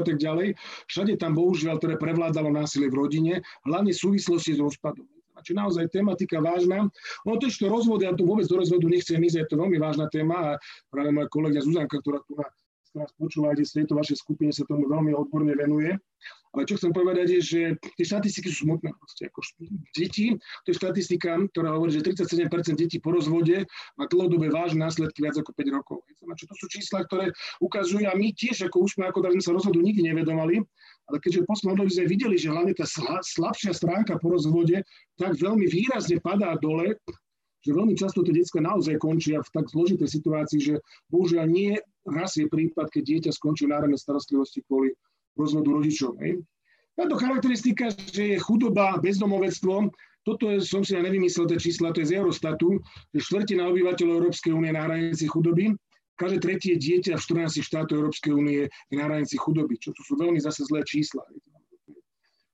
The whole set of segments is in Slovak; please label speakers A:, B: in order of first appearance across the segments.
A: a tak ďalej. Všade tam bohužiaľ teda prevládalo násilie v rodine, hlavne v súvislosti s rozpadom. Čiže naozaj tematika vážna. Ono to ešte rozvod, ja tu vôbec do rozvodu nechcem ísť, je to veľmi vážna téma a práve moja kolega Zuzanka, ktorá tu nás počúva, aj z tejto vašej skupine sa tomu veľmi odborne venuje. Ale čo chcem povedať je, že tie štatistiky sú smutné. Proste. Ako deti, to je štatistika, ktorá hovorí, že 37% detí po rozvode má dlhodobé vážne následky viac ako 5 rokov. Čo to sú čísla, ktoré ukazujú a my tiež ako už sme ako sme sa rozvodu nikdy nevedomali, ale keďže v poslednom sme videli, že hlavne tá slabšia stránka po rozvode tak veľmi výrazne padá dole, že veľmi často tie detská naozaj končia v tak zložitej situácii, že bohužiaľ nie raz je prípad, keď dieťa skončí v národnej starostlivosti kvôli rozvodu rodičov. Hej. Táto charakteristika, že je chudoba, bezdomovectvo, toto je, som si ja nevymyslel, tie čísla, to je z Eurostatu, že štvrtina obyvateľov Európskej únie na hranici chudoby, každé tretie dieťa v 14 štátoch Európskej únie je na hranici chudoby, čo to sú veľmi zase zlé čísla.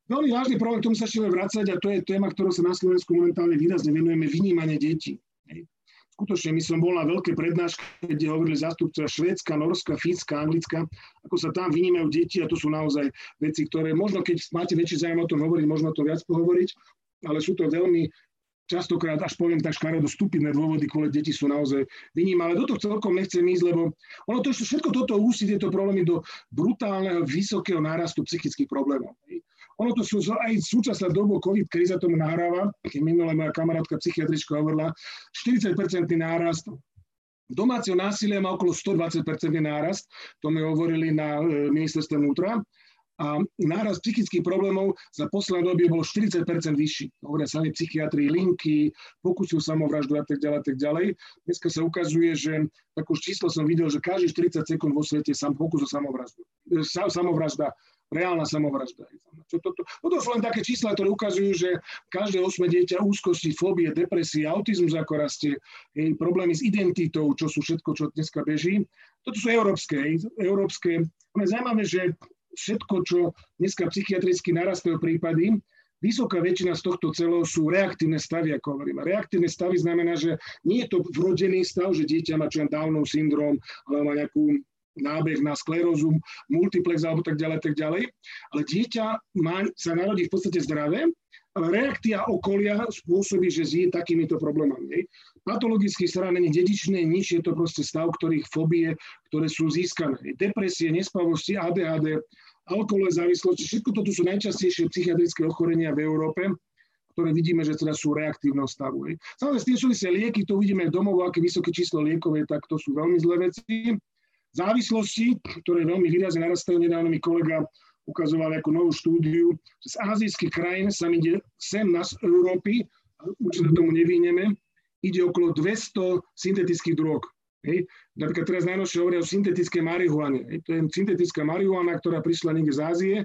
A: Veľmi vážny problém, k tomu sa ešte vrácať a to je téma, ktorou sa na Slovensku momentálne výrazne venujeme, vynímanie detí. Skutočne, my som bol na veľké prednáške, kde hovorili zástupcovia Švédska, Norska, Fínska, Anglicka, ako sa tam vynímajú deti a to sú naozaj veci, ktoré možno, keď máte väčší zájem o tom hovoriť, možno to viac pohovoriť, ale sú to veľmi častokrát, až poviem tak škaredo, stupidné dôvody, kvôli deti sú naozaj vynímané. Ale do toho celkom nechcem ísť, lebo ono to všetko toto úsi tieto problémy do brutálneho, vysokého nárastu psychických problémov. Ono to sú aj súčasná dobu COVID kríza tomu nahráva, keď minule moja kamarátka psychiatrička hovorila, 40-percentný nárast domáceho násilia má okolo 120% nárast, to mi hovorili na e, ministerstve vnútra, a náraz psychických problémov za posledné doby bol 40% vyšší. Hovoria sami psychiatri, linky, pokusujú samovraždu a tak ďalej, tak ďalej. Dneska sa ukazuje, že tak už číslo som videl, že každý 40 sekúnd vo svete sam pokus o samovraždu. E, samovražda reálna samovražda. Čo toto, toto sú len také čísla, ktoré ukazujú, že každé osme dieťa úzkosti, fóbie, depresie, autizmus ako rastie, problémy s identitou, čo sú všetko, čo dneska beží. Toto sú európske. európske. Ale zaujímavé, že všetko, čo dneska psychiatricky narastajú prípady, vysoká väčšina z tohto celého sú reaktívne stavy, ako hovorím. reaktívne stavy znamená, že nie je to vrodený stav, že dieťa má čo Downov syndrom, alebo má nejakú nábeh na sklerózu, multiplex alebo tak ďalej, tak ďalej. Ale dieťa má, sa narodí v podstate zdravé, ale reakcia okolia spôsobí, že žije takýmito problémami. Patologicky není dedičné, nič, je to proste stav, ktorých fobie, ktoré sú získané. Depresie, nespavosti, ADHD, alkoholové závislosti, všetko toto sú najčastejšie psychiatrické ochorenia v Európe, ktoré vidíme, že teda sú reaktívneho stavu. Samozrejme, s tým súvisia lieky, to vidíme domov, aké vysoké číslo liekov je, tak to sú veľmi zlé veci závislosti, ktoré veľmi výrazne narastajú. Nedávno mi kolega ukazoval ako novú štúdiu, že z azijských krajín sa ide sem na Európy, určite tomu nevíneme, ide okolo 200 syntetických drog. Hej. Napríklad teraz najnovšie hovoria o syntetické marihuane. Hej. To je syntetická marihuana, ktorá prišla niekde z Ázie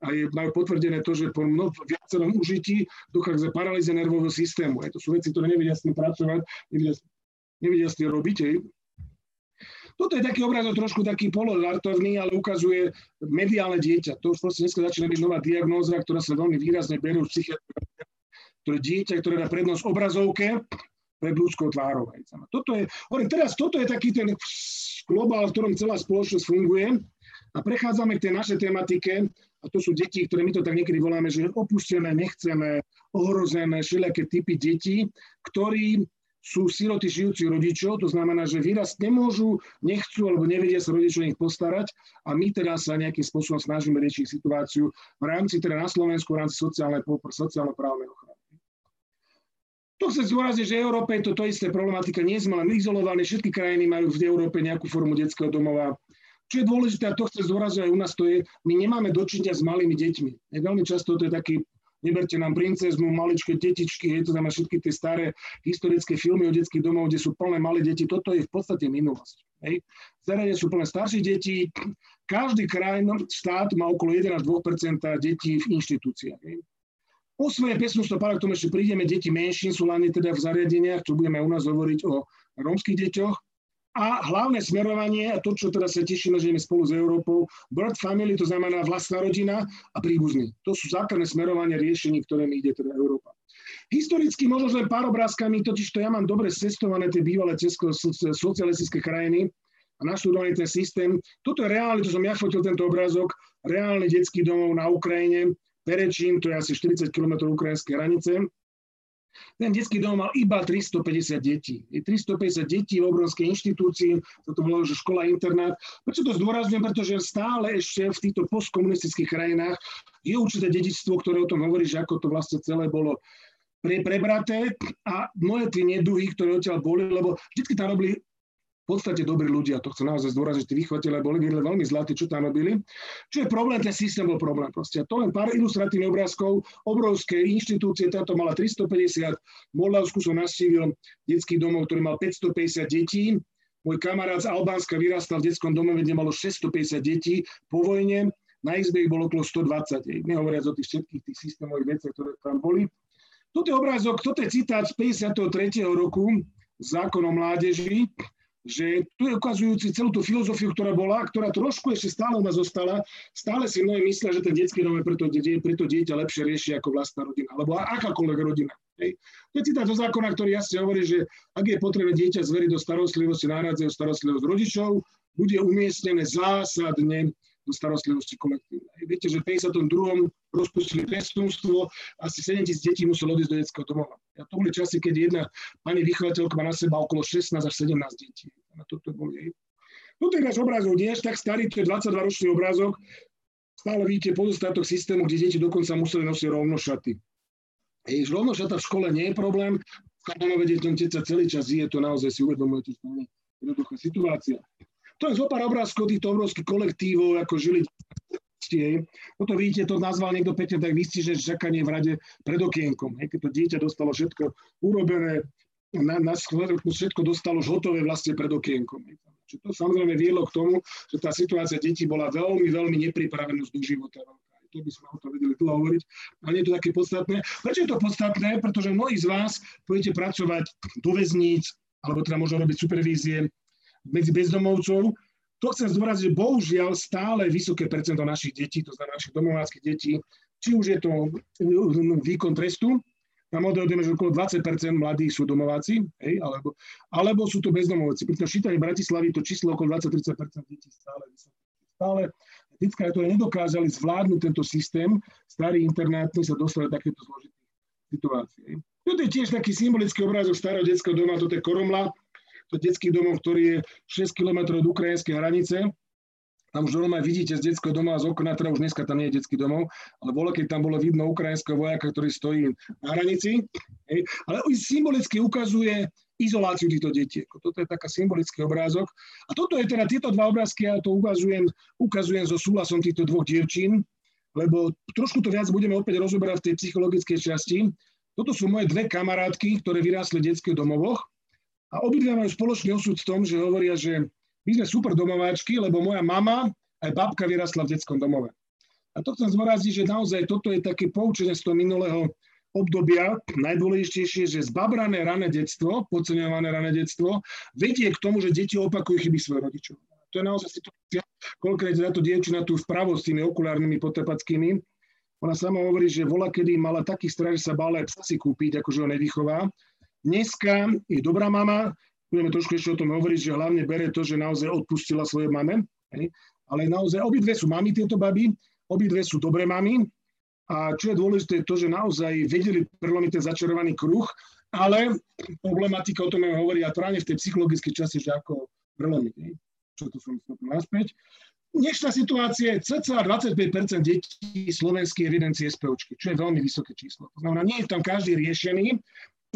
A: a je, majú potvrdené to, že po mnoho viacerom užití dochádza paralýze nervového systému. Hej. To sú veci, ktoré nevedia s tým pracovať, nevedia, nevedia s tým robiť. Hej. Toto je taký obrázok trošku taký pololartovný, ale ukazuje mediálne dieťa. To už proste dneska začína byť nová diagnóza, ktorá sa veľmi výrazne berú v psychiatrii. To je dieťa, ktoré dá prednosť obrazovke pred ľudskou tvárou. Toto je, hovorím, teraz toto je taký ten globál, v ktorom celá spoločnosť funguje. A prechádzame k tej našej tematike, a to sú deti, ktoré my to tak niekedy voláme, že opustené, nechceme, ohrozené, všelijaké typy detí, ktorí sú siroty žijúci rodičov, to znamená, že výraz nemôžu, nechcú alebo nevedia sa rodičov nich postarať a my teda sa nejakým spôsobom snažíme riešiť situáciu v rámci teda na Slovensku, v rámci sociálnej, sociálno-právnej ochrany. To chcem zdôrazniť, že v Európe je to to isté problematika. Nie sme len izolovaní, všetky krajiny majú v Európe nejakú formu detského domova. Čo je dôležité, a to chcem zdôrazniť aj u nás, to je, my nemáme dočinia s malými deťmi. Veľmi často to je taký neberte nám princeznu, maličké detičky, je to tam všetky tie staré historické filmy o detských domov, kde sú plné malé deti, toto je v podstate minulosť. Hej. Zariadenia sú plné starších detí, každý kraj, štát má okolo 1 až 2 detí v inštitúciách. Hej. O svojej pesnosti pár k tomu ešte prídeme, deti menšín sú len teda v zariadeniach, čo budeme u nás hovoriť o rómskych deťoch, a hlavné smerovanie, a to, čo teraz sa tešíme, že ideme spolu s Európou, birth family, to znamená vlastná rodina a príbuzný. To sú základné smerovania riešení, ktorými ide teda Európa. Historicky možno len pár obrázkami, totiž to ja mám dobre cestované tie bývalé česko socialistické krajiny a naštudovaný ten systém. Toto je reálne, to som ja fotil tento obrázok, reálny detský domov na Ukrajine, Perečín, to je asi 40 km ukrajinskej hranice. Ten detský dom mal iba 350 detí. 350 detí v obrovskej inštitúcii, to to bolo, že škola, internát. Prečo to zdôrazňujem? Pretože stále ešte v týchto postkomunistických krajinách je určité dedičstvo, ktoré o tom hovorí, že ako to vlastne celé bolo pre, prebraté a mnohé tie neduhy, ktoré odtiaľ boli, lebo vždy tam robili podstate dobrí ľudia, to chcem naozaj zdôrazniť, tí vychovateľe boli veľmi zlatí, čo tam robili. Čo je problém, ten systém bol problém. Proste. To len pár ilustratívnych obrázkov, obrovské inštitúcie, táto mala 350, v Moldavsku som nastívil detský domov, ktorý mal 550 detí, môj kamarát z Albánska vyrastal v detskom domove, kde malo 650 detí po vojne, na izbe ich bolo okolo 120, nehovoriac o tých všetkých tých systémových veciach, ktoré tam boli. Toto je obrázok, toto je citát z 53. roku zákon o mládeži, že tu je ukazujúci celú tú filozofiu, ktorá bola, ktorá trošku ešte stále u nás zostala. Stále si mnohí myslia, že ten detský dom je preto, preto dieťa lepšie rieši ako vlastná rodina, alebo akákoľvek rodina. Hej. To je citát zo zákona, ktorý jasne hovorí, že ak je potrebné dieťa zveriť do starostlivosti, náradzajú starostlivosť rodičov, bude umiestnené zásadne starostlivosti kolektívnej. Viete, že v 52. rozpustili pestúnstvo, asi 7 tisíc detí muselo odísť do detského domova. A to boli časy, keď jedna pani vychovateľka má na seba okolo 16 až 17 detí. A toto bol jej. No je náš obrázok, nie je tak starý, to je 22-ročný obrázok. Stále vidíte pozostatok systému, kde deti dokonca museli nosiť rovno šaty. Hej, rovno šata v škole nie je problém, kanónove deťom sa celý čas je, to naozaj si uvedomujete, že to nie je jednoduchá situácia. To je zo pár obrázkov týchto obrovských kolektívov, ako žili Toto vidíte, to nazval niekto pekne tak že čakanie v rade pred okienkom. Hej, keď to dieťa dostalo všetko urobené, na, na všetko dostalo hotové vlastne pred okienkom. Čiže to samozrejme viedlo k tomu, že tá situácia detí bola veľmi, veľmi nepripravenosť do života. To by sme o tom vedeli dlho hovoriť, ale nie je to také podstatné. Prečo je to podstatné? Pretože mnohí z vás pôjdete pracovať do väzníc, alebo teda možno robiť supervízie medzi bezdomovcov. To chcem zdôrazniť, že bohužiaľ stále vysoké percento našich detí, to znamená našich domováckých detí, či už je to výkon trestu, tam odhadujeme, že okolo 20 mladých sú domováci, hej, alebo, alebo sú to bezdomovci. Pri tom šítaní Bratislavy to číslo okolo 20-30 detí stále vysoké. Stále detská, ktoré nedokázali zvládnuť tento systém, starý internátny sa dostali do takéto zložité situácie. Toto je tiež taký symbolický obrázok starého detského doma, toto je Koromla, to detský domov, ktorý je 6 km od ukrajinskej hranice. Tam už normálne vidíte z detského domova z okna, teda už dneska tam nie je detský domov, ale bolo, keď tam bolo vidno ukrajinského vojaka, ktorý stojí na hranici. Hej. Ale symbolicky ukazuje izoláciu týchto detí. Toto je taká symbolický obrázok. A toto je teda, tieto dva obrázky, ja to ukazujem, ukazujem so súhlasom týchto dvoch dievčín, lebo trošku to viac budeme opäť rozoberať v tej psychologickej časti. Toto sú moje dve kamarátky, ktoré vyrástli v detských domovoch. A obidva majú spoločný osud v tom, že hovoria, že my sme super domováčky, lebo moja mama aj babka vyrastla v detskom domove. A to chcem zvoraziť, že naozaj toto je také poučenie z toho minulého obdobia. Najdôležitejšie, že zbabrané rané detstvo, podceňované rané detstvo, vedie k tomu, že deti opakujú chyby svojich rodičov. To je naozaj situácia, konkrétne táto dievčina tu vpravo s tými okulárnymi potepackými. Ona sama hovorí, že vola, kedy mala taký strach, že sa bála aj psa si kúpiť, akože ho nevychová. Dneska je dobrá mama, budeme trošku ešte o tom hovoriť, že hlavne bere to, že naozaj odpustila svoje mame, ale naozaj obidve sú mami tieto baby, obidve sú dobré mami a čo je dôležité je to, že naozaj vedeli prelomiť ten začarovaný kruh, ale problematika o tom hovorí a práve v tej psychologickej časti, že ako prelomiť. Čo tu som naspäť. Dnešná situácia je cca 25% detí slovenskej evidencie SPOčky, čo je veľmi vysoké číslo. To znamená, nie je tam každý riešený,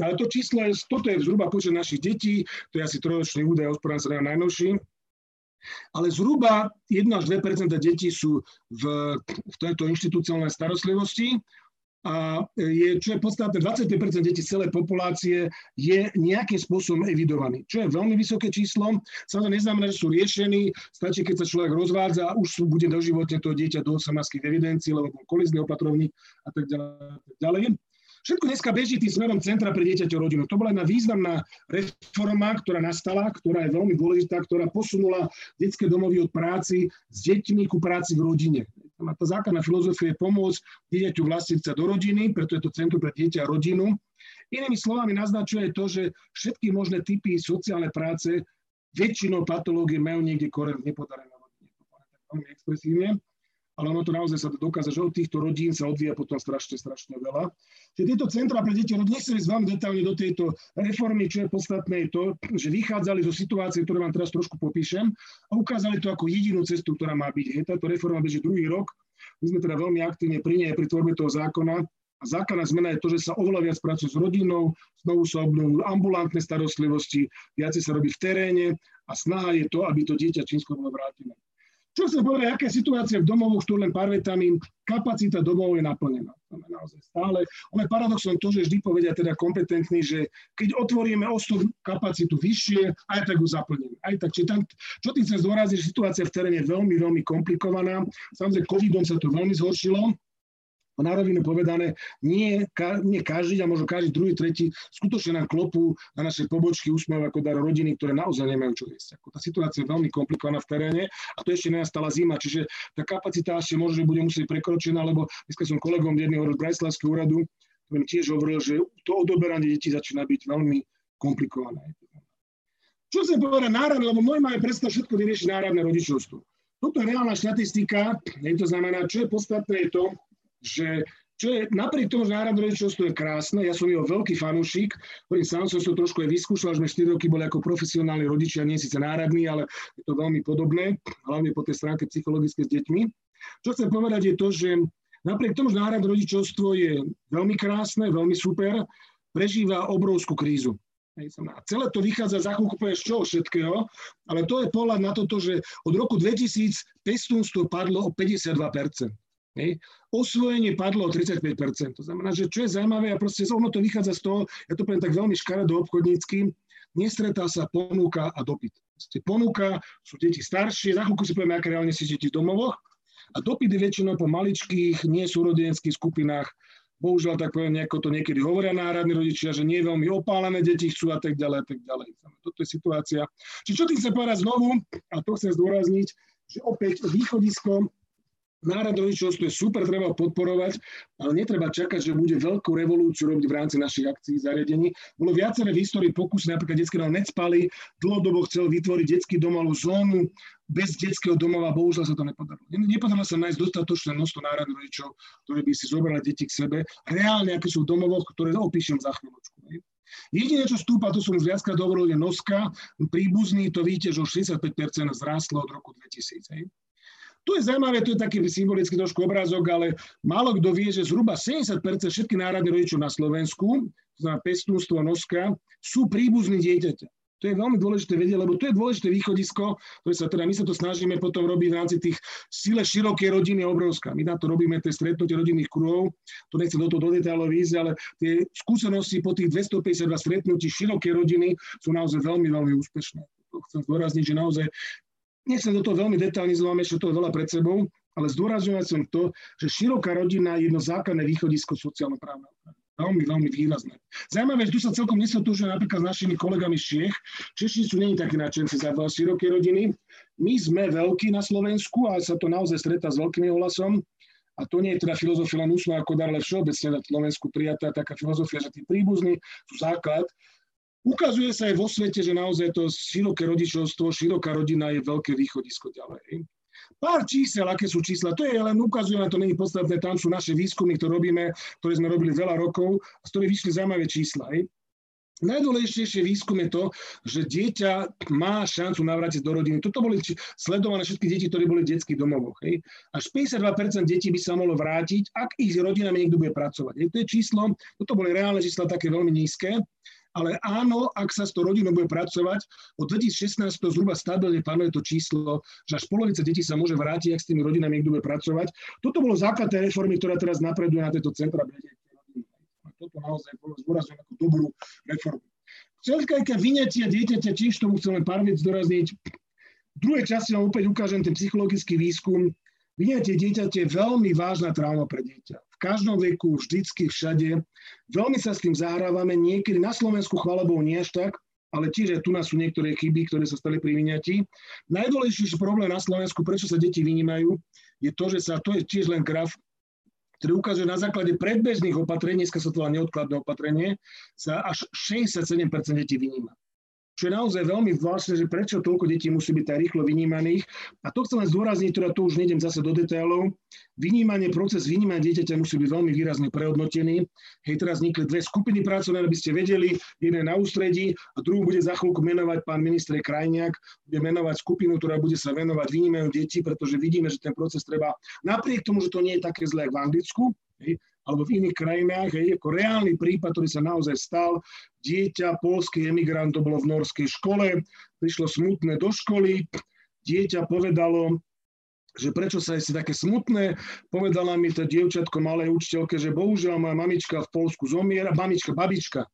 A: ale to číslo je, toto je zhruba počet našich detí, to je asi trojročný údaj, hospodárne sa najnovší. Ale zhruba 1 až 2% detí sú v, v tejto inštitúciálnej starostlivosti a je, čo je podstatné, 25% detí celej populácie je nejakým spôsobom evidovaný, čo je veľmi vysoké číslo. Samozrejme neznamená, že sú riešení, stačí, keď sa človek rozvádza, už sú, bude doživotne to dieťa do 18 evidencií, lebo kolizný opatrovník a tak ďalej. Všetko dneska beží tým smerom Centra pre dieťaťo rodinu. To bola jedna významná reforma, ktorá nastala, ktorá je veľmi dôležitá, ktorá posunula detské domovy od práci s deťmi ku práci v rodine. A tá základná filozofia je pomôcť dieťaťu vlastiť sa do rodiny, preto je to Centrum pre dieťa a rodinu. Inými slovami naznačuje to, že všetky možné typy sociálnej práce väčšinou patológie majú niekde koren v nepodarenej rodine. Veľmi expresívne. Ale ono to naozaj sa dokáza, že od týchto rodín sa odvíja potom strašne, strašne veľa. Čiže tieto centra pre deti, nechcem ísť veľmi detálne do tejto reformy, čo je podstatné, je to, že vychádzali zo situácie, ktoré vám teraz trošku popíšem a ukázali to ako jedinú cestu, ktorá má byť. Je táto reforma beží druhý rok. My sme teda veľmi aktívne pri nej, pri tvorbe toho zákona. A základná zmena je to, že sa oveľa viac pracuje s rodinou, znovu sa obnovujú ambulantné starostlivosti, viacej sa robí v teréne a snaha je to, aby to dieťa čím skôr bolo vrátené. Čo chcem povedať, aká je situácia v domovoch, tu len pár vetami, kapacita domov je naplnená. Je naozaj stále. Ale paradoxom to, že vždy povedia teda kompetentní, že keď otvoríme o kapacitu vyššie, aj tak ju zaplníme. Aj tak, či tam, čo tým chcem zdôraziť, že situácia v teréne je veľmi, veľmi komplikovaná. Samozrejme, covidom sa to veľmi zhoršilo, na rovinu povedané, nie, ka, nie každý a možno každý druhý, tretí skutočne nám klopú na naše pobočky úsmev ako dar rodiny, ktoré naozaj nemajú čo jesť. Ako tá situácia je veľmi komplikovaná v teréne a to ešte nenastala zima, čiže tá kapacita ešte možno, bude musieť prekročená, lebo dneska som kolegom jedného z Brajslavského úradu, ktorý tiež hovoril, že to odoberanie detí začína byť veľmi komplikované. Čo chcem povedať náradne, lebo môj má predstav všetko vyriešiť náradné rodičovstvo. Toto je reálna štatistika, to znamená, čo je podstatné, je to, že čo je, napriek tomu, že nárad rodičovstvo je krásne, ja som jeho veľký fanúšik, ktorý sám som to trošku aj vyskúšal, že sme 4 roky boli ako profesionálni rodičia, nie síce náradní, ale je to veľmi podobné, hlavne po tej stránke psychologické s deťmi. Čo chcem povedať je to, že napriek tomu, že nárad rodičovstvo je veľmi krásne, veľmi super, prežíva obrovskú krízu. Celé to vychádza za chvíľku z čoho všetkého, ale to je pohľad na toto, že od roku 2000 pestúnstvo padlo o 52%. Hej. Osvojenie padlo o 35%. To znamená, že čo je zaujímavé, a proste ono to vychádza z toho, ja to poviem tak veľmi škaredo obchodnícky, nestretá sa ponuka a dopyt. Ponuka sú deti staršie, za chvíľku si povieme, aké reálne si deti v domovoch, a dopyt je väčšinou po maličkých, nesúrodenských skupinách, bohužiaľ tak poviem, nejako to niekedy hovoria náradní rodičia, že nie veľmi opálené deti chcú a tak ďalej a tak ďalej. Toto je situácia. Čiže čo tým chcem povedať znovu, a to chcem zdôrazniť, že opäť rodičovstvo je super, treba podporovať, ale netreba čakať, že bude veľkú revolúciu robiť v rámci našich akcií zariadení. Bolo viaceré v histórii pokusy, napríklad detský dom Necpali dlhodobo chcel vytvoriť detský domovú zónu bez detského domova, bohužiaľ sa to nepodarilo. Nepodarilo sa nájsť dostatočné množstvo národných rodičov, ktorí by si zobrali deti k sebe. Reálne, aké sú v domovoch, ktoré opíšem za chvíľočku. Jediné, čo stúpa, to som už viackrát hovoril, je noska. Príbuzný, to vidíte, že už 65% zrástlo od roku 2000. Hej. Tu je zaujímavé, to je taký symbolický trošku obrázok, ale málo kto vie, že zhruba 70% všetkých národných rodičov na Slovensku, znamená pestúnstvo noska, sú príbuzní dieťaťa. To je veľmi dôležité vedieť, lebo to je dôležité východisko, ktoré sa teda, my sa to snažíme potom robiť v rámci tých sile širokej rodiny obrovská. My na to robíme tie stretnutie rodinných kruhov, to nechcem do toho do detailov ísť, ale tie skúsenosti po tých 252 stretnutí širokej rodiny sú naozaj veľmi, veľmi úspešné. Chcem zdôrazniť, že naozaj nechcem do toho veľmi detailne máme ešte toho veľa pred sebou, ale zdôrazňovať som to, že široká rodina je jedno základné východisko sociálno-právneho Veľmi, veľmi výrazné. Zaujímavé, že tu sa celkom nesotúžuje napríklad s našimi kolegami z Čiech. Češi sú není takí nadšenci za široké rodiny. My sme veľkí na Slovensku a sa to naozaj stretá s veľkým ohlasom. A to nie je teda filozofia len úsma ako dar, ale všeobecne na Slovensku prijatá taká filozofia, že tí príbuzní sú základ Ukazuje sa aj vo svete, že naozaj to široké rodičovstvo, široká rodina je veľké východisko ďalej. Pár čísel, aké sú čísla, to je len ukazuje, to není podstatné, tam sú naše výskumy, ktoré robíme, ktoré sme robili veľa rokov, z ktorých vyšli zaujímavé čísla. Hej. Najdôležitejšie výskum je to, že dieťa má šancu navrátiť do rodiny. Toto boli sledované všetky deti, ktoré boli v detských domovoch. Hej. Až 52% detí by sa mohlo vrátiť, ak ich s rodinami niekto bude pracovať. Hej. To je číslo, toto boli reálne čísla také veľmi nízke. Ale áno, ak sa s tou rodinou bude pracovať, od 2016 to zhruba stabilne panuje to číslo, že až polovica detí sa môže vrátiť, ak s tými rodinami niekto bude pracovať. Toto bolo základ tej reformy, ktorá teraz napreduje na tieto centra pre deti. Toto naozaj bolo zdôraznené ako dobrú reformu. Celkajka vyňatia dieťaťa, tiež tomu chcem len pár vec dorazniť. V druhej časti vám opäť ukážem ten psychologický výskum. Vyňatie dieťaťa je veľmi vážna trauma pre dieťa každom veku, vždycky, všade. Veľmi sa s tým zahrávame, niekedy na Slovensku, chvála Bohu, nie až tak, ale tiež aj tu nás sú niektoré chyby, ktoré sa stali pri vyňatí. Najdôležitejší problém na Slovensku, prečo sa deti vynímajú, je to, že sa, to je tiež len graf, ktorý ukazuje na základe predbežných opatrení, dneska sa to volá neodkladné opatrenie, sa až 67% detí vyníma. Čo je naozaj veľmi zvláštne, že prečo toľko detí musí byť tak rýchlo vynímaných. A to chcem len zdôrazniť, teda to už nejdem zase do detailov. Vynímanie, proces vynímania dieťaťa musí byť veľmi výrazne prehodnotený. Hej, teraz vznikli dve skupiny pracovné, aby ste vedeli, jedna na ústredí a druhú bude za chvíľku menovať pán minister Krajniak, bude menovať skupinu, ktorá bude sa venovať vynímaniu detí, pretože vidíme, že ten proces treba, napriek tomu, že to nie je také zlé v Anglicku, hej, alebo v iných krajinách, hej, ako reálny prípad, ktorý sa naozaj stal. Dieťa, polský emigrant, to bolo v norskej škole, prišlo smutné do školy, dieťa povedalo, že prečo sa je také smutné, povedala mi to dievčatko malej učiteľke, že bohužiaľ moja mamička v Polsku zomiera, mamička, babička,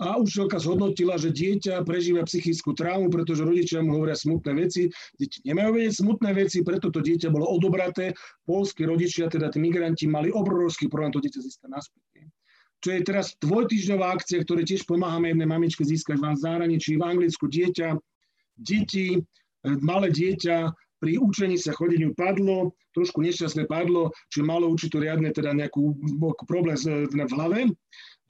A: a učiteľka zhodnotila, že dieťa prežíva psychickú traumu, pretože rodičia mu hovoria smutné veci. Deti nemajú vedieť smutné veci, preto to dieťa bolo odobraté. Polskí rodičia, teda tí migranti, mali obrovský problém to dieťa získať naspäť. Čo je teraz dvojtyžňová akcia, ktoré tiež pomáhame jednej mamičke získať v zahraničí, v Anglicku dieťa, deti, malé dieťa pri učení sa chodeniu padlo, trošku nešťastné padlo, čiže malo určitú riadne teda nejakú problém v hlave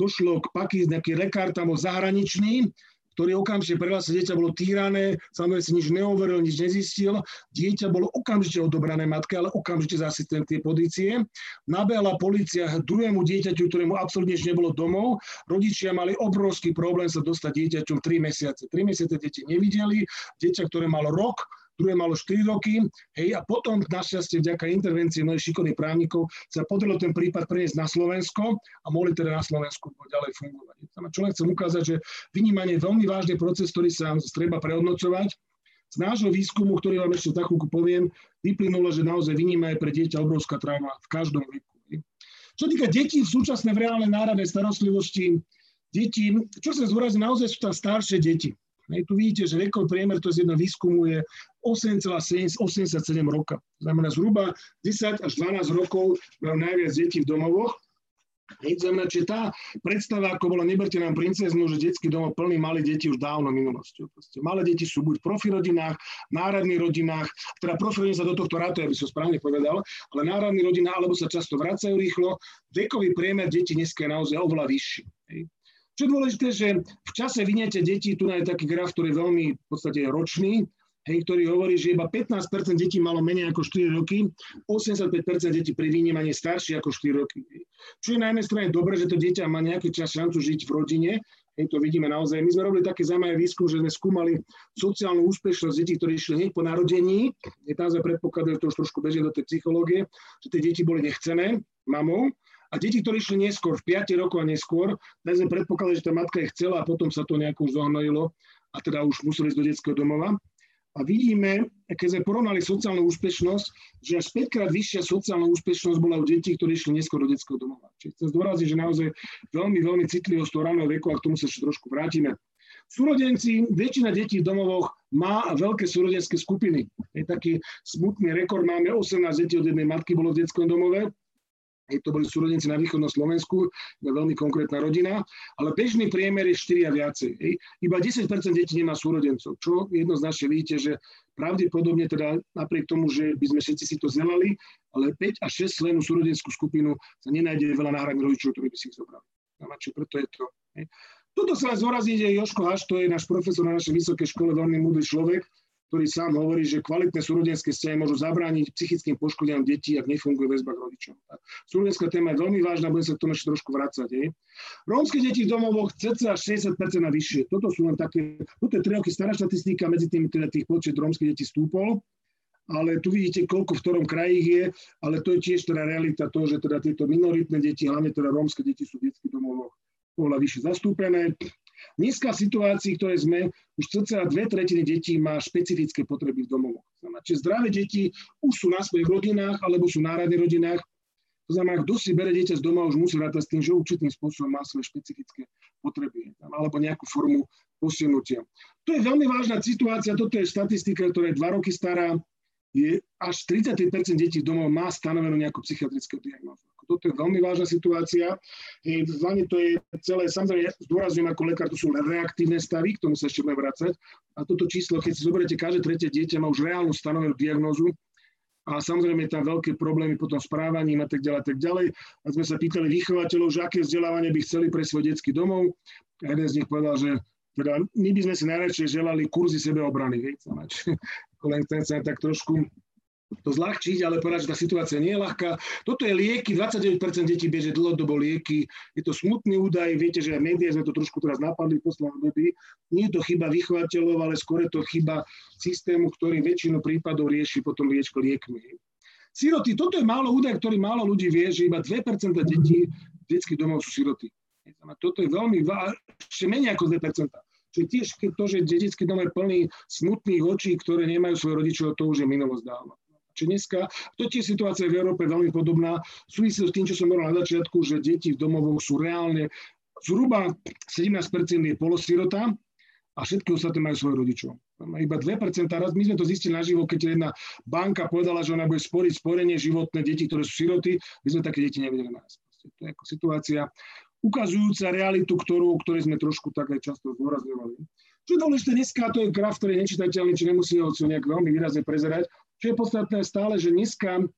A: došlo k paky, nejaký lekár tam bol zahraničný, ktorý okamžite prehlásil, dieťa bolo týrané, samozrejme si nič neoveril, nič nezistil. Dieťa bolo okamžite odobrané matke, ale okamžite za asistentské pozície. Nabehla policia druhému dieťaťu, ktorému absolútne nebolo domov. Rodičia mali obrovský problém sa dostať dieťaťom 3 mesiace. 3 mesiace deti nevideli, dieťa, ktoré malo rok, druhé malo 4 roky, hej, a potom našťastie vďaka intervencii mnohých šikovných právnikov sa podarilo ten prípad preniesť na Slovensko a mohli teda na Slovensku ďalej fungovať. Čo len chcem ukázať, že vynímanie je veľmi vážny proces, ktorý sa treba prehodnocovať. Z nášho výskumu, ktorý vám ešte takú poviem, vyplynulo, že naozaj vyníma aj pre dieťa obrovská trauma v každom veku. Čo týka detí v súčasnej v reálnej národnej starostlivosti, deti, čo sa zúrazí, naozaj sú tam staršie deti. Hej, tu vidíte, že vekový priemer, to z jedno výskumu je 8,87 roka. Znamená zhruba 10 až 12 rokov majú najviac detí v domovoch. Hej, znamená, že tá predstava, ako bola neberte nám princeznu, že detský domov plný malých detí už dávno minulosťou. Proste malé deti sú buď v profirodinách, národných rodinách, teda profirodiny sa do tohto rátu, aby som správne povedal, ale národných rodinách, alebo sa často vracajú rýchlo. Vekový priemer detí dneska je naozaj oveľa vyšší. Hej. Čo je dôležité, že v čase vyniete deti, tu je taký graf, ktorý je veľmi v podstate ročný, hej, ktorý hovorí, že iba 15% detí malo menej ako 4 roky, 85% detí pri vynímaní staršie ako 4 roky. Čo je na jednej strane dobré, že to dieťa má nejaký čas šancu žiť v rodine, hej, to vidíme naozaj. My sme robili také zaujímavé výskum, že sme skúmali sociálnu úspešnosť detí, ktorí išli hneď po narodení. Je tam sme predpokladajú, to už trošku bežne do tej psychológie, že tie deti boli nechcené mamou a deti, ktorí išli neskôr, v 5 rokov a neskôr, tak sme predpokladali, že tá matka ich chcela a potom sa to nejako už zohnojilo a teda už museli ísť do detského domova. A vidíme, keď sme porovnali sociálnu úspešnosť, že až 5 krát vyššia sociálna úspešnosť bola u detí, ktorí išli neskôr do detského domova. Čiže chcem zdôraziť, že naozaj veľmi, veľmi citlivo z toho raného veku a k tomu sa ešte trošku vrátime. Súrodenci, väčšina detí v domovoch má veľké súrodenské skupiny. Je taký smutný rekord, máme 18 detí od jednej matky bolo v detskom domove, Hej, to boli súrodenci na východnom Slovensku, veľmi konkrétna rodina, ale bežný priemer je 4 a viacej. Hej. Iba 10% detí nemá súrodencov, čo jednoznačne vidíte, že pravdepodobne teda napriek tomu, že by sme všetci si to zelali, ale 5 až 6 členú súrodenskú skupinu sa nenájde veľa náhradných rodičov, ktorí by si ich zobrali. Čiže preto je to. Hej. Toto sa len že Joško Haš, to je náš profesor na našej vysokej škole, veľmi múdry človek, ktorý sám hovorí, že kvalitné súrodenské vzťahy môžu zabrániť psychickým poškodeniam detí, ak nefunguje väzba k rodičom. Súrodenská téma je veľmi vážna, budem sa k tomu ešte trošku vrácať. Je. Rómske deti v domovoch cca 60% a vyššie. Toto sú len také, toto je 3 roky stará štatistika, medzi tým teda tých počet rómskych detí stúpol ale tu vidíte, koľko v ktorom kraji je, ale to je tiež teda realita toho, že teda tieto minoritné deti, hlavne teda rómske deti sú v detských domovoch oveľa vyššie zastúpené. Dneska v situácii, ktoré sme, už cca dve tretiny detí má špecifické potreby v domovoch. Čiže zdravé deti už sú na svojich rodinách alebo sú v národných rodinách. To znamená, kto si bere dieťa z doma, už musí rátať s tým, že určitým spôsobom má svoje špecifické potreby alebo nejakú formu posunutia. To je veľmi vážna situácia, toto je štatistika, ktorá je dva roky stará, je až 33% detí domov má stanovenú nejakú psychiatrickú diagnózu. Toto je veľmi vážna situácia. Hlavne to je celé, samozrejme, zdôrazňujem ako lekár, to sú reaktívne stavy, k tomu sa ešte budeme vrácať. A toto číslo, keď si zoberiete, každé tretie dieťa má už reálnu stanovenú diagnózu, a samozrejme tam veľké problémy potom s právaním a tak ďalej, tak ďalej. A sme sa pýtali vychovateľov, že aké vzdelávanie by chceli pre svoj detský domov. A jeden z nich povedal, že teda my by sme si najradšej želali kurzy sebeobrany, viete, len chcem sa tak trošku to zľahčiť, ale povedať, že tá situácia nie je ľahká. Toto je lieky, 29% detí bežia dlhodobo lieky. Je to smutný údaj, viete, že aj médiá sme to trošku teraz napadli v poslednom doby. Nie je to chyba vychovateľov, ale skôr je to chyba systému, ktorý väčšinu prípadov rieši potom liečko liekmi. Siroty, toto je málo údaj, ktorý málo ľudí vie, že iba 2% detí detských domov sú siroty. Toto je veľmi, ešte menej ako 2%. Čiže tiež to, že detský dom je plný smutných očí, ktoré nemajú svojich rodičov, to už je minulosť dávno. Čiže dneska, to je situácia v Európe veľmi podobná. Súvisí s tým, čo som hovoril na začiatku, že deti v domovoch sú reálne, zhruba 17% je polosirota a všetky ostatné majú svojich rodičov. Iba 2%, raz my sme to zistili naživo, keď jedna banka povedala, že ona bude sporiť sporenie životné deti, ktoré sú siroty, my sme také deti nevedeli nájsť. To je ako situácia ukazujúca realitu, ktorú, ktorej sme trošku tak aj často zdôrazňovali. Čo je dôležité dneska, to je graf, ktorý je nečitateľný, či nemusí ho nejak veľmi výrazne prezerať. Čo je podstatné stále, že dneska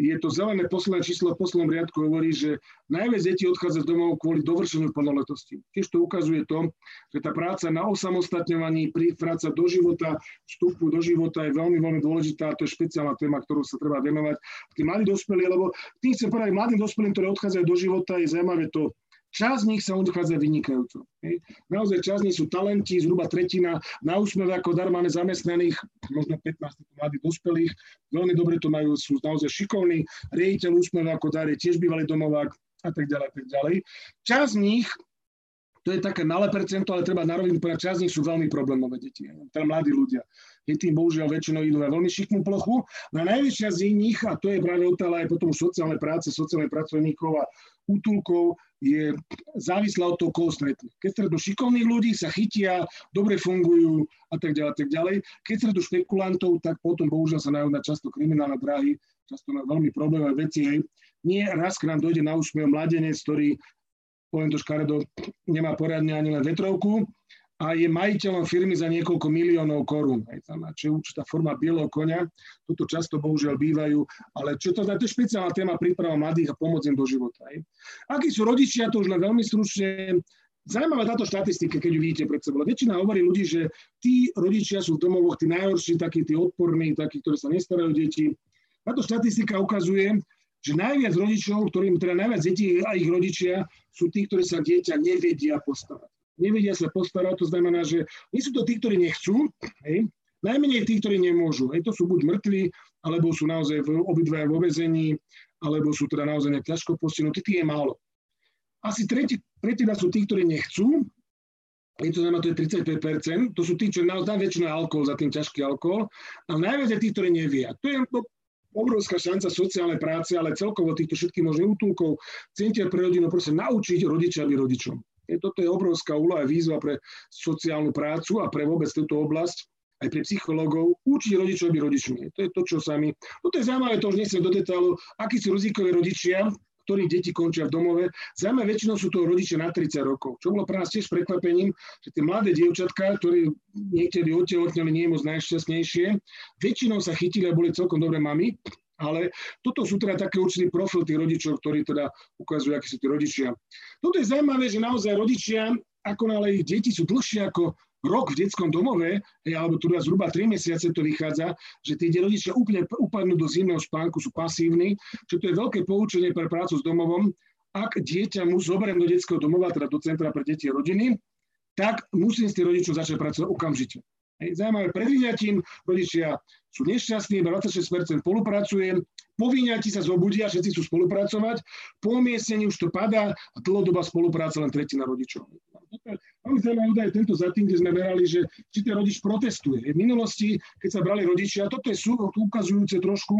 A: je to zelené posledné číslo v poslednom riadku hovorí, že najviac detí odchádza z domov kvôli dovršeniu plnoletosti. Tiež to ukazuje to, že tá práca na osamostatňovaní, práca do života, vstupu do života je veľmi, veľmi dôležitá. To je špeciálna téma, ktorú sa treba venovať. Tí mladí dospelí, lebo tým chcem povedať, mladým dospelým, ktorí odchádzajú do života, je zaujímavé to, Časť z nich sa odchádza vynikajúco. Hej. Naozaj časť z nich sú talenti, zhruba tretina na úsmev ako dar máme zamestnaných, možno 15 mladých dospelých. Veľmi dobre to majú, sú naozaj šikovní. Riejiteľ úsmev ako dar tiež bývalý domovák a tak ďalej, a tak ďalej. Časť z nich to je také malé percento, ale treba na rovinu povedať, časť z nich sú veľmi problémové deti, teda mladí ľudia. Je tým bohužiaľ väčšinou idú na veľmi šikmú plochu. Na najväčšia z nich, a to je práve otázka aj potom sociálne práce, sociálne pracovníkov a útulkov, je závislá od toho, koho stretnú. Keď stretnú šikovných ľudí, sa chytia, dobre fungujú a tak ďalej, tak ďalej. Keď stretnú špekulantov, tak potom bohužiaľ sa najú na často kriminálne dráhy, často na veľmi problémové veci. Hej. Nie raz k nám dojde na úsmev mladenec, ktorý, poviem to škaredo, nemá poriadne ani len vetrovku, a je majiteľom firmy za niekoľko miliónov korún. Čo je určitá forma bieleho konia, toto často bohužiaľ bývajú, ale čo to, to je špeciálna téma príprava mladých a pomoc im do života. Aj. Akí sú rodičia, to už len veľmi stručne, Zajímavá táto štatistika, keď ju vidíte pred sebou. Väčšina hovorí ľudí, že tí rodičia sú v domovoch tí najhorší, takí tí odporní, takí, ktorí sa nestarajú deti. Táto štatistika ukazuje, že najviac rodičov, ktorým teda najviac detí a ich rodičia, sú tí, ktorí sa dieťa nevedia postarať nevedia sa postarať, to znamená, že nie sú to tí, ktorí nechcú, hej, najmenej tí, ktorí nemôžu. Hej, to sú buď mŕtvi, alebo sú naozaj v, obidvaja vo vezení, alebo sú teda naozaj ťažko postihnutí, tých je málo. Asi tretí, tretina sú tí, ktorí nechcú, je to znamená, to je 35%, to sú tí, čo naozaj väčšinou alkohol, za tým ťažký alkohol, a najviac je tí, ktorí nevie. A to je to obrovská šanca sociálnej práce, ale celkovo týchto všetkých možných útulkov, centier pre rodinu, proste naučiť rodičia byť rodičom. Toto je obrovská úloha a výzva pre sociálnu prácu a pre vôbec túto oblasť aj pre psychológov, učiť rodičov byť rodičmi. To je to, čo sami... Toto je zaujímavé, to už nechcem do detailu, akí sú rizikoví rodičia, ktorých deti končia v domove. Zaujímavé, väčšinou sú to rodičia na 30 rokov. Čo bolo pre nás tiež prekvapením, že tie mladé dievčatka, ktorí niektorí otehotneli nie je moc najšťastnejšie, väčšinou sa chytili a boli celkom dobré mami, ale toto sú teda také určitý profil tých rodičov, ktorí teda ukazujú, akí sú tí rodičia. Toto je zaujímavé, že naozaj rodičia, ako nále ich deti sú dlhšie ako rok v detskom domove, alebo tu zhruba 3 mesiace to vychádza, že tí rodičia úplne upadnú do zimného spánku, sú pasívni, čo to je veľké poučenie pre prácu s domovom. Ak dieťa mu zoberiem do detského domova, teda do centra pre deti a rodiny, tak musím s tým rodičom začať pracovať okamžite. Hej, zaujímavé, pred vyňatím rodičia sú nešťastní, iba 26% spolupracuje, po vyňatí sa zobudia, všetci chcú spolupracovať, po umiestnení už to padá a dlhodobá spolupráca len tretina rodičov. Máme zaujímavý údaj tento za tým, kde sme verali, že či ten rodič protestuje. V minulosti, keď sa brali rodičia, toto je sú, ukazujúce trošku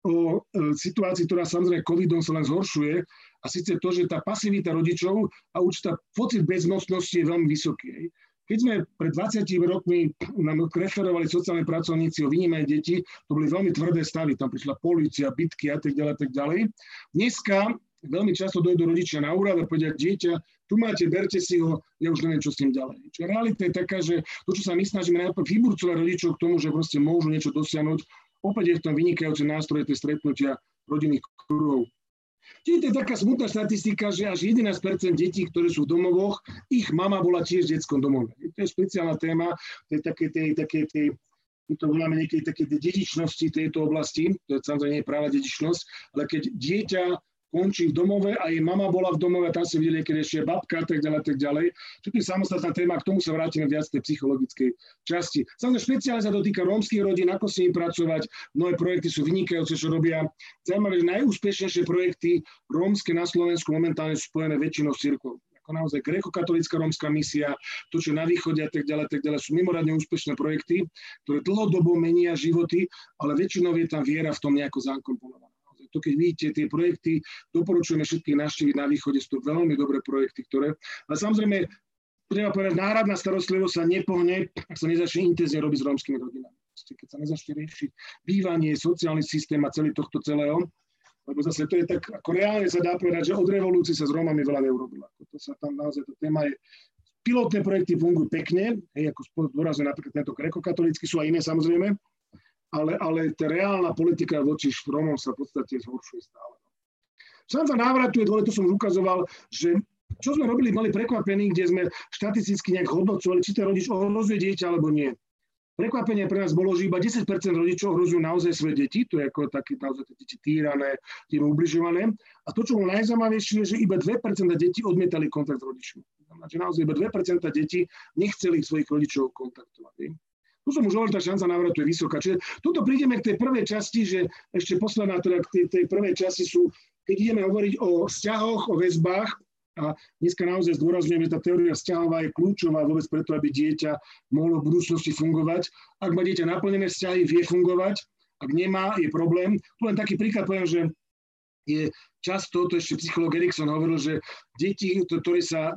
A: o e, situácii, ktorá samozrejme covidom sa len zhoršuje, a síce to, že tá pasivita rodičov a určitá pocit bezmocnosti je veľmi vysoký. Keď sme pred 20 rokmi nám referovali sociálne pracovníci o vynímaní detí, to boli veľmi tvrdé stavy, tam prišla policia, bitky a tak ďalej, tak ďalej. Dneska veľmi často dojdú rodičia na úrad a povedia, dieťa, tu máte, berte si ho, ja už neviem, čo s tým ďalej. Čiže realita je taká, že to, čo sa my snažíme najprv vyburcovať rodičov k tomu, že proste môžu niečo dosiahnuť, opäť je v tom vynikajúce nástroje tie stretnutia rodinných kruhov. Čiže to je taká smutná štatistika, že až 11% detí, ktoré sú v domovoch, ich mama bola tiež v detskom domove. To je špeciálna téma, to je také, tie, také, tie, my to voláme niekedy také dedičnosti tejto oblasti, to je samozrejme nie je práva dedičnosť, ale keď dieťa končí v domove a jej mama bola v domove, tam si videli, keď ešte babka a tak ďalej, tak ďalej. Čo je samostatná téma, k tomu sa vrátime viac tej psychologickej časti. Samozrejme, špeciálne sa dotýka rómskych rodín, ako s nimi pracovať. Mnohé projekty sú vynikajúce, čo robia. Zaujímavé, že najúspešnejšie projekty rómske na Slovensku momentálne sú spojené väčšinou s cirkvou ako naozaj grekokatolická rómska misia, to, čo na východe a tak ďalej, tak ďalej, sú mimoriadne úspešné projekty, ktoré dlhodobo menia životy, ale väčšinou je tam viera v tom nejako zakomponovaná to keď vidíte tie projekty, doporučujeme všetkých navštíviť na východe, sú to veľmi dobré projekty, ktoré, ale samozrejme, treba povedať, náhradná starostlivosť sa nepohne, ak sa nezačne intenzívne robiť s rómskymi rodinami. Keď sa nezačne riešiť bývanie, sociálny systém a celý tohto celého, lebo zase to je tak, ako reálne sa dá povedať, že od revolúcie sa s Rómami veľa neurobilo. To sa tam naozaj, tá téma je, pilotné projekty fungujú pekne, hej, ako dôrazne napríklad tento grekokatolický, sú aj iné samozrejme, ale, ale tá reálna politika voči Rómom sa v podstate zhoršuje stále. Šanca návratu je dôležité, to som už ukazoval, že čo sme robili, mali prekvapení, kde sme štatisticky nejak hodnocovali, či ten rodič ohrozuje dieťa alebo nie. Prekvapenie pre nás bolo, že iba 10% rodičov ohrozujú naozaj svoje deti, to je ako také naozaj deti týrané, tým ubližované. A to, čo bolo najzaujímavejšie, je, že iba 2% detí odmietali kontakt s rodičmi. Znamená, že naozaj iba 2% detí nechceli svojich rodičov kontaktovať. Tu som už hovoril, tá šanca návratu je vysoká. Čiže tuto prídeme k tej prvej časti, že ešte posledná teda k tej, tej prvej časti sú, keď ideme hovoriť o vzťahoch, o väzbách, a dneska naozaj zdôrazňujem, že tá teória vzťahová je kľúčová vôbec preto, aby dieťa mohlo v budúcnosti fungovať. Ak má dieťa naplnené vzťahy, vie fungovať. Ak nemá, je problém. Tu len taký príklad poviem, že je často, to ešte psychológ Erikson hovoril, že deti, ktoré sa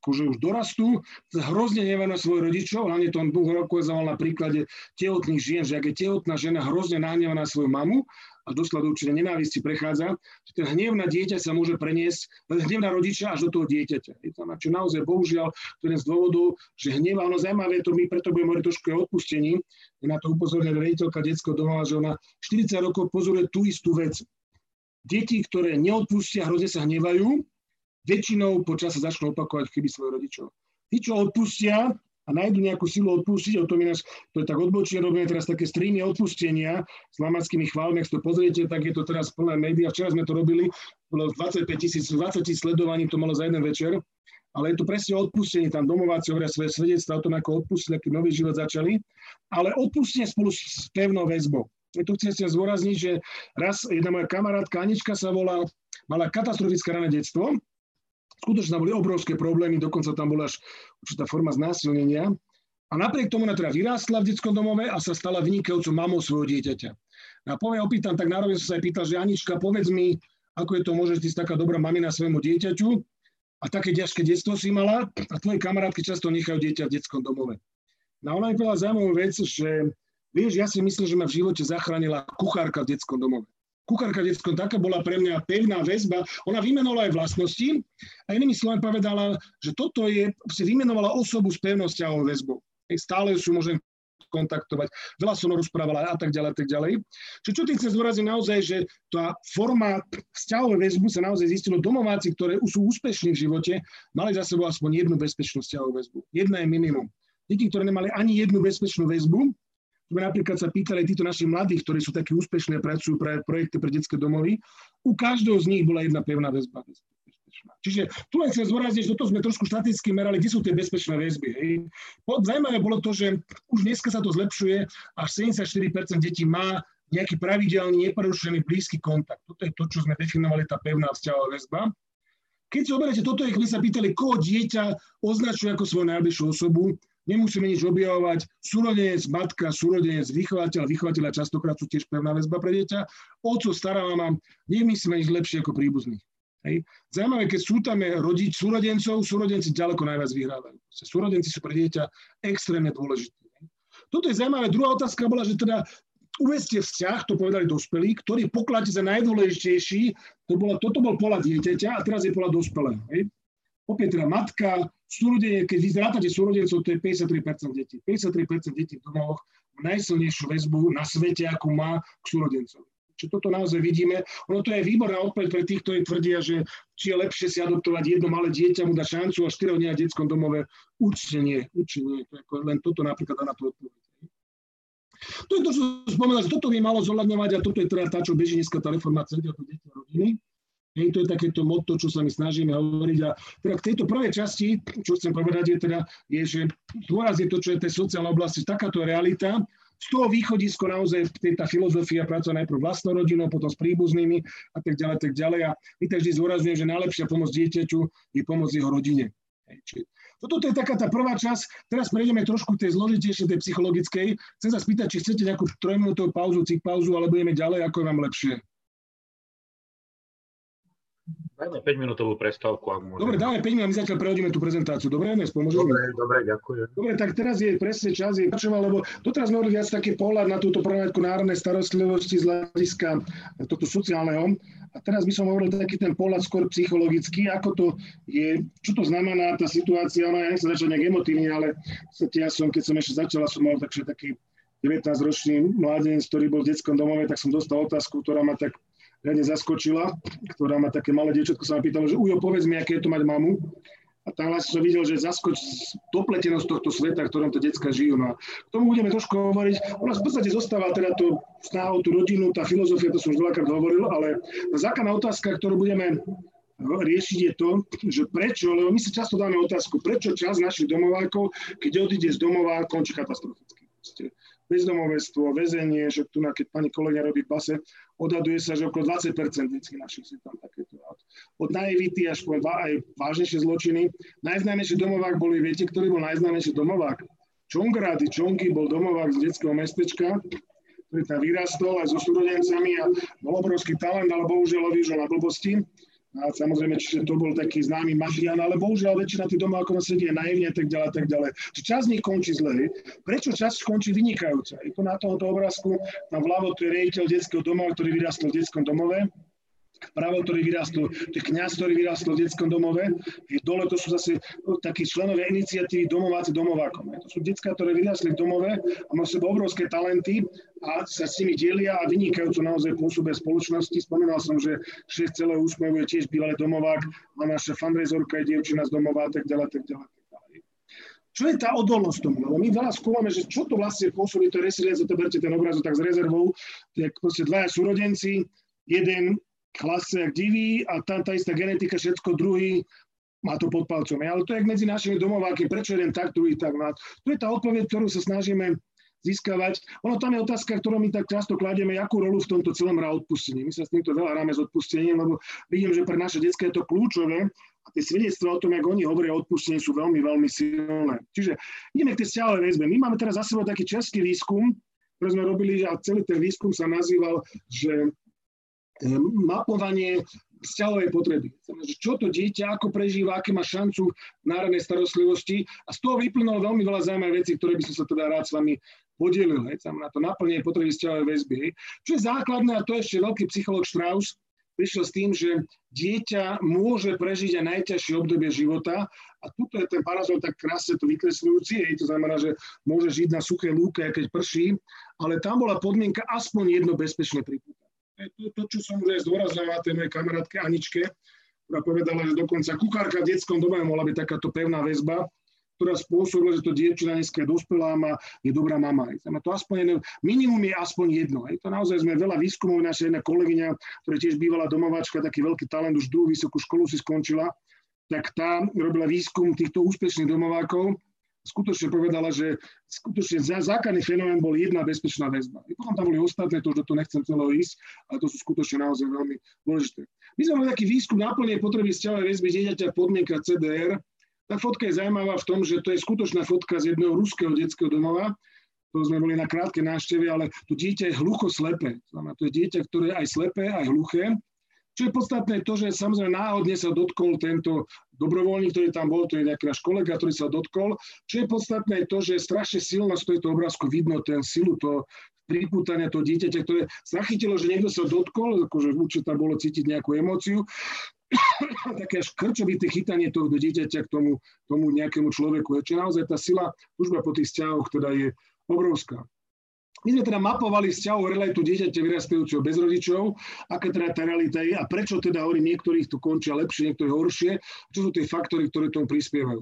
A: akože už dorastú, hrozne nevenujú svojich rodičov, hlavne to on ukazoval na príklade tehotných žien, že ak je tehotná žena hrozne nahneva na svoju mamu a doslova do určite nenávisti prechádza, že ten hnev na dieťa sa môže preniesť, hnev na rodiča až do toho dieťaťa. Je to, čo naozaj bohužiaľ, to je z dôvodu, že hnev, áno, zaujímavé, to my preto budeme hovoriť trošku o odpustení, na to upozorňuje rediteľka detského domova, že ona 40 rokov pozoruje tú istú vec. Deti, ktoré neodpustia, hrozne sa hnevajú, väčšinou počas sa začnú opakovať chyby svojich rodičov. Tí, čo odpustia a nájdu nejakú silu odpustiť, o tom ináč, to je tak odbočne robíme teraz také streamy odpustenia s lamackými chválmi, ak to pozriete, tak je to teraz plné médiá. Včera sme to robili, bolo 25 tisíc, 20 tisíc sledovaní, to malo za jeden večer, ale je to presne odpustenie, tam domováci hovoria svoje svedectva o tom, ako odpustili, aký nový život začali, ale odpustenie spolu s pevnou väzbou. Tu chcem sa zvorazniť, že raz jedna moja kamarátka Anička sa volá, mala katastrofické rané detstvo, Skutočne tam boli obrovské problémy, dokonca tam bola až určitá forma znásilnenia. A napriek tomu ona teda vyrástla v detskom domove a sa stala vynikajúcou mamou svojho dieťaťa. A poviem, opýtam, tak nároveň som sa aj pýtal, že Anička, povedz mi, ako je to že ty si taká dobrá mamina svojmu dieťaťu a také ťažké detstvo si mala a tvoje kamarátky často nechajú dieťa v detskom domove. No ona mi povedala zaujímavú vec, že vieš, ja si myslím, že ma v živote zachránila kuchárka v detskom domove kuchárka detskom, taká bola pre mňa pevná väzba. Ona vymenovala aj vlastnosti a inými slovami povedala, že toto je, si vymenovala osobu s pevnou vzťahovou väzbou. Stále sú môžem kontaktovať, veľa som rozprávala a tak ďalej, a tak ďalej. Čiže čo tým chcem zdôrazniť naozaj, že tá forma vzťahovej väzbu sa naozaj zistilo, domováci, ktoré sú úspešní v živote, mali za sebou aspoň jednu bezpečnú vzťahovú väzbu. Jedna je minimum. Deti, ktoré nemali ani jednu bezpečnú väzbu, napríklad sa pýtali títo naši mladých, ktorí sú takí úspešní pracujú pre projekty pre detské domovy, u každého z nich bola jedna pevná väzba. Čiže tu len chcem zvorazniť, že toto sme trošku štaticky merali, kde sú tie bezpečné väzby. Hej. Zajímavé bolo to, že už dneska sa to zlepšuje, až 74% detí má nejaký pravidelný, neporušený blízky kontakt. Toto je to, čo sme definovali, tá pevná vzťahová väzba. Keď si oberete, toto keď sa pýtali, koho dieťa označuje ako svoju najbližšiu osobu, nemusíme nič objavovať. Súrodenec, matka, súrodenec, vychovateľ, vychovateľa častokrát sú tiež pevná väzba pre dieťa. Oco, stará mama, nemyslíme nič lepšie ako príbuzných. Hej. Zaujímavé, keď sú tam rodič súrodencov, súrodenci ďaleko najviac vyhrávajú. Súrodenci sú pre dieťa extrémne dôležití. Toto je zaujímavé. Druhá otázka bola, že teda uveste vzťah, to povedali dospelí, ktorý pokladáte za najdôležitejší, to bolo, toto bol pola dieťaťa a teraz je pola dospelého. Opäť teda matka, súrodenie, keď vyzrátate súrodencov, to je 53% detí. 53% detí v domovoch má najsilnejšiu väzbu na svete, ako má k súrodencovi. Čiže toto naozaj vidíme. Ono to je výborná odpoveď pre tých, ktorí tvrdia, že či je lepšie si adoptovať jedno malé dieťa, mu dá šancu a 4 dní v detskom domove. Určite nie, určite nie. To je len toto napríklad dá na to odpoveď. To je to, čo som spomenul, že toto by malo zohľadňovať a toto je teda tá, čo beží dneska tá reforma Centra pre deti a rodiny. Hej, to je takéto motto, čo sa my snažíme hovoriť. A teda k tejto prvej časti, čo chcem povedať, je teda, je, že dôraz je to, čo je tej sociálnej oblasti, takáto realita, z toho východisko naozaj tá filozofia pracovať najprv vlastnou rodinou, potom s príbuznými a tak ďalej, tak ďalej. A my tak vždy zdôrazňujem, že najlepšia pomoc dieťaťu je pomoc jeho rodine. Toto je taká tá prvá časť. Teraz prejdeme trošku tej zložitejšej, tej psychologickej. Chcem sa spýtať, či chcete nejakú trojminútovú pauzu, cik pauzu, alebo ideme ďalej, ako je vám lepšie.
B: Dajme 5 minútovú prestávku, ak môžeme.
A: Dobre, dáme 5 minút, my zatiaľ prehodíme tú prezentáciu. Dobre, dnes pomôžeme?
B: Dobre, dobre, ďakujem.
A: Dobre, tak teraz je presne čas, je počúval, lebo doteraz sme mali viac taký pohľad na túto problematiku národnej starostlivosti z hľadiska tohto sociálneho. A teraz by som hovoril taký ten pohľad skôr psychologický, ako to je, čo to znamená tá situácia, no ja nechcem začať nejak emotívne, ale ja som, keď som ešte začala, som mal takže taký 19-ročný mladenec, ktorý bol v detskom domove, tak som dostal otázku, ktorá ma tak riadne zaskočila, ktorá má také malé dievčatko, sa ma pýtala, že ujo, povedz mi, aké je to mať mamu. A tam vlastne som videl, že zaskoč dopletenosť tohto sveta, v ktorom to detská žijú. No a k tomu budeme trošku hovoriť. Nás v podstate zostáva teda tú snahu, tú rodinu, tá filozofia, to som už veľakrát hovoril, ale základná otázka, ktorú budeme riešiť je to, že prečo, lebo my si často dáme otázku, prečo čas našich domovákov, keď odíde z domova, končí katastroficky bezdomovestvo, väzenie, že tu, keď pani kolega robí v odhaduje sa, že okolo 20% vždycky našich si tam takéto. Od naivity až po aj vážnejšie zločiny. Najznámejší domovák boli, viete, ktorý bol najznámejší domovák? Čongrády Čonky bol domovák z detského mestečka, ktorý tam vyrastol aj so súrodencami a bol obrovský talent, ale bohužiaľ vyžil na blbosti a samozrejme, čiže to bol taký známy mafián, ale bohužiaľ väčšina tých domov ako sedí naivne a tak ďalej, tak ďalej. Čiže čas z nich končí zle. Prečo čas končí vynikajúca? Je to na tomto obrázku, tam vľavo to je rejiteľ detského domova, ktorý vyrastol v detskom domove Pravo, ktorý vyrastol, to je kniaz, ktorý vyrastol v detskom domove. Je dole to sú zase no, takí členové iniciatívy domováci domovákom. To sú detská, ktoré vyrastli v domove a majú sebe obrovské talenty a sa s nimi delia a vynikajúco naozaj pôsobia spoločnosti. Spomínal som, že šéf celého úsmevu je tiež bývalý domovák, a naša fundraiserka je dievčina z domova a tak ďalej, tak ďalej. Čo je tá odolnosť tomu? Lebo my veľa skúmame, že čo to vlastne pôsobí, to je resilience, to berte ten obrazok tak s rezervou, tak proste dvaja súrodenci, jeden chlast jak diví a tá, tá istá genetika, všetko druhý má to pod palcom. Ale to je medzi našimi domováky, prečo jeden tak, druhý tak. No to je tá odpoveď, ktorú sa snažíme získavať. Ono tam je otázka, ktorú my tak často kladieme, akú rolu v tomto celom hrá odpustenie. My sa s týmto veľa ráme s odpustením, lebo vidím, že pre naše detské je to kľúčové a tie svedectvá o tom, ako oni hovoria o odpustení, sú veľmi, veľmi silné. Čiže ideme k tej vzťahovej väzbe. My máme teraz za sebou taký český výskum, ktorý sme robili a celý ten výskum sa nazýval, že mapovanie vzťahovej potreby. Čo to dieťa, ako prežíva, aké má šancu národnej starostlivosti. A z toho vyplynulo veľmi veľa zaujímavých vecí, ktoré by som sa teda rád s vami podelil. Hej, na to naplnenie potreby vzťahovej väzby. Hej. Čo je základné, a to ešte veľký psycholog Strauss, prišiel s tým, že dieťa môže prežiť aj najťažšie obdobie života a tuto je ten parazol tak krásne to vykresľujúci, hej, to znamená, že môže žiť na suché lúke, keď prší, ale tam bola podmienka aspoň jedno bezpečné pripútanie to, to, čo som už aj zdôrazňoval tej mojej kamarátke Aničke, ktorá povedala, že dokonca kukárka v detskom dome mohla byť takáto pevná väzba, ktorá spôsobila, že to dievčina dneska je dospelá a je dobrá mama. To aspoň minimum je aspoň jedno. Je to naozaj sme veľa výskumov, naša jedna kolegyňa, ktorá tiež bývala domovačka, taký veľký talent, už druhú vysokú školu si skončila, tak tá robila výskum týchto úspešných domovákov skutočne povedala, že skutočne základný fenomén bol jedna bezpečná väzba. I potom tam boli ostatné, to už do toho nechcem celého ísť, ale to sú skutočne naozaj veľmi dôležité. My sme mali taký výskum náplne potreby vzťahovej väzby dieťaťa podmienka CDR. Tá fotka je zaujímavá v tom, že to je skutočná fotka z jedného ruského detského domova, to sme boli na krátkej návšteve, ale to dieťa je hlucho slepé. To je dieťa, ktoré je aj slepé, aj hluché. Čo je podstatné to, že samozrejme náhodne sa dotkol tento dobrovoľník, ktorý tam bol, to je nejaký náš kolega, ktorý sa dotkol. Čo je podstatné to, že strašne silno z tohto obrázku vidno ten silu to pripútania toho dieťaťa, ktoré zachytilo, že niekto sa dotkol, akože určite tam bolo cítiť nejakú emóciu, také až krčovité chytanie toho dieťaťa k tomu, tomu nejakému človeku. Čiže naozaj tá sila, služba po tých vzťahoch teda je obrovská. My sme teda mapovali vzťahov realitu dieťaťa vyrastajúceho bez rodičov, aká teda tá realita je a prečo teda hovorí niektorých to končia lepšie, niektorých horšie, čo sú tie faktory, ktoré tomu prispievajú.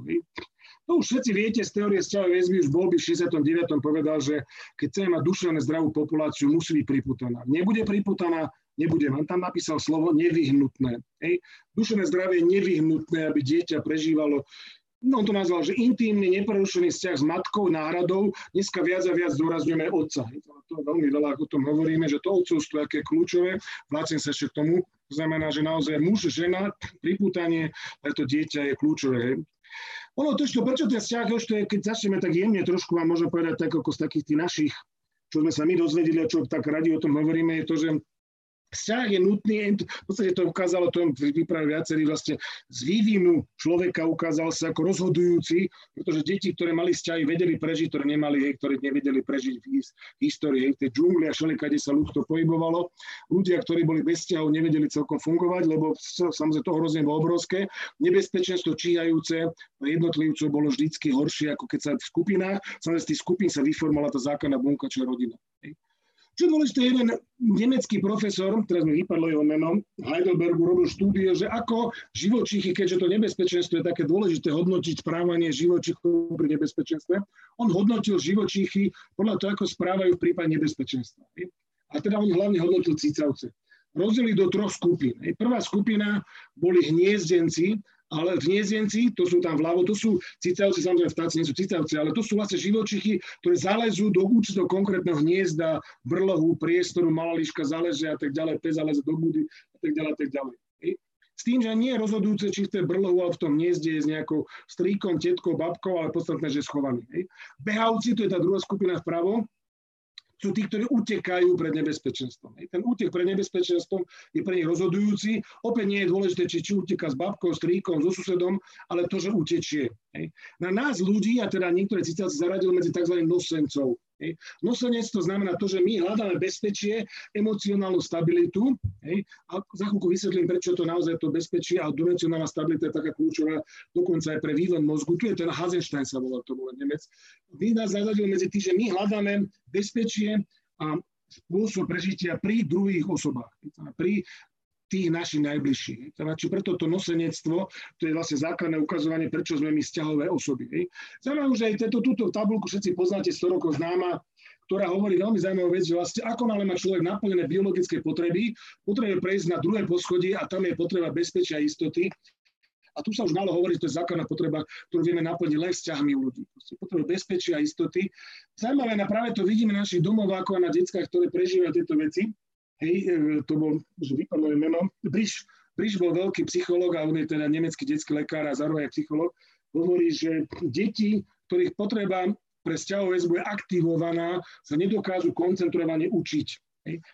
A: No už všetci viete z teórie vzťahovej väzby, už bol by v 69. povedal, že keď chceme mať duševne zdravú populáciu, musí byť priputaná. Nebude priputaná, nebude. On tam napísal slovo nevyhnutné. Hej. Duševné zdravie je nevyhnutné, aby dieťa prežívalo on to nazval, že intímny, neprerušený vzťah s matkou, náhradou, dneska viac a viac zdôrazňujeme otca. To veľmi veľa o tom hovoríme, že to otcovstvo je kľúčové, vlácem sa ešte k tomu, to znamená, že naozaj muž, žena, priputanie, to dieťa je kľúčové. Ono to, čo, prečo ten vzťah, ešte, keď začneme tak jemne, trošku vám môžem povedať tak ako z takých tých našich, čo sme sa my dozvedeli a čo tak radi o tom hovoríme, je to, že Vzťah je nutný, v podstate to ukázalo, to vypravili viacerí vlastne z vývinu človeka ukázal sa ako rozhodujúci, pretože deti, ktoré mali vzťahy, vedeli prežiť, ktoré nemali, hej, ktoré nevedeli prežiť v histórii, hej, tej džungli a všelikade sa ľudstvo pohybovalo. Ľudia, ktorí boli bez vzťahov, nevedeli celkom fungovať, lebo samozrejme to ohrozenie bolo obrovské. Nebezpečenstvo číhajúce jednotlivcov bolo vždycky horšie, ako keď sa v skupinách, samozrejme z tých skupín sa vyformovala tá základná bunka, čo je rodina. Hej. Čo je dôležité, jeden nemecký profesor, teraz mi vypadlo jeho meno, Heidelbergu robil štúdie, že ako živočichy, keďže to nebezpečenstvo je také dôležité hodnotiť správanie živočichov pri nebezpečenstve, on hodnotil živočichy podľa toho, ako správajú v prípade nebezpečenstva. A teda on hlavne hodnotil cicavce. Rozdelili do troch skupín. Prvá skupina boli hniezdenci, ale hniezdenci, to sú tam vľavo, to sú cicavci, samozrejme vtáci nie sú cicavci, ale to sú vlastne živočichy, ktoré zalezú do určitého konkrétneho hniezda, brlohu, priestoru, malá liška zaleže a tak ďalej, pes zaleze do budy a tak ďalej a tak ďalej. S tým, že nie je rozhodujúce, či v tej brlohu alebo v tom hniezde je s nejakou strýkom, tetkou, babkou, ale podstatné, že je schovaný. Behavci, to je tá druhá skupina vpravo, sú tí, ktorí utekajú pred nebezpečenstvom. Ten útek pred nebezpečenstvom je pre nich rozhodujúci. Opäť nie je dôležité, či, či uteka s babkou, s tríkom, so susedom, ale to, že utečie. Na nás ľudí, a teda niektoré cicavci zaradili medzi tzv. nosencov. Hej. To znamená to, že my hľadáme bezpečie, emocionálnu stabilitu. Hej. A za chvíľku vysvetlím, prečo to naozaj to bezpečie a dimensionálna stabilita je taká kľúčová dokonca aj pre vývon mozgu. Tu je ten Hazenstein sa volá, to bol Nemec. Vy nás zaradil medzi tým, že my hľadáme bezpečie a spôsob prežitia pri druhých osobách, pri tých našich najbližších. Teda, či preto to nosenectvo, to je vlastne základné ukazovanie, prečo sme my vzťahové osoby. Zaujímavé, že aj tento, túto tabulku všetci poznáte, 100 rokov známa, ktorá hovorí veľmi zaujímavú vec, že vlastne ako nále má človek naplnené biologické potreby, potrebuje prejsť na druhé poschodie a tam je potreba bezpečia a istoty. A tu sa už malo hovoriť, to je základná potreba, ktorú vieme naplniť len vzťahmi u ľudí. Potrebu bezpečia a istoty. Zaujímavé, na práve to vidíme na našich domov, ako aj na deckách, ktoré prežívajú tieto veci hej, e, to bol, že vypadlo meno, Briš, Briš bol veľký psychológ a on je teda nemecký detský lekár a zároveň psychológ, hovorí, že deti, ktorých potreba pre vzťahovú väzbu je aktivovaná, sa nedokážu koncentrovane učiť.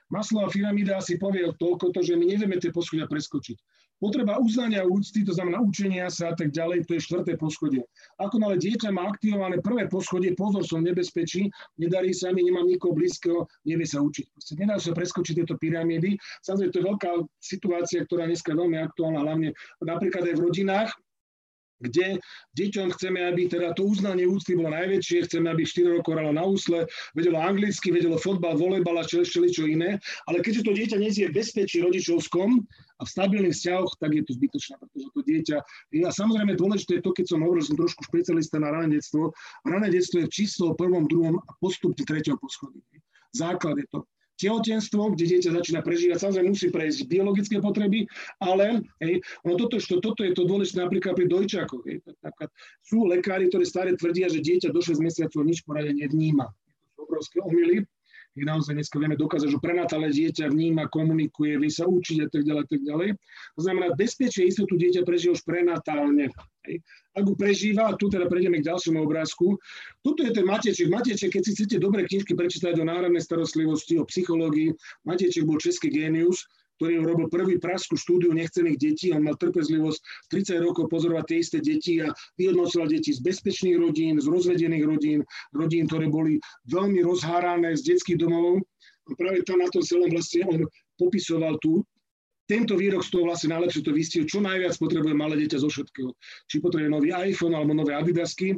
A: Maslová pyramída si povie toľko to, že my nevieme tie poschodia preskočiť. Potreba uznania úcty, to znamená učenia sa a tak ďalej, to je štvrté poschodie. Ako ale dieťa má aktivované prvé poschodie, pozor, som nebezpečí, nedarí sa mi, nemám nikoho blízkeho, nevie sa učiť. Proste nedá sa preskočiť tieto pyramídy. Samozrejme, to je veľká situácia, ktorá dneska je veľmi aktuálna, hlavne napríklad aj v rodinách, kde deťom chceme, aby teda to uznanie úcty bolo najväčšie, chceme, aby 4 rokov hralo na úsle, vedelo anglicky, vedelo fotbal, volejbal a ešte čo iné, ale keďže to dieťa nezie v bezpečí rodičovskom a v stabilných vzťahoch, tak je to zbytočné, pretože to dieťa, a samozrejme dôležité je to, keď som hovoril, som trošku špecialista na rané detstvo, rané detstvo je číslo prvom, druhom a postupne tretieho poschodí. Základ je to tehotenstvo, kde dieťa začína prežívať, samozrejme musí prejsť biologické potreby, ale hej, ono toto, čo, toto je to dôležité napríklad pri dojčákoch. Hej, napríklad sú lekári, ktorí stále tvrdia, že dieťa do 6 mesiacov nič poradne nevníma. To sú obrovské omily. I naozaj dneska vieme dokázať, že prenatálne dieťa vníma, komunikuje, vie sa učiť a tak ďalej, tak ďalej. To znamená, bezpečie istotu dieťa prežije už prenatálne. Ak ho prežíva, tu teda prejdeme k ďalšiemu obrázku. Tuto je ten Mateček. Mateček, keď si chcete dobre knižky prečítať o náhradnej starostlivosti, o psychológii, Mateček bol český génius, ktorý robil prvý praskú štúdiu nechcených detí. On mal trpezlivosť 30 rokov pozorovať tie isté deti a vyhodnocoval deti z bezpečných rodín, z rozvedených rodín, rodín, ktoré boli veľmi rozhárané z detských domov. A práve tam na tom celom vlastne on popisoval tú, tento výrok z toho vlastne najlepšie to vystihol, čo najviac potrebuje malé dieťa zo všetkého. Či potrebuje nový iPhone alebo nové Adidasky.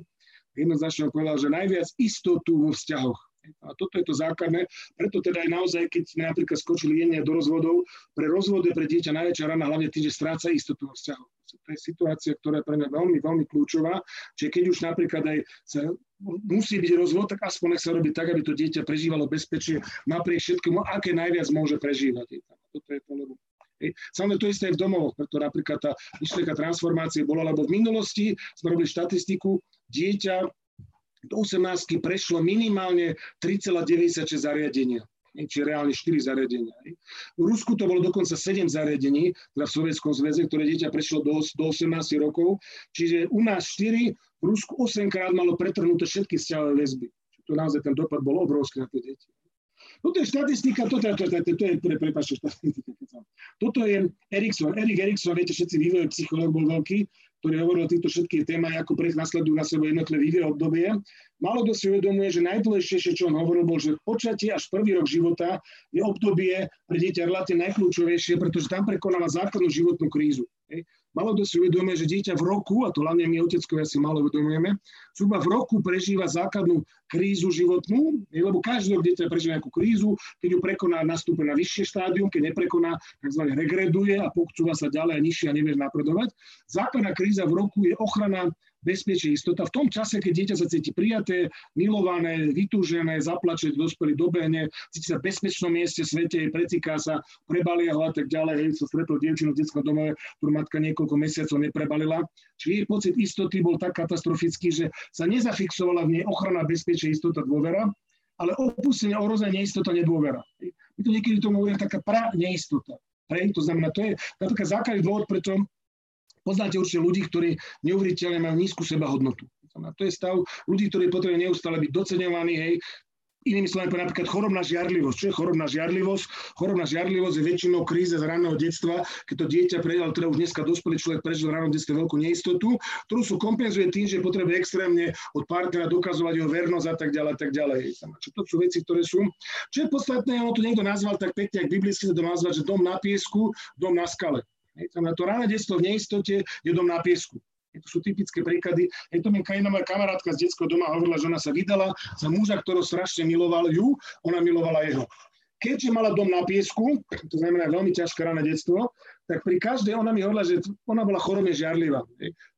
A: Jednoznačne povedal, že najviac istotu vo vzťahoch. A toto je to základné, preto teda aj naozaj, keď sme napríklad skočili jenia do rozvodov, pre rozvod je pre dieťa najväčšia rana hlavne tým, že stráca istotu vzťahu. To je situácia, ktorá je pre mňa veľmi, veľmi kľúčová. Čiže keď už napríklad aj sa musí byť rozvod, tak aspoň nech sa robí tak, aby to dieťa prežívalo bezpečie napriek všetkému, aké najviac môže prežívať. Toto je to, lebo Samozrejme, to isté je v domovoch, preto napríklad tá myšlienka transformácie bola, lebo v minulosti sme robili štatistiku, dieťa do 18 prešlo minimálne 3,96 zariadenia či reálne 4 zariadenia. V Rusku to bolo dokonca 7 zariadení, teda v Sovietskom zväze, ktoré dieťa prešlo do, do 18 rokov, čiže u nás 4, v Rusku 8 krát malo pretrhnuté všetky vzťahové väzby. To naozaj ten dopad bol obrovský na tie deti. Toto je štatistika, toto, to, to, to, to je, pre, prepáčte, štatistika. Toto je Erikson. Erik Erikson, viete, všetci vývoj psychológ bol veľký, ktorý hovoril o týchto všetkých témach, ako pre nasledujú na sebe jednotlivé vývoj obdobie. Malo kto si uvedomuje, že najdôležitejšie, čo on hovoril, bol, že počatie až prvý rok života je obdobie pre dieťa relatívne najkľúčovejšie, pretože tam prekonáva základnú životnú krízu. Malo kto si uvedomuje, že dieťa v roku, a to hlavne my oteckovia si malo uvedomujeme, zhruba v roku prežíva základnú krízu životnú, lebo každý rok dieťa prežíva nejakú krízu, keď ju prekoná, nastúpe na vyššie štádium, keď neprekoná, tzv. regreduje a pokcúva sa ďalej a nižšie a nevie napredovať. Základná kríza v roku je ochrana bezpečie, istota. V tom čase, keď dieťa sa cíti prijaté, milované, vytúžené, zaplače, dospelý dobehne, cíti sa v bezpečnom mieste, svete, precíká sa, prebalia ho a tak ďalej. Hej, som stretol dievčinu v detskom domove, ktorú matka niekoľko mesiacov neprebalila. Čiže jej pocit istoty bol tak katastrofický, že sa nezafixovala v nej ochrana, bezpečie, istota, dôvera, ale opustenie, ohrozenie, neistota, nedôvera. My to niekedy tomu hovoríme taká pra neistota. Pre, to znamená, to je napríklad základný dôvod, prečo Poznáte určite ľudí, ktorí neuveriteľne majú nízku sebahodnotu. To je stav ľudí, ktorí potrebujú neustále byť doceňovaní, hej, Inými slovami, napríklad chorobná žiarlivosť. Čo je chorobná žiarlivosť? Chorobná žiarlivosť je väčšinou kríze z raného detstva, keď to dieťa predal, teda už dneska dospelý človek prežil v ranom detstve veľkú neistotu, ktorú sú kompenzuje tým, že potrebuje extrémne od partnera dokazovať jeho vernosť a tak ďalej a tak ďalej. Čo to sú veci, ktoré sú. Čo je podstatné, ono to niekto nazval tak pekne, ak biblicky sa to nazval, že dom na piesku, dom na skale. Hej, to ráne detstvo v neistote je dom na piesku. To sú typické príklady. Hej, to mi jedna moja kamarátka z detského doma hovorila, že ona sa vydala za muža, ktorého strašne miloval ju, ona milovala jeho. Keďže mala dom na piesku, to znamená veľmi ťažké rané detstvo, tak pri každej, ona mi hovorila, že ona bola chorobne žiarlivá.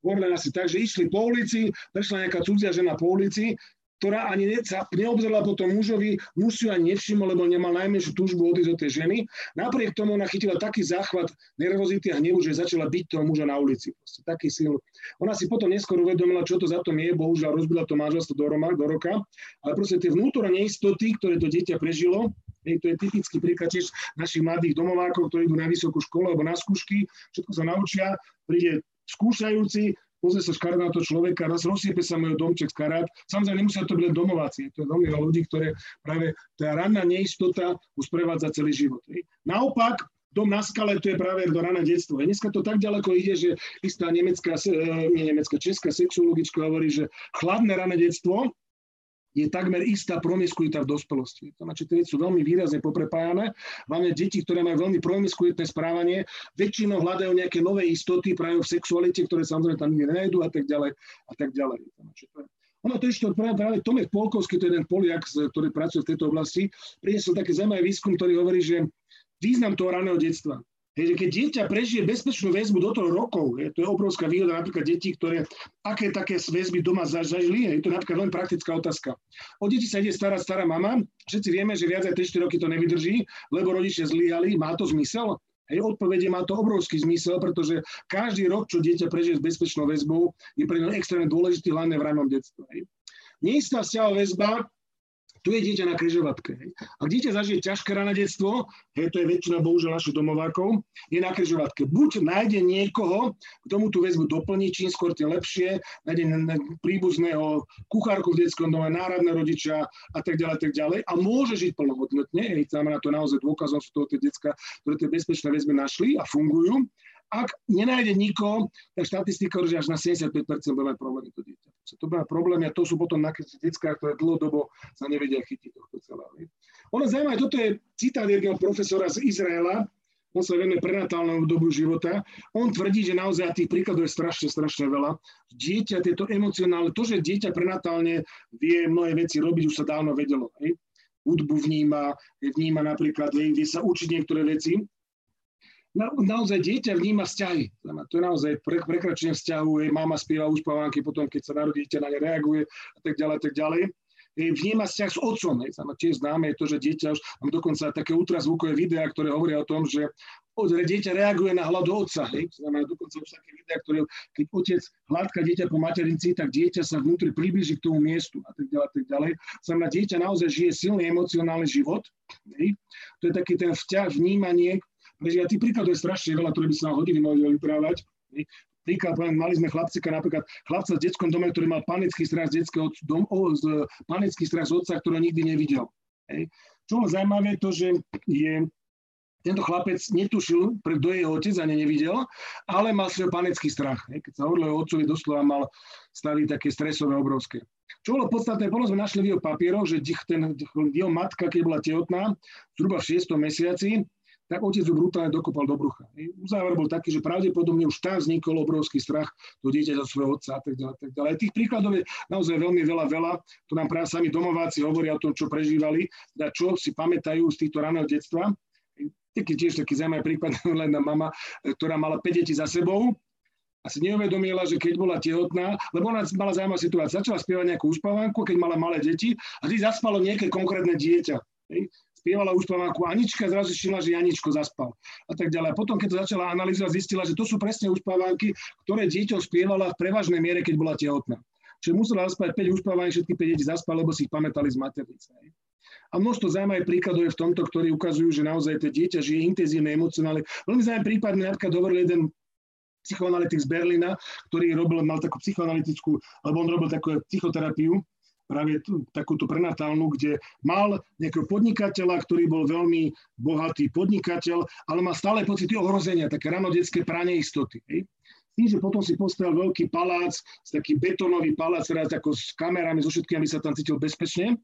A: Hovorila si tak, že išli po ulici, prešla nejaká cudzia žena po ulici, ktorá ani ne, sa neobzrela po tom mužovi, muž si ju ani nevšimol, lebo nemal najmenšiu túžbu odísť od tej ženy. Napriek tomu ona chytila taký záchvat nervozity a hnevu, že začala byť toho muža na ulici. Proste, taký sil. Ona si potom neskôr uvedomila, čo to za to je, bohužiaľ rozbila to manželstvo do, Roma, do roka, ale proste tie vnútorné neistoty, ktoré to dieťa prežilo, Hej, to je typický príklad tiež našich mladých domovákov, ktorí idú na vysokú školu alebo na skúšky, všetko sa naučia, príde skúšajúci, pozrie sa škaredá na toho človeka, raz rozsiepe sa môj domček z karát. Samozrejme, nemusia to byť domováci. To je veľmi veľa ľudí, ktoré práve tá ranná neistota už prevádza celý život. Naopak, dom na skale, to je práve do rané detstvo. Dneska to tak ďaleko ide, že istá nemecká, e, nie nemecká, česká sexuologička hovorí, že chladné rané detstvo je takmer istá promiskuita v dospelosti. To znamená, tie sú veľmi výrazne poprepájane. Máme deti, ktoré majú veľmi promiskuitné správanie, väčšinou hľadajú nejaké nové istoty práve v sexualite, ktoré samozrejme tam nikdy nenajdu a tak ďalej. A tak ďalej. Ono to ešte práve, práve Tomek Polkovský, to je jeden Poliak, ktorý pracuje v tejto oblasti, priniesol taký zaujímavý výskum, ktorý hovorí, že význam toho raného detstva Hej, keď dieťa prežije bezpečnú väzbu do toho rokov, je, to je obrovská výhoda napríklad detí, ktoré aké také väzby doma zažili, je to napríklad veľmi praktická otázka. O deti sa ide starať stará mama, všetci vieme, že viac aj 3-4 roky to nevydrží, lebo rodičia zlyhali, má to zmysel? Hej, odpovede má to obrovský zmysel, pretože každý rok, čo dieťa prežije s bezpečnou väzbou, je pre ňo extrémne dôležitý, hlavne v ranom detstve. Neistá vzťahová väzba tu je dieťa na križovatke. Ak dieťa zažije ťažké rané detstvo, hej, to je väčšina bohužiaľ našich domovákov, je na križovatke. Buď nájde niekoho, k tomu tú väzbu doplní, čím skôr tým lepšie, nájde príbuzného kuchárku v detskom dome, náradné rodičia a tak ďalej, tak ďalej a môže žiť plnohodnotne. Hej, znamená to naozaj dôkazom sú toho tie detská, ktoré tie bezpečné väzby našli a fungujú. Ak nenájde nikoho, tak štatistika hovorí, že až na 75% bude mať problémy to dieťa. To bude problémy a to sú potom na detská, ktoré dlhodobo sa nevedia chytiť tohto celého. Ono zaujímavé, toto je citát jedného profesora z Izraela, on sa venuje prenatálnemu dobu života. On tvrdí, že naozaj tých príkladov je strašne, strašne veľa. Dieťa, tieto emocionálne, to, že dieťa prenatálne vie mnohé veci robiť, už sa dávno vedelo. Hej. Hudbu vníma, vníma napríklad, vie sa učiť niektoré veci. Na, naozaj dieťa vníma vzťahy. To je naozaj pre, prekračenie vzťahu. Hej, mama spieva uspávanky, potom keď sa narodí dieťa na ne reaguje a tak ďalej, a tak ďalej vníma vzťah s otcom. Hej. Tiež známe je to, že dieťa už, mám dokonca také ultrazvukové videá, ktoré hovoria o tom, že dieťa reaguje na hľadu otca. Hej. Znamená dokonca už také videá, ktoré, keď otec hladká dieťa po maternici, tak dieťa sa vnútri približí k tomu miestu a tak ďalej. A tak ďalej. Znamená, dieťa naozaj žije silný emocionálny život. Hej. To je taký ten vzťah, vnímanie, že ja tých príkladov je strašne veľa, ktoré by sa hodiny mohli vyprávať. Príklad, mali sme chlapcika, napríklad chlapca v detskom dome, ktorý mal panický strach z detského dom, o, z, panický strach z otca, ktorého nikdy nevidel. Hej. Čo bolo zaujímavé, to, že je, tento chlapec netušil, kto je jeho otec, ani nevidel, ale mal svoj panický strach. Hej. Keď sa hovorilo o otcovi, doslova mal stavy také stresové obrovské. Čo bolo podstatné, potom sme našli v jeho papieroch, že ten, jeho matka, keď bola tehotná, zhruba v 6. mesiaci, tak otec ju brutálne dokopal do brucha. Uzáver bol taký, že pravdepodobne už tam vznikol obrovský strach do dieťaťa svojho otca a tak ďalej. Tak ďalej. Tých príkladov je naozaj veľmi veľa, veľa. To nám práve sami domováci hovoria o tom, čo prežívali, a čo si pamätajú z týchto raného detstva. Taký tiež taký zaujímavý prípad, len mama, ktorá mala 5 detí za sebou, a si neuvedomila, že keď bola tehotná, lebo ona mala zaujímavú situáciu, začala spievať nejakú uspávanku, keď mala malé deti a vždy zaspalo nejaké konkrétne dieťa spievala už ako Anička, zrazu šila, že Janičko zaspal a tak ďalej. Potom, keď to začala analyzovať, zistila, že to sú presne uspávanky, ktoré dieťa spievala v prevažnej miere, keď bola tehotná. Čiže musela zaspať 5 uspávaní, všetky 5 deti zaspali, lebo si ich pamätali z maternice. A množstvo zaujímavých príkladov je v tomto, ktorí ukazujú, že naozaj to dieťa žije intenzívne, emocionálne. Veľmi zaujímavý prípad mi napríklad hovoril jeden psychoanalytik z Berlína, ktorý robil, mal takú psychoanalytickú, alebo on robil takú psychoterapiu práve tú, takúto prenatálnu, kde mal nejakého podnikateľa, ktorý bol veľmi bohatý podnikateľ, ale mal stále pocity ohrozenia, také ranodetské pranie istoty. Hej. Tým, že potom si postavil veľký palác, taký betónový palác, teraz ako s kamerami, so všetkým, aby sa tam cítil bezpečne.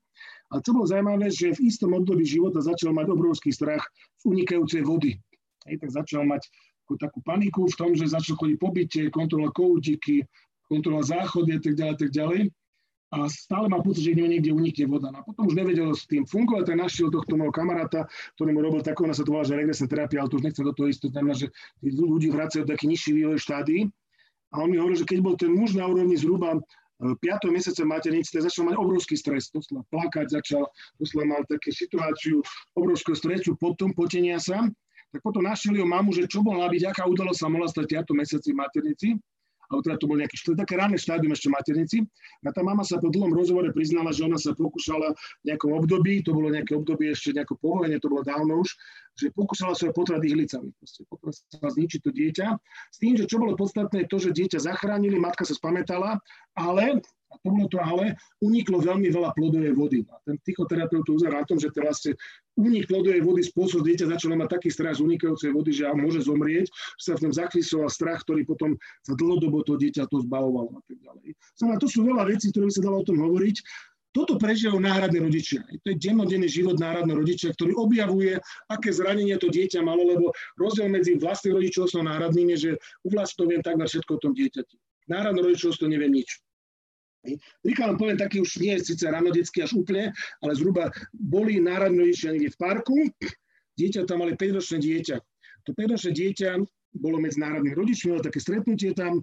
A: A čo bolo zaujímavé, že v istom období života začal mať obrovský strach z unikajúcej vody. Hej, tak začal mať takú, paniku v tom, že začal chodiť po byte, kontrolovať koutiky, kontrolovať záchody a tak ďalej, tak ďalej a stále má pocit, že niekde unikne voda. No a potom už nevedel s tým fungovať, tak našiel tohto môjho kamaráta, ktorý mu robil takú, ona sa to volá, že regresná terapia, ale to už nechcem do toho ísť, to znamená, že ľudí vracajú taký nižší vývoj štádii. A on mi hovoril, že keď bol ten muž na úrovni zhruba 5. E, mesiaca maternice, začal mať obrovský stres, doslova plakať začal, doslova mal také situáciu obrovského stresu, potom potenia sa, tak potom našiel jeho mamu, že čo bola byť, aká udalosť sa mohla stať 5. mesiaci maternici alebo teda to bol štvrt, také ranné štádium ešte maternici. A tá mama sa po dlhom rozhovore priznala, že ona sa pokúšala v nejakom období, to bolo nejaké obdobie ešte nejako povolenie, to bolo dávno už, že pokúšala sa potrat ihlicami. Potom sa zničiť to dieťa. S tým, že čo bolo podstatné, to, že dieťa zachránili, matka sa spamätala, ale a to bolo to ale, uniklo veľmi veľa plodovej vody. A ten psychoterapeut uzerá na tom, že teraz unik plodovej vody spôsob, dieťa začalo mať taký strach z unikajúcej vody, že môže zomrieť, že sa v tom zachrysoval strach, ktorý potom sa dlhodobo to dieťa to zbavovalo a tak ďalej. Znamená, to sú veľa vecí, ktoré by sa dalo o tom hovoriť. Toto prežívajú náhradné rodičia. To je dennodenný život náhradného rodičia, ktorý objavuje, aké zranenie to dieťa malo, lebo rozdiel medzi vlastným rodičovstvom a náhradným je, že u vlastného viem takmer všetko o tom dieťati. Náhradné rodičovstvo neviem nič. Príklad poviem taký už nie je síce ranodetský až úplne, ale zhruba boli národní rodičia niekde v parku, dieťa tam mali 5-ročné dieťa. To 5-ročné dieťa bolo medzi národnými rodičmi, ale také stretnutie tam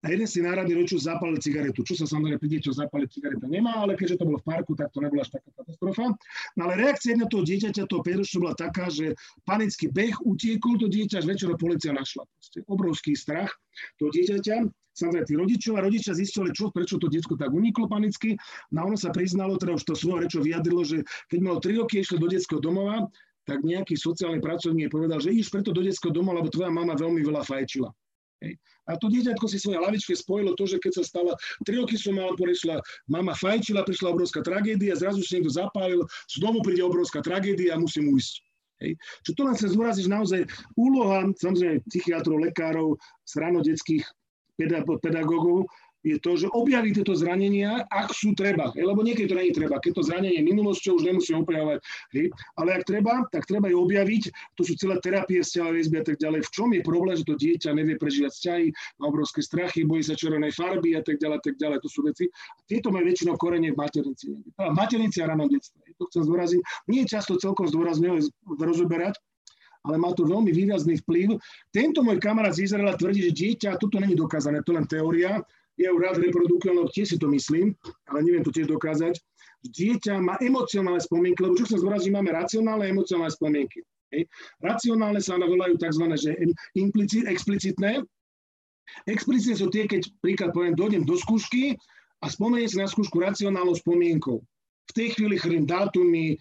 A: a jeden si národný rodič zapálil cigaretu, čo sa samozrejme pri deťoch zapáliť cigareta nemá, ale keďže to bolo v parku, tak to nebola až taká katastrofa. No ale reakcia jedného toho dieťaťa, toho 5 bola taká, že panický beh utiekol to dieťa, až večer policia našla. Proste obrovský strach toho dieťaťa samozrejme tí rodičov a rodičia zistili, čo, prečo to detsko tak uniklo panicky. No ono sa priznalo, teda už to svoje rečo vyjadrilo, že keď malo 3 roky išlo do detského domova, tak nejaký sociálny pracovník povedal, že iš preto do detského domova, lebo tvoja mama veľmi veľa fajčila. Hej. A to dieťatko si svoje hlavičke spojilo to, že keď sa stala, 3 roky som mal, prišla, mama fajčila, prišla obrovská tragédia, zrazu si niekto zapálil, znovu príde obrovská tragédia a musím ujsť. Hej. Čo to len sa zúraziť, naozaj úloha, samozrejme, psychiatrov, lekárov, detských pedagógov je to, že objaví tieto zranenia, ak sú treba. Lebo niekedy to nie treba. Keď to zranenie minulosťou, už nemusíme opravovať. Ale ak treba, tak treba ju objaviť. To sú celé terapie vzťahové väzby a tak ďalej. V čom je problém, že to dieťa nevie prežívať vzťahy, má obrovské strachy, bojí sa červenej farby a tak ďalej, tak ďalej. To sú veci. A tieto majú väčšinou korene v maternici. V maternici a ranom detstve. To chcem zdôrazniť. Nie je často celkom zdôrazňovať, rozoberať, ale má to veľmi výrazný vplyv. Tento môj kamarát z Izraela tvrdí, že dieťa, toto není dokázané, to len teória, ju rád reprodukujem, lebo tiež si to myslím, ale neviem to tiež dokázať. Dieťa má emocionálne spomienky, lebo čo sa zdôrazní, máme racionálne a emocionálne spomienky. Hej. Racionálne sa volajú tzv. Že implicit, explicitné. Explicitné sú tie, keď príklad poviem, dojdem do skúšky a spomeniem si na skúšku racionálnou spomienkou. V tej chvíli chrlím dátumy,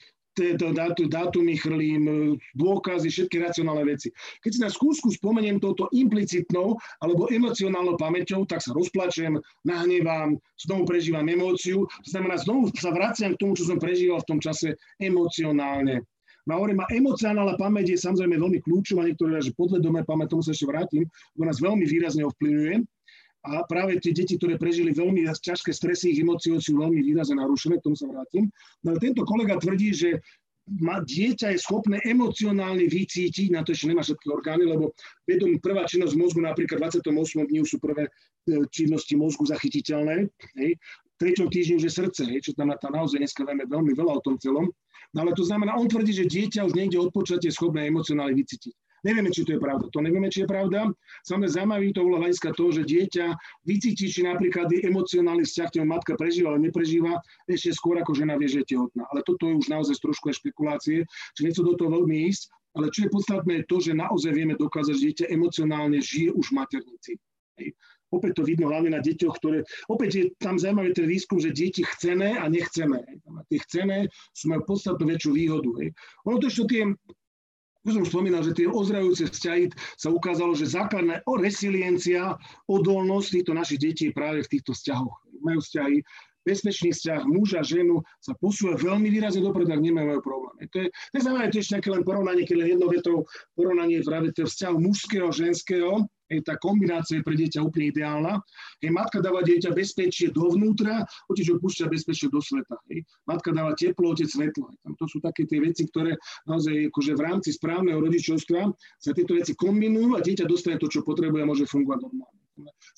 A: dátumy chrlím, e, dôkazy, všetky racionálne veci. Keď si na skúsku spomeniem touto implicitnou alebo emocionálnou pamäťou, tak sa rozplačem, nahnevám, znovu prežívam emóciu. To znamená, znovu sa vraciam k tomu, čo som prežíval v tom čase emocionálne. No hovorím, a emocionálna pamäť je samozrejme veľmi kľúčová, niektoré že podvedomé pamäť, tomu sa ešte vrátim, lebo nás veľmi výrazne ovplyvňuje. A práve tie deti, ktoré prežili veľmi ťažké stresy, ich emócie sú veľmi výrazne narušené, k tomu sa vrátim. No ale tento kolega tvrdí, že ma, dieťa je schopné emocionálne vycítiť, na to ešte nemá všetky orgány, lebo vedom, prvá činnosť mozgu, napríklad 28 dní sú prvé e, činnosti mozgu zachytiteľné. Hej. Treťom týždni už je srdce, hej, čo tam, tam naozaj dneska vieme veľmi veľa o tom celom. No ale to znamená, on tvrdí, že dieťa už niekde od počatia schopné emocionálne vycítiť. Nevieme, či to je pravda. To nevieme, či je pravda. Samozrejme, zaujímavý to bolo hľadiska toho, že dieťa vycíti, či napríklad je emocionálny vzťah, ktorý matka prežíva, ale neprežíva, ešte skôr ako žena vie, že je tehotná. Ale toto je už naozaj trošku aj špekulácie, či nechcú do toho veľmi ísť. Ale čo je podstatné, je to, že naozaj vieme dokázať, že dieťa emocionálne žije už v maternici. Hej. Opäť to vidno hlavne na deťoch, ktoré... Opäť je tam zaujímavý ten výskum, že deti chcené a nechcené. Tie chcené sú majú podstatnú väčšiu výhodu. Hej. Ono to ešte tie už som spomínal, že tie ozdravujúce vzťahy sa ukázalo, že základná resiliencia, odolnosť týchto našich detí je práve v týchto vzťahoch. Majú vzťahy, bezpečný vzťah muža, ženu sa posúva veľmi výrazne dopredu, ak nemajú problém. To je, to je tiež nejaké len porovnanie, keď len jednou vetou porovnanie práve toho vzťahu mužského, ženského, Hej, tá kombinácia je pre dieťa úplne ideálna. Hej, matka dáva dieťa bezpečie dovnútra, otec ho púšťa bezpečie do sveta. Hej. Matka dáva teplo, otec svetlo. Hej. To sú také tie veci, ktoré naozaj akože v rámci správneho rodičovstva sa tieto veci kombinujú a dieťa dostane to, čo potrebuje a môže fungovať normálne.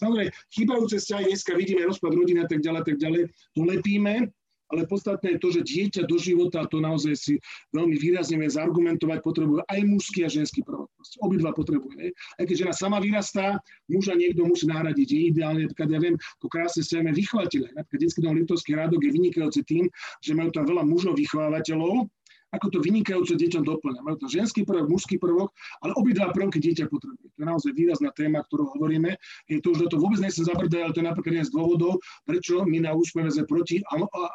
A: Samozrejme, chýbajúce vzťahy dneska vidíme rozpad rodiny a tak ďalej, tak ďalej, to lepíme, ale podstatné je to, že dieťa do života, to naozaj si veľmi výrazne vie zargumentovať, potrebuje aj mužský a ženský prvok. Obidva potrebuje. Aj keď žena sama vyrastá, muža niekto musí nahradiť. Je ideálne, keď ja viem, to krásne sa vychovateľe. Napríklad detský dom Liptovský rádok je vynikajúci tým, že majú tam veľa mužov vychovávateľov, ako to vynikajúco deťom doplňa. Majú to ženský prvok, mužský prvok, ale obidva prvky dieťa potrebuje. To je naozaj výrazná téma, ktorú hovoríme. Je to už do toho vôbec nechcem zabrdať, ale to je napríklad jeden z dôvodov, prečo my na sme proti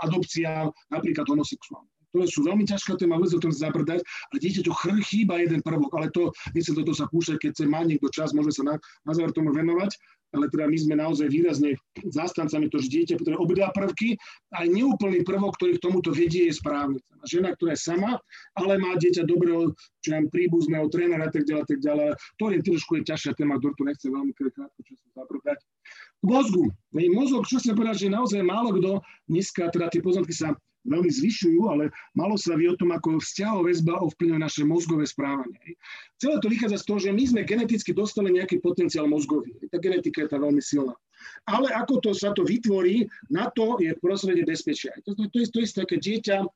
A: adopciám napríklad homosexuálnym. To sú veľmi ťažká téma, vôbec o tom zabrdať, ale dieťaťu chr chýba jeden prvok, ale to nechcem toto sa púšťať, keď sa má niekto čas, môže sa na, na záver tomu venovať, ale teda my sme naozaj výrazne zástancami to, že dieťa potrebuje obidva prvky. Aj neúplný prvok, ktorý k tomuto vedie, je správny. Žena, ktorá je sama, ale má dieťa dobrého, čo nám príbuzného trénera tak ďalej, tak ďalej. To je trošku je ťažšia téma, ktorú tu nechce veľmi krátko času zabrdať. K mozgu. Mozog, čo chcem povedať, že naozaj málo kto dneska, teda tie poznatky sa veľmi zvyšujú, ale malo sa vie o tom, ako vzťahov väzba ovplyvňuje naše mozgové správanie. Celé to vychádza z toho, že my sme geneticky dostali nejaký potenciál mozgový. Tá genetika je tá veľmi silná. Ale ako to sa to vytvorí, na to je v prostredí bezpečia. To, to, to, je, to je také dieťa,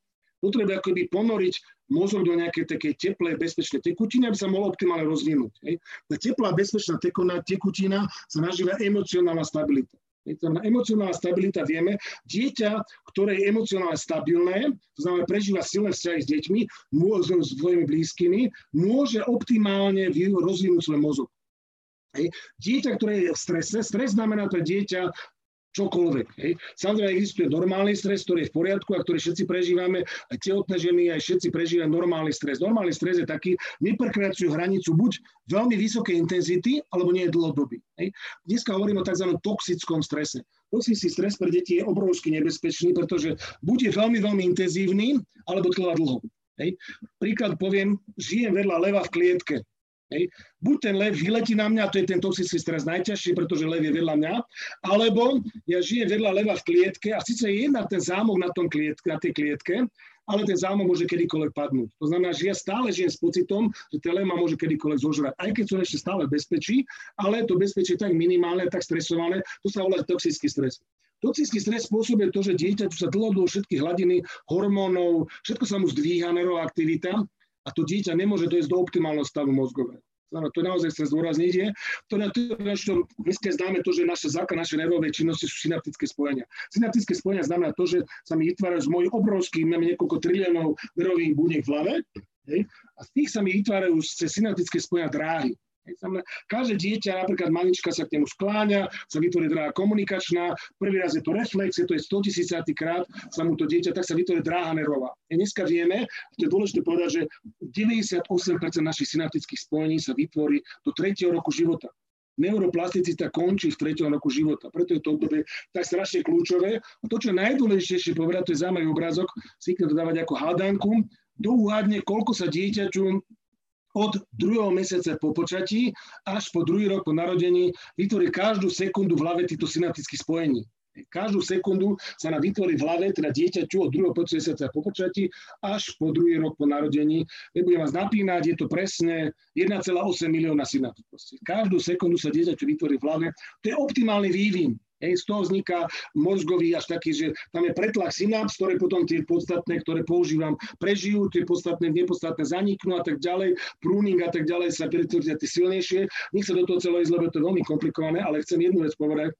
A: potrebuje akoby ponoriť mozog do nejakej takej teplej, bezpečnej tekutiny, aby sa mohol optimálne rozvinúť. Hej. Tá teplá, bezpečná tekutina sa nazýva emocionálna stabilita. Na emocionálna stabilita vieme, dieťa, ktoré je emocionálne stabilné, to znamená prežíva silné vzťahy s deťmi, s svojimi blízkymi, môže optimálne rozvinúť svoj mozog. Dieťa, ktoré je v strese, stres znamená pre dieťa čokoľvek. Hej. Samozrejme existuje normálny stres, ktorý je v poriadku a ktorý všetci prežívame, aj tehotné ženy, aj všetci prežívajú normálny stres. Normálny stres je taký, neprekračujú hranicu buď veľmi vysokej intenzity, alebo nie je dlhodobý. Hej. Dneska hovorím o tzv. toxickom strese. Toxický stres pre deti je obrovsky nebezpečný, pretože buď je veľmi, veľmi intenzívny, alebo trvá dlho. Hej. Príklad poviem, žijem vedľa leva v klietke. Hej. Buď ten lev vyletí na mňa, to je ten toxický stres najťažší, pretože lev je vedľa mňa, alebo ja žijem vedľa leva v klietke a síce je jedna ten zámok na, tom klietke, na tej klietke, ale ten zámok môže kedykoľvek padnúť. To znamená, že ja stále žijem s pocitom, že ten lev ma môže kedykoľvek zožrať. Aj keď som ešte stále bezpečí, ale to bezpečie je tak minimálne, tak stresované, to sa volá toxický stres. Toxický stres spôsobuje to, že dieťa sa dlhodobo všetky hladiny hormónov, všetko sa mu zdvíha, nerová aktivita a to dieťa nemôže dojsť do optimálneho stavu mozgového. Áno, to naozaj chcem zdôrazniť je, to na čo dneska známe to, že naša základ našej nervovej činnosti sú synaptické spojenia. Synaptické spojenia znamená to, že sa mi vytvárajú z mojich obrovských, máme niekoľko triliónov nervových buniek v hlave, hej, a z tých sa mi vytvárajú cez synaptické spojenia dráhy. Každé dieťa, napríklad malička sa k nemu skláňa, sa vytvorí dráha komunikačná, prvý raz je to reflex, je to je 100 tisícatý krát sa mu to dieťa, tak sa vytvorí dráha nervová. A dneska vieme, to je dôležité povedať, že 98% našich synaptických spojení sa vytvorí do 3. roku života neuroplasticita končí v 3. roku života. Preto je to obdobie tak strašne kľúčové. A to, čo je najdôležitejšie povedať, to je zaujímavý obrázok, si to dávať ako hádanku, douhádne, koľko sa dieťaťu od druhého mesiaca po počatí až po druhý rok po narodení vytvorí každú sekundu v hlave týchto synaptických spojení. Každú sekundu sa nám vytvorí v hlave, teda dieťaťu od druhého mesiaca po počatí až po druhý rok po narodení. Nebudem vás napínať, je to presne 1,8 milióna synaptov. Každú sekundu sa dieťaťu vytvorí v hlave. To je optimálny vývin. Hej, z toho vzniká mozgový až taký, že tam je pretlak synaps, ktoré potom tie podstatné, ktoré používam, prežijú, tie podstatné, nepodstatné zaniknú a tak ďalej, pruning a tak ďalej sa pretvoria tie silnejšie. Nech sa do toho celé ísť, lebo to je veľmi komplikované, ale chcem jednu vec povedať.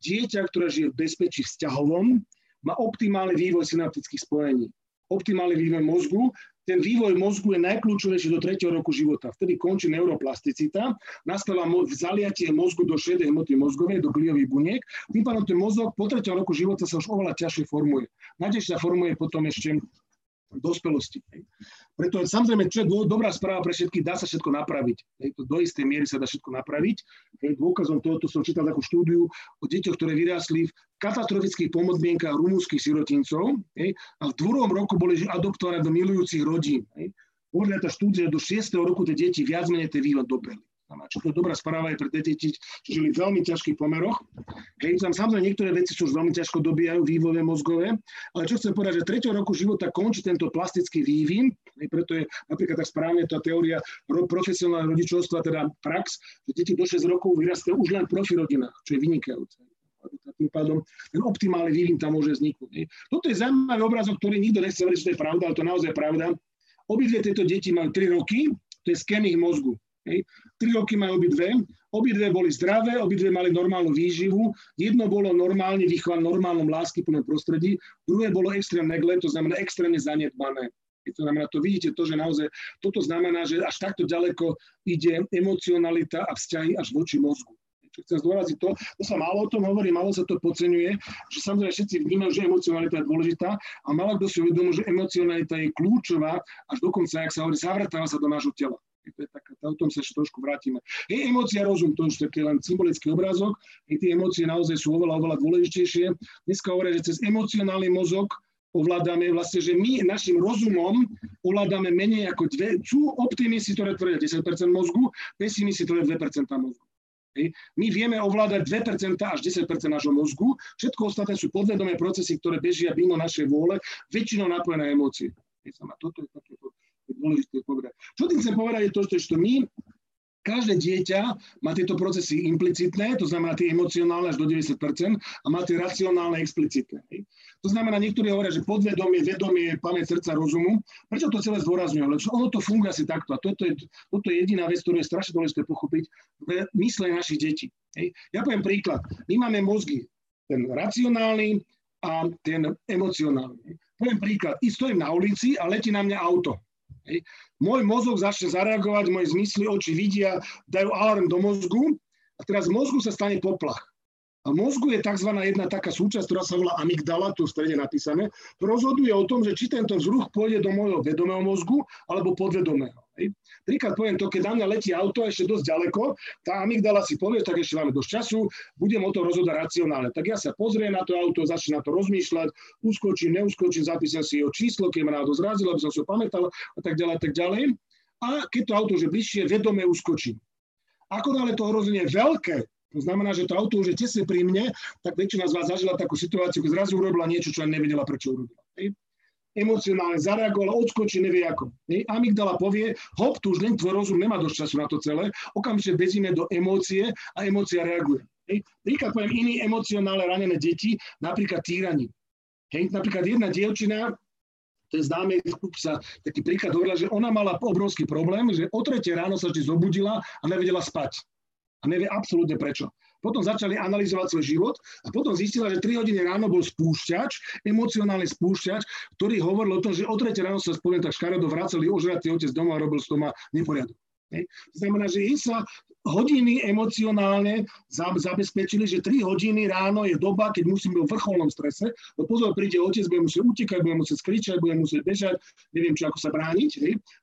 A: Dieťa, ktoré žije v bezpečí vzťahovom, má optimálny vývoj synaptických spojení optimálny vývoj mozgu ten vývoj mozgu je najkľúčovejší do 3. roku života. Vtedy končí neuroplasticita, nastáva zaliatie mozgu do šedej hmoty mozgovej, do gliových buniek. Tým pádom ten mozog po 3. roku života sa už oveľa ťažšie formuje. Najťažšie sa formuje potom ešte dospelosti. Preto samozrejme, čo je dobrá správa pre všetkých, dá sa všetko napraviť. Do istej miery sa dá všetko napraviť. Hej, dôkazom tohoto som čítal takú štúdiu o deťoch, ktoré vyrástli v katastrofických pomodmienkach rumúnskych sirotincov a v druhom roku boli adoptované do milujúcich rodín. Podľa tá štúdia do 6. roku tie deti viac menej ten vývod dobehli. Čo to je dobrá správa aj pre tie deti, čo žili v veľmi ťažkých pomeroch. Hej, tam samozrejme niektoré veci sú už veľmi ťažko dobíjajú, vývojové, mozgové, ale čo chcem povedať, že 3. roku života končí tento plastický vývin, hej, preto je napríklad tak správne tá teória profesionálneho rodičovstva, teda prax, že deti do 6 rokov vyrastajú už len v profi rodinách, čo je vynikajúce tým pádom ten optimálny vývin tam môže vzniknúť. Toto je zaujímavý obrazok, ktorý nikto nechce veriť, že to je pravda, ale to je naozaj pravda. Obidve tieto deti majú 3 roky, to je sken ich mozgu. Hej. Tri roky majú obidve, obidve boli zdravé, obidve mali normálnu výživu, jedno bolo normálne vychované v normálnom plnom prostredí, druhé bolo extrémne negle, to znamená extrémne zanedbané. To znamená, to vidíte to, že naozaj toto znamená, že až takto ďaleko ide emocionalita a vzťahy až voči mozgu. Čo chcem zdôraziť to, to sa málo o tom hovorí, málo sa to podceňuje, že samozrejme všetci vnímajú, že emocionalita je dôležitá a málo kto si uvedomuje, že emocionalita je kľúčová, až dokonca, ak sa hovorí, zavratáva sa do nášho tela to je taká, o tom sa ešte trošku vrátime. Hej, emócia, rozum, to je len symbolický obrázok, hej, tie emócie naozaj sú oveľa, oveľa dôležitejšie. Dneska hovoria, že cez emocionálny mozog ovládame vlastne, že my našim rozumom ovládame menej ako dve, sú optimisti, ktoré tvoria 10% mozgu, pesimisti, ktoré 2% mozgu. My vieme ovládať 2% až 10% nášho mozgu, všetko ostatné sú podvedomé procesy, ktoré bežia mimo našej vôle, väčšinou napojené emócie. Toto je takéto dôležité povedať. Čo tým chcem povedať je to, že my každé dieťa má tieto procesy implicitné, to znamená tie emocionálne až do 90% a má tie racionálne explicitné. To znamená, niektorí hovoria, že podvedomie, vedomie, pamäť srdca, rozumu. Prečo to celé zdôrazňujem? Lebo ono to funguje asi takto. A toto je, toto je jediná vec, ktorú je strašne dôležité pochopiť v mysle našich detí. Ja poviem príklad. My máme mozgy, ten racionálny a ten emocionálny. Poviem príklad. I stojím na ulici a letí na mňa auto. Hej. Môj mozog začne zareagovať, moje zmysly, oči vidia, dajú alarm do mozgu a teraz v mozgu sa stane poplach. A mozgu je tzv. jedna taká súčasť, ktorá sa volá amygdala, tu v strede napísané, rozhoduje o tom, že či tento vzruch pôjde do môjho vedomého mozgu alebo podvedomého. Príklad poviem to, keď na mňa letí auto ešte dosť ďaleko, tá amygdala si povie, tak ešte máme dosť času, budem o to rozhodať racionálne. Tak ja sa pozriem na to auto, začnem na to rozmýšľať, uskočím, neuskočím, zapísam si jeho číslo, keď ma náhodou zrazilo, aby som si ho pamätal a tak ďalej, a tak ďalej. a keď to auto už je bližšie, vedome uskočím. Ako dále to ohrozenie je veľké, to znamená, že to auto už je tesne pri mne, tak väčšina z vás zažila takú situáciu, keď zrazu urobila niečo, čo ani nevedela, prečo urobila. Hej. Emocionálne zareagovala, odskočí, nevie ako. Hej. Amygdala povie, hop, tu už len tvoj rozum nemá dosť času na to celé, okamžite bezíme do emócie a emócia reaguje. Hej. Príklad poviem iný emocionálne ranené deti, napríklad týraní. Hej. Napríklad jedna dievčina, ten známy sa taký príklad hovorila, že ona mala obrovský problém, že o tretie ráno sa vždy zobudila a nevedela spať a nevie absolútne prečo. Potom začali analyzovať svoj život a potom zistila, že 3 hodiny ráno bol spúšťač, emocionálny spúšťač, ktorý hovoril o tom, že o 3 ráno sa spomínam tak škaredo vracali ožratý otec doma a robil z doma neporiadok. To znamená, že jej sa hodiny emocionálne zabezpečili, že 3 hodiny ráno je doba, keď musím byť v vrcholnom strese, bo pozor, príde otec, bude musieť utekať, bude musieť skričať, bude musieť bežať, neviem, čo ako sa brániť.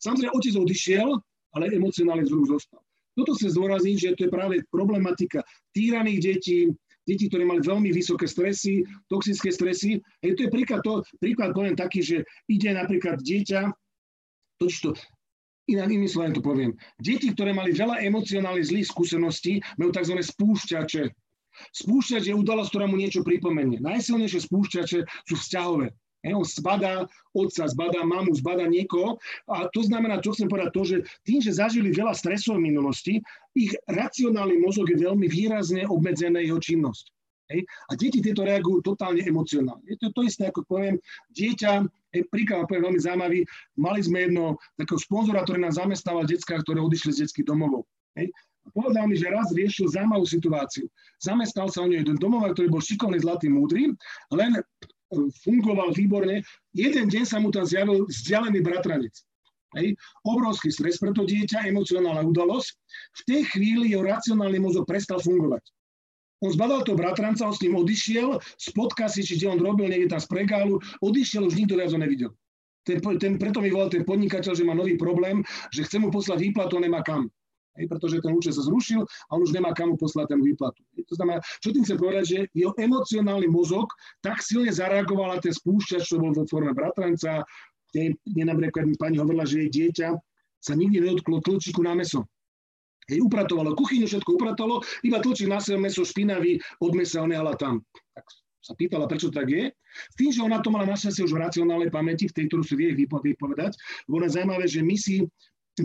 A: Samozrejme, otec odišiel, ale emocionálne zrúb zostal. Toto sa zdôrazniť, že to je práve problematika týraných detí, detí, ktoré mali veľmi vysoké stresy, toxické stresy. Hej, to je príklad, to, príklad poviem taký, že ide napríklad dieťa, totiž to, inak iným slovom to poviem, deti, ktoré mali veľa emocionálnych zlých skúseností, majú tzv. spúšťače. Spúšťač je udalosť, ktorá mu niečo pripomenie. Najsilnejšie spúšťače sú vzťahové. On zbadá otca, zbadá mamu, zbadá niekoho. A to znamená, čo chcem povedať, to, že tým, že zažili veľa stresov v minulosti, ich racionálny mozog je veľmi výrazne obmedzené jeho činnosť. Hej? A deti tieto reagujú totálne emocionálne. Je to to isté, ako poviem, dieťa, hej, príklad poviem veľmi zaujímavý, mali sme jedno takého sponzora, ktorý nám zamestnával detská, ktoré odišli z detských domovov. Hej? A povedal mi, že raz riešil zaujímavú situáciu. Zamestal sa o nej jeden domov, ktorý bol šikovný, zlatý, múdry, len fungoval výborne. Jeden deň sa mu tam zjavil vzdialený bratranec. Hej. Obrovský stres pre to dieťa, emocionálna udalosť. V tej chvíli jeho racionálny mozog prestal fungovať. On zbadal toho bratranca, on s ním odišiel, spotka si, či on robil niekde tam z pregálu, odišiel, už nikto viac ho nevidel. Ten, ten, preto mi volal ten podnikateľ, že má nový problém, že chce mu poslať výplatu, nemá kam. Hej, pretože ten účet sa zrušil a on už nemá kamu poslať ten výplatu. To znamená, čo tým chcem povedať, že jeho emocionálny mozog tak silne zareagoval na ten spúšťač, čo bol vo forme bratranca, kde mi pani hovorila, že jej dieťa sa nikdy nedotklo tlčíku na meso. Hej, upratovalo kuchyňu, všetko upratalo, iba tlčík na sebe meso špinavý, od mesa ho nehala tam. Tak sa pýtala, prečo tak je. S tým, že ona to mala našťastie už v racionálnej pamäti, v tej, ktorú si vie vypovedať, bolo zaujímavé, že my si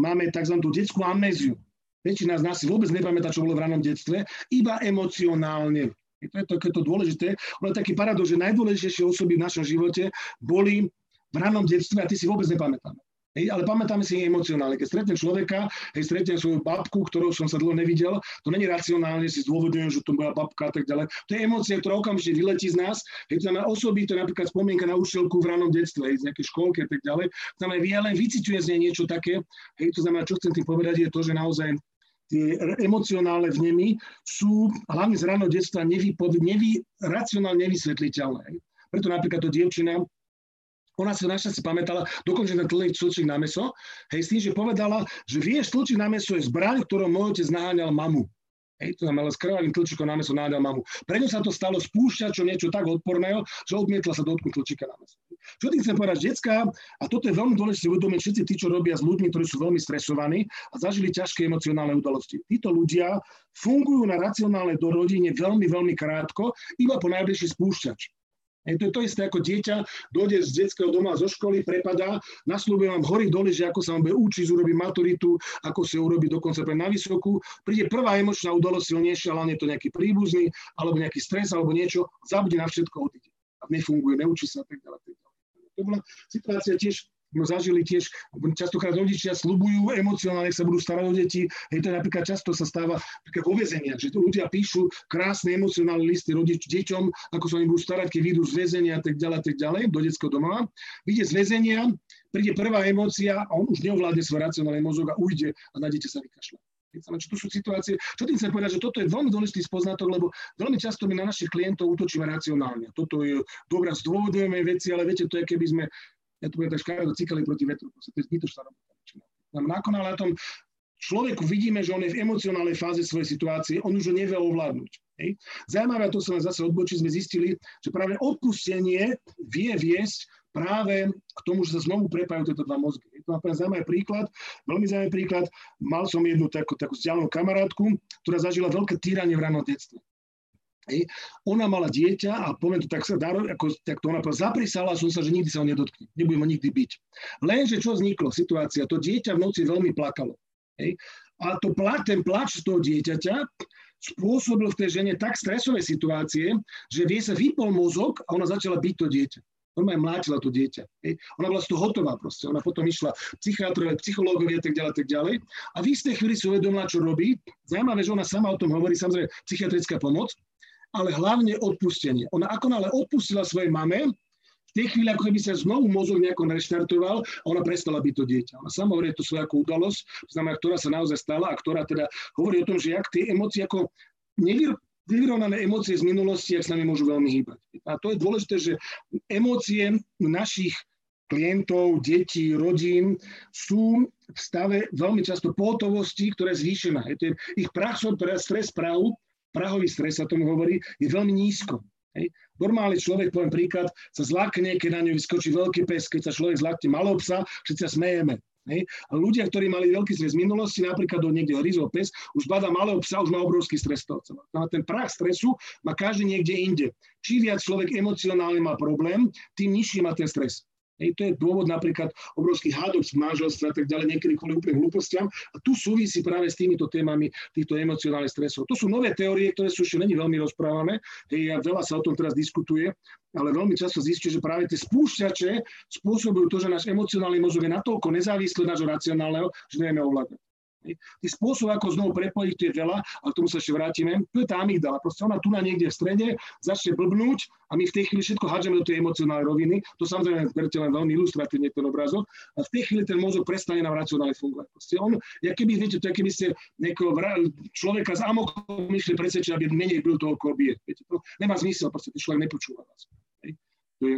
A: máme tzv. detskú amnéziu. Väčšina z nás si vôbec nepamätá, čo bolo v ranom detstve, iba emocionálne. To, je to, je to dôležité. Ono taký paradox, že najdôležitejšie osoby v našom živote boli v ranom detstve a ty si vôbec nepamätáme. Hej, ale pamätáme si emocionálne. Keď stretnem človeka, hej, stretnem svoju babku, ktorou som sa dlho nevidel, to není racionálne, si zdôvodňujem, že to moja babka a tak ďalej. To je emócia, ktorá okamžite vyletí z nás. Hej, to znamená osoby, to je napríklad spomienka na učiteľku v ranom detstve, hej, z nejakej školky a tak ďalej. To znamená, ja len vyciťujem z nej niečo také. Hej, to znamená, čo chcem tým povedať, je to, že naozaj tie emocionálne vnemy sú hlavne z ráno detstva nevy, nevy, racionálne nevysvetliteľné. Preto napríklad to dievčina, ona sa našťastie pamätala, dokonca ten tlčík na meso, hej, s tým, že povedala, že vieš, tlčík na meso je zbraň, ktorou môj otec naháňal mamu. Hej, to znamená, s krvavým tlčíkom na meso nádal mamu. Pre sa to stalo spúšťačom niečo tak odporného, že odmietla sa dotknúť tlčíka na meso. Čo tým chcem povedať, detská, a toto je veľmi dôležité uvedomiť všetci tí, čo robia s ľuďmi, ktorí sú veľmi stresovaní a zažili ťažké emocionálne udalosti. Títo ľudia fungujú na racionálne do rodine veľmi, veľmi krátko, iba po najbližší spúšťač. Je to je to isté ako dieťa, dojde z detského doma, zo školy, prepadá, nasľubuje vám hory dole, že ako sa vám bude učiť, urobí maturitu, ako si urobí dokonca pre na vysokú. Príde prvá emočná udalosť silnejšia, ale je to nejaký príbuzný, alebo nejaký stres, alebo niečo, zabudne na všetko, odíde. A nefunguje, neučí sa a tak ďalej. To bola situácia tiež sme zažili tiež, častokrát rodičia slubujú emocionálne, sa budú starať o deti. Hej, to napríklad často sa stáva napríklad vo väzenia, že ľudia píšu krásne emocionálne listy rodič, deťom, ako sa oni budú starať, keď vyjdú z väzenia a tak ďalej, tak ďalej, do detského domova. Vyjde z väzenia, príde prvá emócia a on už neovládne svoj racionálny mozog a ujde a na dieťa sa vykašľa. Čo to sú situácie, čo tým chcem povedať, že toto je veľmi dôležitý spoznatok, lebo veľmi často my na našich klientov útočíme racionálne. Toto je dobrá, zdôvodňujeme veci, ale viete, to je keby sme ja to budem tak škaredo cikali proti vetru, to je zbytočná robota. Nakon na tom človeku vidíme, že on je v emocionálnej fáze svojej situácie, on už ho nevie ovládnuť. Hej. Zajímavé, to sa zase odbočí, sme zistili, že práve odpustenie vie viesť práve k tomu, že sa znovu prepájajú tieto dva mozgy. Je to napríklad zaujímavý príklad, veľmi zaujímavý príklad. Mal som jednu takú, takú vzdialenú kamarátku, ktorá zažila veľké týranie v ranom detstve. Hej. Ona mala dieťa a poviem to tak, ako, tak to ona povedala, zaprisala som sa, že nikdy sa ho nedotkne, nebudem ho nikdy byť. Lenže čo vzniklo? Situácia, to dieťa v noci veľmi plakalo. Hej. A to ten plač z toho dieťaťa spôsobil v tej žene tak stresové situácie, že vie sa vypol mozog a ona začala byť to dieťa. Aj mlátila to dieťa. Hej. Ona bola z toho hotová proste. Ona potom išla psychiatrové, psychológovia a tak ďalej, tak ďalej. A v istej chvíli si uvedomila, čo robí. Zaujímavé, že ona sama o tom hovorí, samozrejme psychiatrická pomoc, ale hlavne odpustenie. Ona ako nále odpustila svojej mame, v tej chvíli, ako keby sa znovu mozog nejako reštartoval a ona prestala byť to dieťa. Ona sama hovorí to svojakú udalosť, znamená, ktorá sa naozaj stala a ktorá teda hovorí o tom, že jak tie emócie ako nevyr, vyrovnané emócie z minulosti, ak s nami môžu veľmi hýbať. A to je dôležité, že emócie našich klientov, detí, rodín sú v stave veľmi často pohotovosti, ktorá je zvýšená. Je to ich prach, stres práv prahový stres sa tomu hovorí, je veľmi nízko. Hej. Normálny človek, poviem príklad, sa zlakne, keď na ňu vyskočí veľký pes, keď sa človek zlakne malého psa, všetci sa smejeme. Hej. A ľudia, ktorí mali veľký stres minulosti, napríklad do niekde hryzol pes, už bada malého psa, už má obrovský stres toho celého. No ten prach stresu má každý niekde inde. Čím viac človek emocionálne má problém, tým nižší má ten stres. Hej, to je dôvod napríklad obrovských hádok z manželstva a tak ďalej, niekedy kvôli úplne hlúpostiam. A tu súvisí práve s týmito témami týchto emocionálnych stresov. To sú nové teórie, ktoré sú ešte není veľmi rozprávané. Hej, a veľa sa o tom teraz diskutuje, ale veľmi často zistí, že práve tie spúšťače spôsobujú to, že náš emocionálny mozog je natoľko nezávislý od nášho racionálneho, že nevieme ovládať. Tých spôsobov, ako znovu prepojiť, to je veľa, a k tomu sa ešte vrátime. To je tá amygdala. Proste ona tu na niekde v strede začne blbnúť a my v tej chvíli všetko hádžeme do tej emocionálnej roviny. To samozrejme berte len veľmi ilustratívne ten obrazok. A v tej chvíli ten mozog prestane nám racionálne fungovať. Proste on, ja keby, viete, to keby ste nejakého človeka z amokom myšli presvedčiť, aby menej byl toho, koho bije. Viete, to nemá zmysel, proste človek nepočúva vás. To je,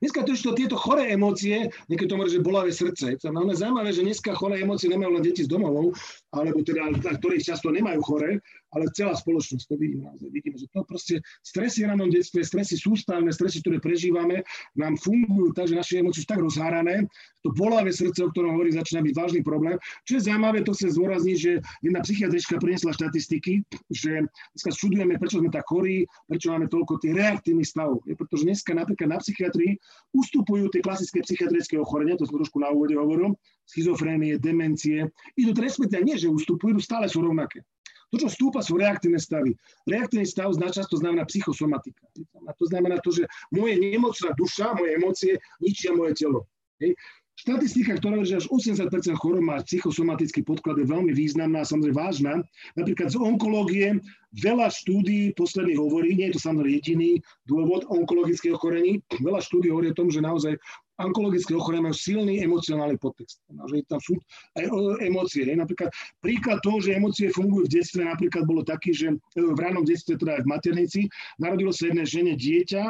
A: Dneska to, to tieto choré emócie, niekedy to môže, že bolavé srdce. To je zaujímavé, že dneska choré emócie nemajú len deti z domovov, alebo teda, ktorých často nemajú choré, ale celá spoločnosť to vidíme. Vidíme, že to proste stresy v ranom detstve, stresy sústavné, stresy, ktoré prežívame, nám fungujú tak, že naše emócie sú tak rozhárané, to bolavé srdce, o ktorom hovorí, začína byť vážny problém. Čo je zaujímavé, to sa zdôrazní, že jedna psychiatrička priniesla štatistiky, že dneska študujeme, prečo sme tak chorí, prečo máme toľko tých reaktívnych stavov. Je, pretože dneska napríklad na psychiatrii ustupujú tie klasické psychiatrické ochorenia, to som trošku na úvode hovoril, schizofrénie, demencie. Idú respektíve nie, že ustupujú, stále sú rovnaké. To, čo stúpa, sú reaktívne stavy. Reaktívny stav často znamená psychosomatika. To znamená to, že moje nemocná duša, moje emócie ničia moje telo. Hej. Štatistika, ktorá hovorí, že až 80% chorób má psychosomatický podklad, je veľmi významná a samozrejme vážna. Napríklad z onkológie veľa štúdí posledných hovorí, nie je to samozrejme jediný dôvod onkologických ochorení, veľa štúdí hovorí o tom, že naozaj onkologické ochorenia majú silný emocionálny podtext. Že tam sú aj emócie. Napríklad príklad toho, že emócie fungujú v detstve, napríklad bolo taký, že v ránom detstve, teda aj v maternici, narodilo sa jednej žene dieťa,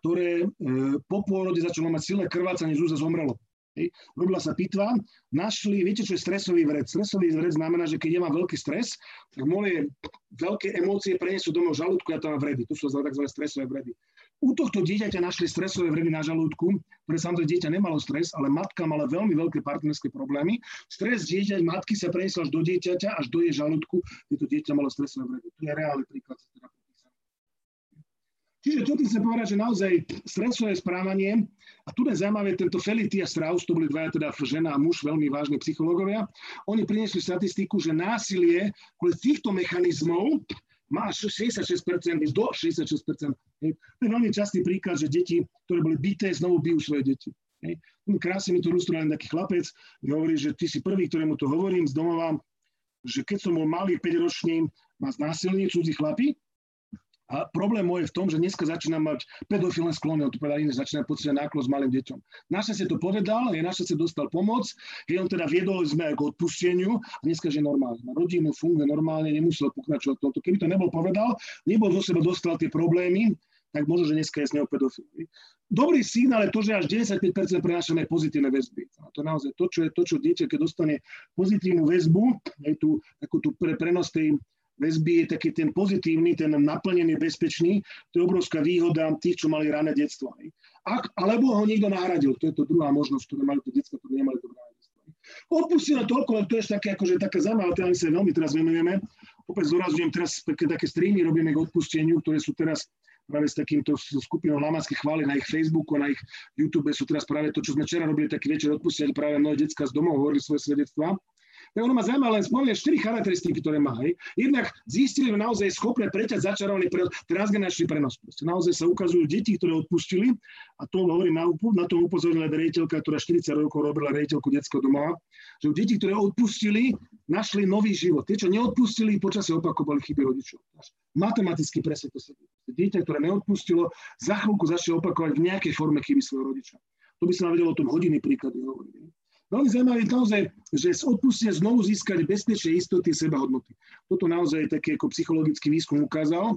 A: ktoré e, po pôrode začalo mať silné krvácanie, zúza zomrelo. Hej. Robila sa pitva, našli, viete, čo je stresový vred? Stresový vred znamená, že keď ja mám veľký stres, tak moje veľké emócie prenesú do môjho žalúdku a ja tam mám vredy. To sú tzv. stresové vredy. U tohto dieťaťa našli stresové vredy na žalúdku, ktoré samozrejme dieťa nemalo stres, ale matka mala veľmi veľké partnerské problémy. Stres dieťa, matky sa preniesol až do dieťaťa, až do jej žalúdku, to dieťa malo stresové vredy. To je reálny príklad. Čiže čo tým chcem povedať, že naozaj stresové správanie, a tu je zaujímavé, tento Felity a Strauss, to boli dvaja teda žena a muž, veľmi vážni psychológovia, oni priniesli statistiku, že násilie kvôli týchto mechanizmov má 66%, do 66%. Hej. To je veľmi častý príklad, že deti, ktoré boli byté, znovu bijú svoje deti. Hej. Krásne mi to ilustroval taký chlapec, mi hovorí, že ty si prvý, ktorému to hovorím z domova, že keď som bol malý 5-ročný, ma znásilnili cudzí chlapi, a problém môj je v tom, že dneska začína mať pedofilné sklony, on to povedal iné, začína pocítiť náklon s malým deťom. si to povedal, je si dostal pomoc, keď on teda viedol sme k odpusteniu a dneska je normálne. Na rodinu funguje normálne, nemusel pokračovať toto. Keby to nebol povedal, nebol zo seba dostal tie problémy, tak možno, že dneska je z neho pedofil. Dobrý signál je to, že až 95% prenášame pozitívne väzby. A to naozaj to, čo je to, čo dieťa, keď dostane pozitívnu väzbu, je tu takú tu pre, prenos tej väzby je taký ten pozitívny, ten naplnený, bezpečný, to je obrovská výhoda tých, čo mali rané detstvo. Ak, alebo ho niekto nahradil, to je to druhá možnosť, ktoré mali to detstvo, ktoré nemali to rané detstvo. Odpustí na toľko, ale to je také, akože taká zaujímavá téma, sa veľmi teraz venujeme. Opäť zorazujem, teraz také streamy robíme k odpusteniu, ktoré sú teraz práve s takýmto skupinou Lamanských chvály na ich Facebooku, na ich YouTube sú teraz práve to, čo sme včera robili, taký večer odpustili práve mnohé detská z domov, hovorili svoje svedectvá tak ono ma zaujíma len spomenúť štyri charakteristiky, ktoré má. Hej. Jednak zistili, naozaj schopné preťať začarovaný pre, transgeneračný prenos. Proste naozaj sa ukazujú deti, ktoré odpustili, a to hovorím, na, na to upozornila rejiteľka, ktorá 40 rokov robila rejiteľku detského domova, že deti, ktoré odpustili, našli nový život. Tie, čo neodpustili, počasie opakovali chyby rodičov. Matematicky presne to sa Dieťa, ktoré neodpustilo, za chvíľku začne opakovať v nejakej forme chyby svojho rodiča. To by sa vedelo o tom hodiny príklady hovoriť. Veľmi zaujímavé naozaj, že z odpustenia znovu získať bezpečné istoty sebahodnoty. Toto naozaj taký ako psychologický výskum ukázal.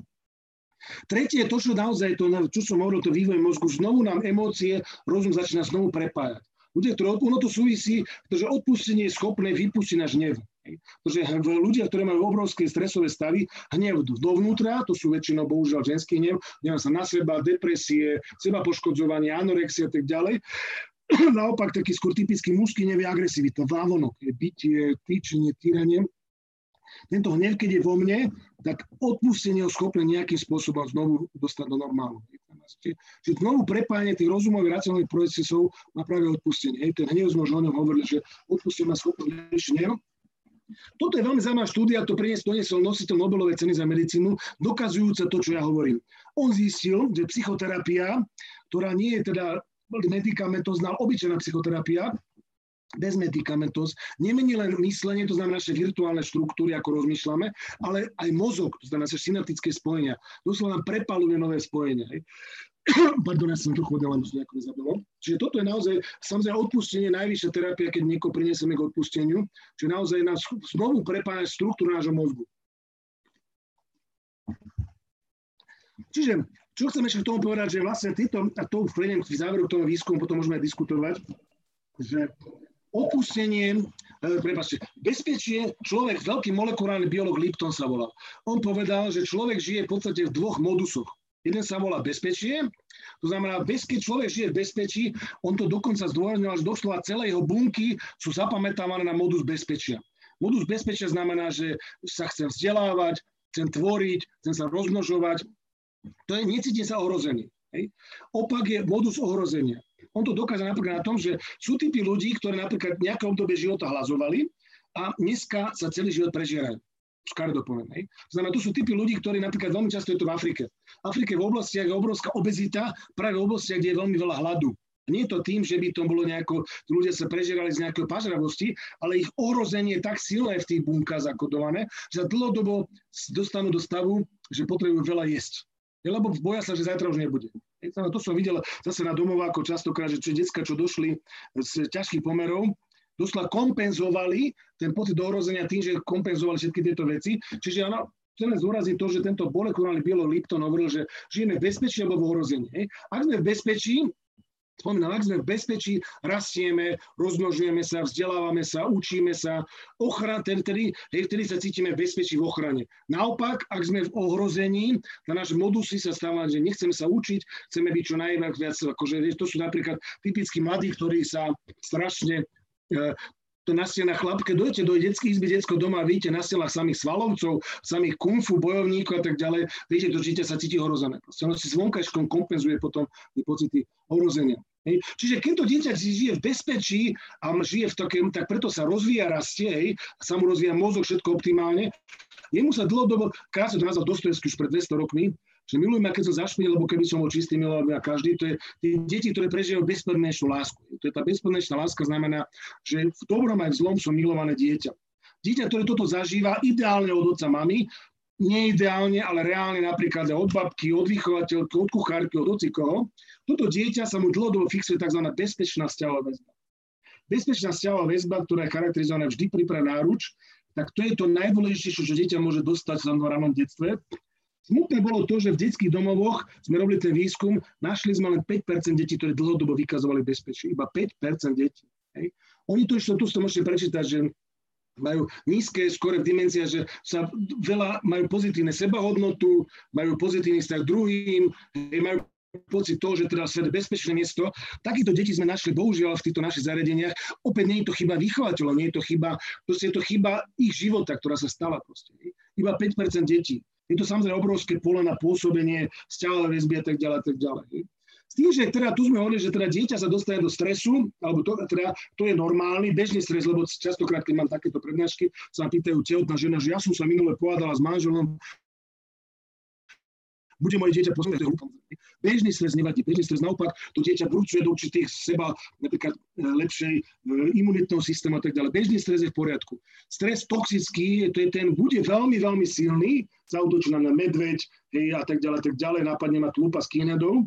A: Tretie je to, čo naozaj, to, čo som hovoril, to vývoj mozgu, znovu nám emócie, rozum začína znovu prepájať. Ľudia, ktoré, ono to súvisí, pretože odpustenie je schopné vypustiť náš hnev. Pretože ľudia, ktorí majú obrovské stresové stavy, hnev dovnútra, to sú väčšinou bohužiaľ ženský hnev, hnev sa na seba, depresie, seba poškodzovanie, anorexia a tak ďalej. naopak taký skôr typický mužský nevie agresivita, vávonok, je bytie, týčenie, týranie. Tento hnev, keď je vo mne, tak odpustenie ho schopné nejakým spôsobom znovu dostať do normálu. Čiže znovu prepájanie tých rozumových racionálnych procesov má práve odpustenie. Hej, ten hnev sme už o ňom hovorili, že odpustenie má schopnosť hnev. Toto je veľmi zaujímavá štúdia, to priniesol nositeľ Nobelovej ceny za medicínu, dokazujúca to, čo ja hovorím. On zistil, že psychoterapia, ktorá nie je teda medicamentos znal obyčajná psychoterapia, bez medicamentos, nemení len myslenie, to znamená naše virtuálne štruktúry, ako rozmýšľame, ale aj mozog, to znamená naše synaptické spojenia. Doslova nám prepaluje nové spojenia. Pardon, ja som trochu oddelal, to nejako nezabilo. Čiže toto je naozaj, samozrejme, odpustenie, najvyššia terapia, keď niekoho prinesieme k odpusteniu, čiže naozaj nás znovu prepája štruktúru nášho mozgu. Čiže čo chcem ešte k tomu povedať, že vlastne týto, a to už prejdem k záveru k tomu výskumu, potom môžeme aj diskutovať, že opustenie, e, prepáčte, bezpečie, človek, veľký molekulárny biolog Lipton sa volal. On povedal, že človek žije v podstate v dvoch modusoch. Jeden sa volá bezpečie, to znamená, bez, keď človek žije v bezpečí, on to dokonca zdôrazňoval, že doslova celé jeho bunky sú zapamätávané na modus bezpečia. Modus bezpečia znamená, že sa chcem vzdelávať, chcem tvoriť, chcem sa rozmnožovať, to je, necítim sa ohrozený. Opak je modus ohrozenia. On to dokáže napríklad na tom, že sú typy ľudí, ktorí napríklad v nejakom obdobie života hlazovali a dneska sa celý život prežierajú. Škaredo. Hej. Znamená, to sú typy ľudí, ktorí napríklad veľmi často je to v Afrike. V Afrike v oblastiach je obrovská obezita, práve v oblastiach, kde je veľmi veľa hladu. Nie je to tým, že by to bolo nejako, ľudia sa prežerali z nejakej pažravosti, ale ich ohrozenie je tak silné v tých bunkách zakodované, že dlhodobo dostanú do stavu, že potrebujú veľa jesť lebo boja sa, že zajtra už nebude. To som videl zase na domováko častokrát, že detská, čo došli z ťažkých pomerov, doslova kompenzovali ten pocit ohrozenia tým, že kompenzovali všetky tieto veci. Čiže áno, chcem zúraziť to, že tento molekulárny biolog Lipton hovoril, že žijeme v bezpečí alebo v ohrození. Ak sme v bezpečí, Spomínam, ak sme v bezpečí, rastieme, rozmnožujeme sa, vzdelávame sa, učíme sa, ochran, tedy, hej, vtedy sa cítime v bezpečí v ochrane. Naopak, ak sme v ohrození, na náš modusy sa stáva, že nechceme sa učiť, chceme byť čo najviac, viac, akože to sú napríklad typickí mladí, ktorí sa strašne to na stenách chlapke, dojete do detských izby detského doma vidíte na stenách samých svalovcov, samých kungfu, bojovníkov a tak ďalej, viete, to dieťa sa cíti ohrozené. Ono si zvonkajškom kompenzuje potom tie pocity ohrozenia. Hej. Čiže keď to dieťa žije v bezpečí a žije v takém, tak preto sa rozvíja, rastie, hej, a sa mu rozvíja mozog, všetko optimálne, jemu sa dlhodobo, krásne to nazval Dostojevský už pred 200 rokmi, že milujem, keď som zašpinil, lebo keby som bol čistý, miloval a každý, to je tí deti, ktoré prežívajú bezpodmienečnú lásku. To je tá bezpodmienečná láska znamená, že v dobrom aj v zlom som milované dieťa. Dieťa, ktoré toto zažíva ideálne od otca mamy, neideálne, ale reálne napríklad od babky, od vychovateľky, od kuchárky, od ocikoho, toto dieťa sa mu dlhodobo fixuje tzv. bezpečná vzťahová väzba. Bezpečná vzťahová väzba, ktorá je charakterizovaná vždy pri náruč, tak to je to najdôležitejšie, čo dieťa môže dostať v ranom detstve. Smutné bolo to, že v detských domovoch sme robili ten výskum, našli sme len 5% detí, ktoré dlhodobo vykazovali bezpečie. Iba 5% detí. Hej. Oni to ešte, tu ste môžete prečítať, že majú nízke skore dimenzia, že sa veľa majú pozitívne sebahodnotu, majú pozitívny vzťah druhým, majú pocit toho, že teda svet je bezpečné miesto. Takýchto deti sme našli bohužiaľ v týchto našich zariadeniach. Opäť nie je to chyba vychovateľov, nie je to chyba, proste je to chyba ich života, ktorá sa stala proste. Iba 5% detí. Je to samozrejme obrovské pole na pôsobenie, vzťahové väzby a tak ďalej, a tak ďalej. S tým, že teda tu sme hovorili, že teda dieťa sa dostane do stresu, alebo to, teda, to je normálny, bežný stres, lebo častokrát, keď mám takéto prednášky, sa pýtajú tehotná žena, že ja som sa minule pohádala s manželom, bude moje dieťa to je Bežný stres nevadí, bežný stres naopak, to dieťa vrúcuje do určitých seba, napríklad e, lepšej e, imunitného systému a tak ďalej. Bežný stres je v poriadku. Stres toxický, to je ten, bude veľmi, veľmi silný, zautočí nám na medveď hej, a tak ďalej, tak ďalej, nápadne ma tlupa s kínedou,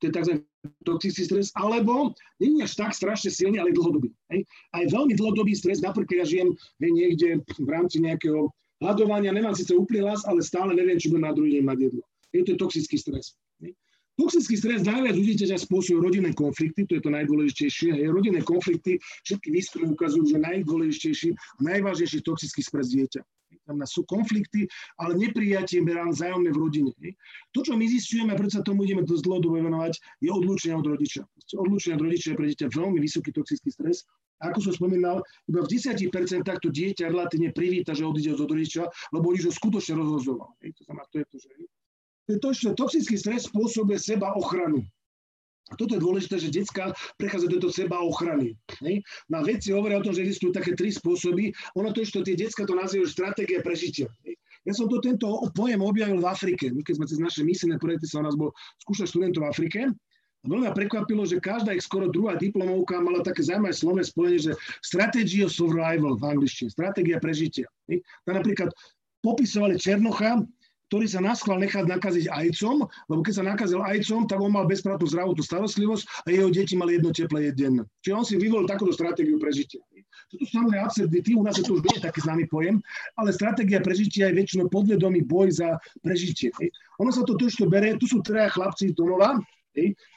A: to je tzv. toxický stres, alebo nie je až tak strašne silný, ale dlhodobý. Hej. Aj veľmi dlhodobý stres, napríklad ja žijem hej, niekde v rámci nejakého hľadovania, nemám síce úplný hlas, ale stále neviem, či budem na druhý deň mať jedlo. Je to toxický stres. Toxický stres najviac u dieťaťa spôsobuje rodinné konflikty, to je to najdôležitejšie. Hej. Rodinné konflikty, všetky výskumy ukazujú, že najdôležitejší, najvážnejší toxický stres dieťa tam sú konflikty, ale neprijatie vzájomné v rodine. To, čo my zistujeme, a prečo sa tomu ideme dosť dlhodobo venovať, je odlúčenie od rodiča. Odlúčenie od rodiča je pre dieťa veľmi vysoký toxický stres. A ako som spomínal, iba v 10% to dieťa relatívne privíta, že odíde od rodiča, lebo oni ho skutočne rozhozoval. To znamená, to je to, že... To je to, že toxický stres spôsobuje seba ochranu. A toto je dôležité, že detská prechádza do seba ochrany. Hej? Na veci hovoria o tom, že existujú také tri spôsoby. Ono to, že tie detská to nazývajú stratégia prežitia. Hej? Ja som to tento pojem objavil v Afrike. Keď sme cez naše misijné projekty sa u nás bol skúšať študentov v Afrike, a veľmi ma prekvapilo, že každá ich skoro druhá diplomovka mala také zaujímavé slovné spojenie, že strategy of survival v angličtine, stratégia prežitia. Hej? Tam napríklad popisovali Černocha, ktorý sa naschval nechať nakaziť ajcom, lebo keď sa nakazil ajcom, tak on mal bezplatnú zdravotnú starostlivosť a jeho deti mali jedno teplé jedno. Čiže on si vyvolil takúto stratégiu prežitia. Toto sú samozrejme absurdity, u nás je to už nie taký známy pojem, ale stratégia prežitia je väčšinou podvedomý boj za prežitie. Ono sa to trošku bere, tu sú traja chlapci domova,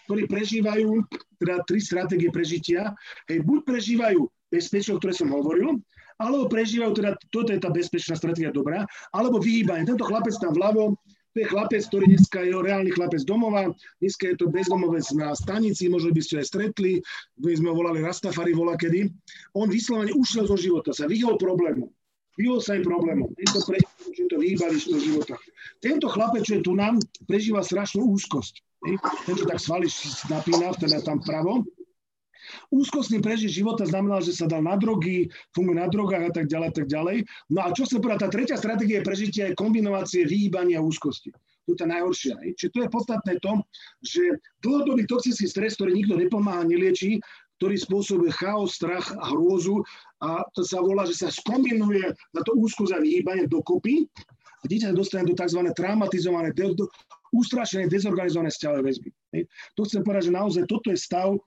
A: ktorí prežívajú teda tri stratégie prežitia. buď prežívajú bezpečie, o ktoré som hovoril, alebo prežívajú, teda toto je tá bezpečná stratégia dobrá, alebo vyhýbanie. Tento chlapec tam vľavo, to je chlapec, ktorý dneska je reálny chlapec domova, dneska je to bezdomovec na stanici, možno by ste aj stretli, my sme ho volali Rastafari vola kedy. On vyslovene ušiel zo života, sa vyhol problému. Vyhol sa aj problémom. Tento prežil, to vyhýbali zo života. Tento chlapec, čo je tu nám, prežíva strašnú úzkosť. Ten, čo tak svaly napína, teda tam pravo, Úzkostný prežiť života znamená, že sa dal na drogy, funguje na drogách a tak ďalej, tak ďalej. No a čo sa povedať, tá tretia stratégia prežitia je kombinácie vyhýbania úzkosti. To je tá najhoršia. Čiže to je podstatné to, že dlhodobý toxický stres, ktorý nikto nepomáha, neliečí, ktorý spôsobuje chaos, strach a hrôzu a to sa volá, že sa skombinuje na to úzkosť a vyhýbanie dokopy a dieťa sa dostane do tzv. traumatizované, ústrašené, dezorganizované vzťahové väzby. To chcem povedať, že naozaj toto je stav,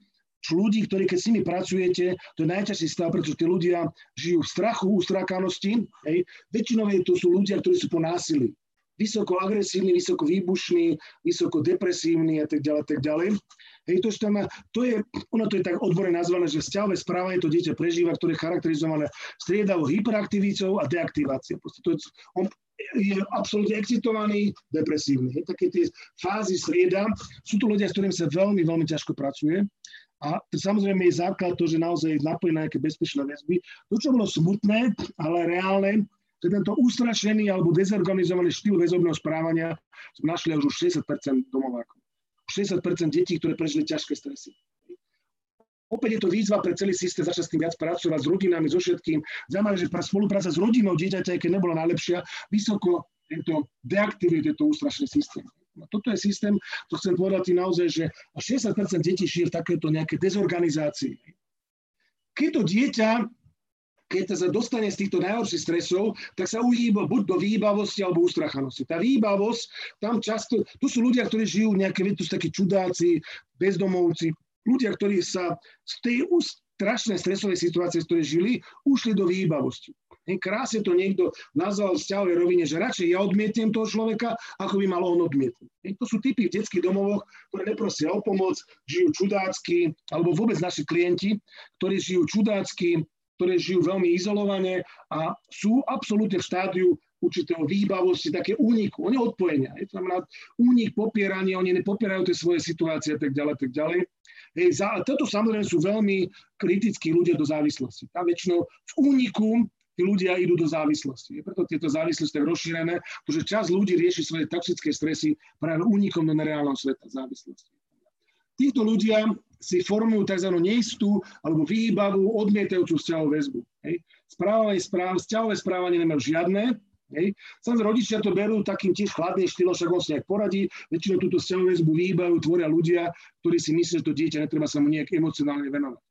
A: ľudí, ktorí keď s nimi pracujete, to je najťažší stav, pretože tí ľudia žijú v strachu, ustrákanosti. Hej. Väčšinou to sú ľudia, ktorí sú po násilí. Vysoko agresívni, vysoko výbušní, vysoko depresívni a tak ďalej, tak ďalej. Hej, to, tam, to je, ono to je tak odborne nazvané, že vzťahové správanie to dieťa prežíva, ktoré je charakterizované striedavou hyperaktivitou a deaktiváciou. To je, on je absolútne excitovaný, depresívny. Hej, také tie fázy strieda. Sú to ľudia, s ktorými sa veľmi, veľmi ťažko pracuje. A samozrejme je základ to, že naozaj napojí na nejaké bezpečné väzby. To, čo bolo smutné, ale reálne, že tento ustrašený alebo dezorganizovaný štýl väzobného správania sme našli už 60% domovákov. 60% detí, ktoré prežili ťažké stresy. Opäť je to výzva pre celý systém začať s tým viac pracovať s rodinami, so všetkým. Zaujímavé, že spolupráca s rodinou dieťaťa, keď nebola najlepšia, vysoko tento deaktivuje tento ústrašný systém. No toto je systém, to chcem povedať naozaj, že 60% detí žije v takéto nejakej dezorganizácii. Keď to dieťa keď sa dostane z týchto najhorších stresov, tak sa uhýba buď do výbavosti alebo ústrachanosti. Tá výbavosť, tam často, tu sú ľudia, ktorí žijú nejaké, tu sú takí čudáci, bezdomovci, ľudia, ktorí sa z tej strašnej stresovej situácie, z ktorej žili, ušli do výbavosti. Hej, krásne to niekto nazval v vzťahovej rovine, že radšej ja odmietnem toho človeka, ako by mal on odmietnúť. To sú typy v detských domovoch, ktoré neprosia o pomoc, žijú čudácky, alebo vôbec naši klienti, ktorí žijú čudácky, ktoré žijú veľmi izolovane a sú absolútne v štádiu určitého výbavosti, také úniku. Oni odpojenia. Je to znamená únik, popieranie, oni nepopierajú tie svoje situácie a tak ďalej, tak ďalej. Hej, za, toto samozrejme sú veľmi kritickí ľudia do závislosti. Tá väčšinou v úniku tí ľudia idú do závislosti. Je preto tieto závislosti tak rozšírené, pretože čas ľudí rieši svoje toxické stresy práve únikom do nereálneho sveta závislosti. Títo ľudia si formujú tzv. neistú alebo vyhýbavú odmietajúcu vzťahovú väzbu. Hej. Správanie, správ, vzťahové správanie nemajú žiadne, Hej. Samozrejme, rodičia to berú takým tiež chladným štýlom, však on si poradí. Väčšinou túto vzťahovú väzbu vyhýbajú, tvoria ľudia, ktorí si myslia, že to dieťa netreba sa mu nejak emocionálne venovať.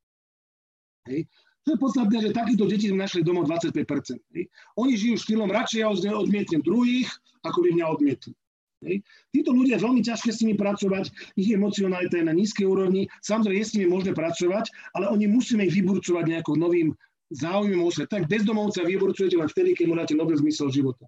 A: Hej. To je podstatné, že takýchto detí sme našli domov 25%. Hej. Oni žijú štýlom, radšej ja odmietnem druhých, ako by mňa odmietli. Hej. Títo ľudia veľmi ťažké s nimi pracovať, ich emocionalita je na nízkej úrovni, samozrejme je s nimi možné pracovať, ale oni musíme ich vyburcovať nejakým novým záujmom o svet. Tak bezdomovca vyborcujete len vtedy, keď mu dáte nový zmysel života.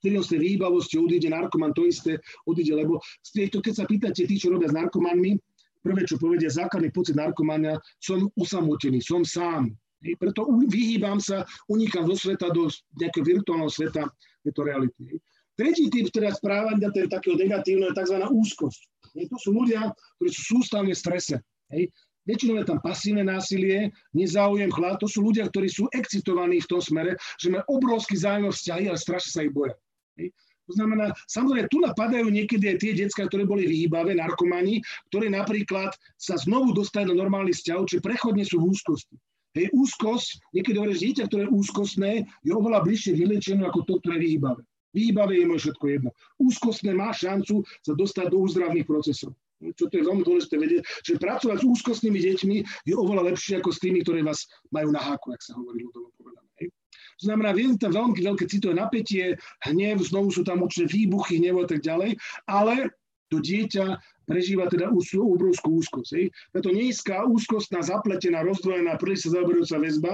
A: Vtedy on z tej výbavosti odíde, narkoman to isté odíde, lebo to, keď sa pýtate tí, čo robia s narkomanmi, prvé, čo povedia, základný pocit narkomania, som osamotený, som sám. Hej, preto vyhýbam sa, unikám zo sveta do nejakého virtuálneho sveta, je to reality. Hej. Tretí typ teda správania, to je takého negatívneho, je tzv. úzkosť. Hej, to sú ľudia, ktorí sú sústavne v strese. Hej. Väčšinou je tam pasívne násilie, nezáujem, chlad. To sú ľudia, ktorí sú excitovaní v tom smere, že majú obrovský záujem o vzťahy, ale strašne sa ich boja. Hej. To znamená, samozrejme, tu napadajú niekedy aj tie detská, ktoré boli vyhýbavé, narkomani, ktorí napríklad sa znovu dostali do normálnych vzťahov, čiže prechodne sú v úzkosti. Hej, úzkosť, niekedy hovoríš, dieťa, ktoré je úzkostné, je oveľa bližšie vylečeniu ako to, ktoré je vyhýbavé. Vyhýbavé je všetko jedno. Úzkostné má šancu sa dostať do úzdravných procesov čo to je veľmi dôležité vedieť, že pracovať s úzkostnými deťmi je oveľa lepšie ako s tými, ktoré vás majú na háku, ak sa hovorí ľudovo povedané. To znamená, viem tam veľmi veľké citové napätie, hnev, znovu sú tam určité výbuchy hnevu a tak ďalej, ale to dieťa prežíva teda obrovskú úzkosť. Hej. Táto nízka, úzkostná, zapletená, rozdvojená, príliš sa zaoberujúca väzba,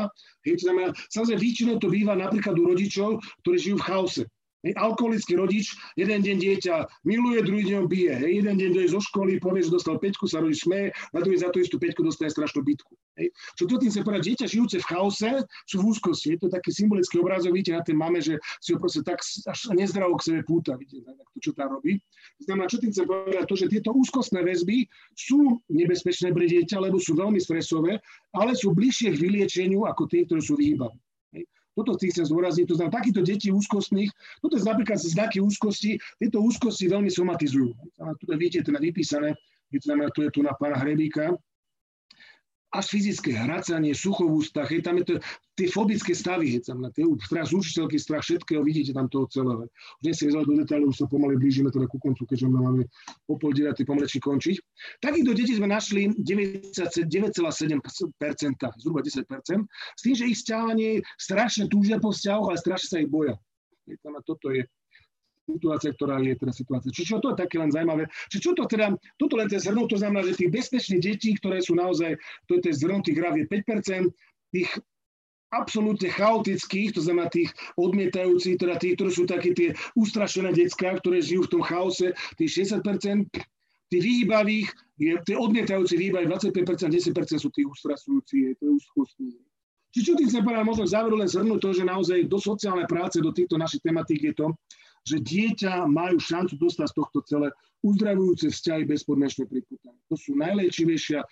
A: hej, to znamená, samozrejme, väčšinou to býva napríklad u rodičov, ktorí žijú v chaose. Alkoholický rodič, jeden deň dieťa miluje, druhý deň bije. Hej. Jeden deň dojde zo školy, povie, že dostal peťku, sa rodič smeje, na druhý za tú istú peťku dostane strašnú bitku. Hej. Čo to tým sa povedať, dieťa žijúce v chaose sú v úzkosti. Je to taký symbolický obrázok, vidíte na tej mame, že si ho proste tak až nezdravo k sebe púta, vidíte, to, čo tam robí. Znamená, čo tým chcem povedať, to, že tieto úzkostné väzby sú nebezpečné pre dieťa, lebo sú veľmi stresové, ale sú bližšie k vyliečeniu ako tie, ktoré sú vyhýbavé. Toto chcem zdôrazniť, to znamená, takýchto detí úzkostných, toto je napríklad znaky úzkosti, tieto úzkosti veľmi somatizujú. A tu vidíte, teda vypísané, to tu je tu na pána Hrebíka, až fyzické hracanie, sucho v ústach, hej, tam je to, tie fobické stavy, hej, tam na tie, strach z učiteľky, strach všetkého, vidíte tam toho celého. Už nechcem ísť do detailu, už sa pomaly blížime teda ku koncu, keďže máme o pol 9. pomalečky končiť. Takýchto detí sme našli 9,7%, zhruba 10%, s tým, že ich vzťahovanie strašne túžia po vzťahoch, ale strašne sa ich boja. Hej, tam toto je situácia, ktorá je teda situácia. Čiže to je také len zaujímavé. Čiže čo to teda, toto len ten zhrnúť, to znamená, že tých bezpečných detí, ktoré sú naozaj, to je ten zhrnutý graf je 5%, tých absolútne chaotických, to znamená tých odmietajúcich, teda tých, ktorí sú také tie ustrašené detská, ktoré žijú v tom chaose, tých 60%, tých vyhýbavých, je, tie odmietajúci výbaví 25%, 10% sú tí ustrasujúci, to je úzkostní. Čiže čo tým chcem povedať, možno v záveru len zhrnúť to, že naozaj do sociálnej práce, do týchto našich tematík je to, že dieťa majú šancu dostať z tohto celé uzdravujúce vzťahy bezpodmienečne priputané. To sú najlečivejšia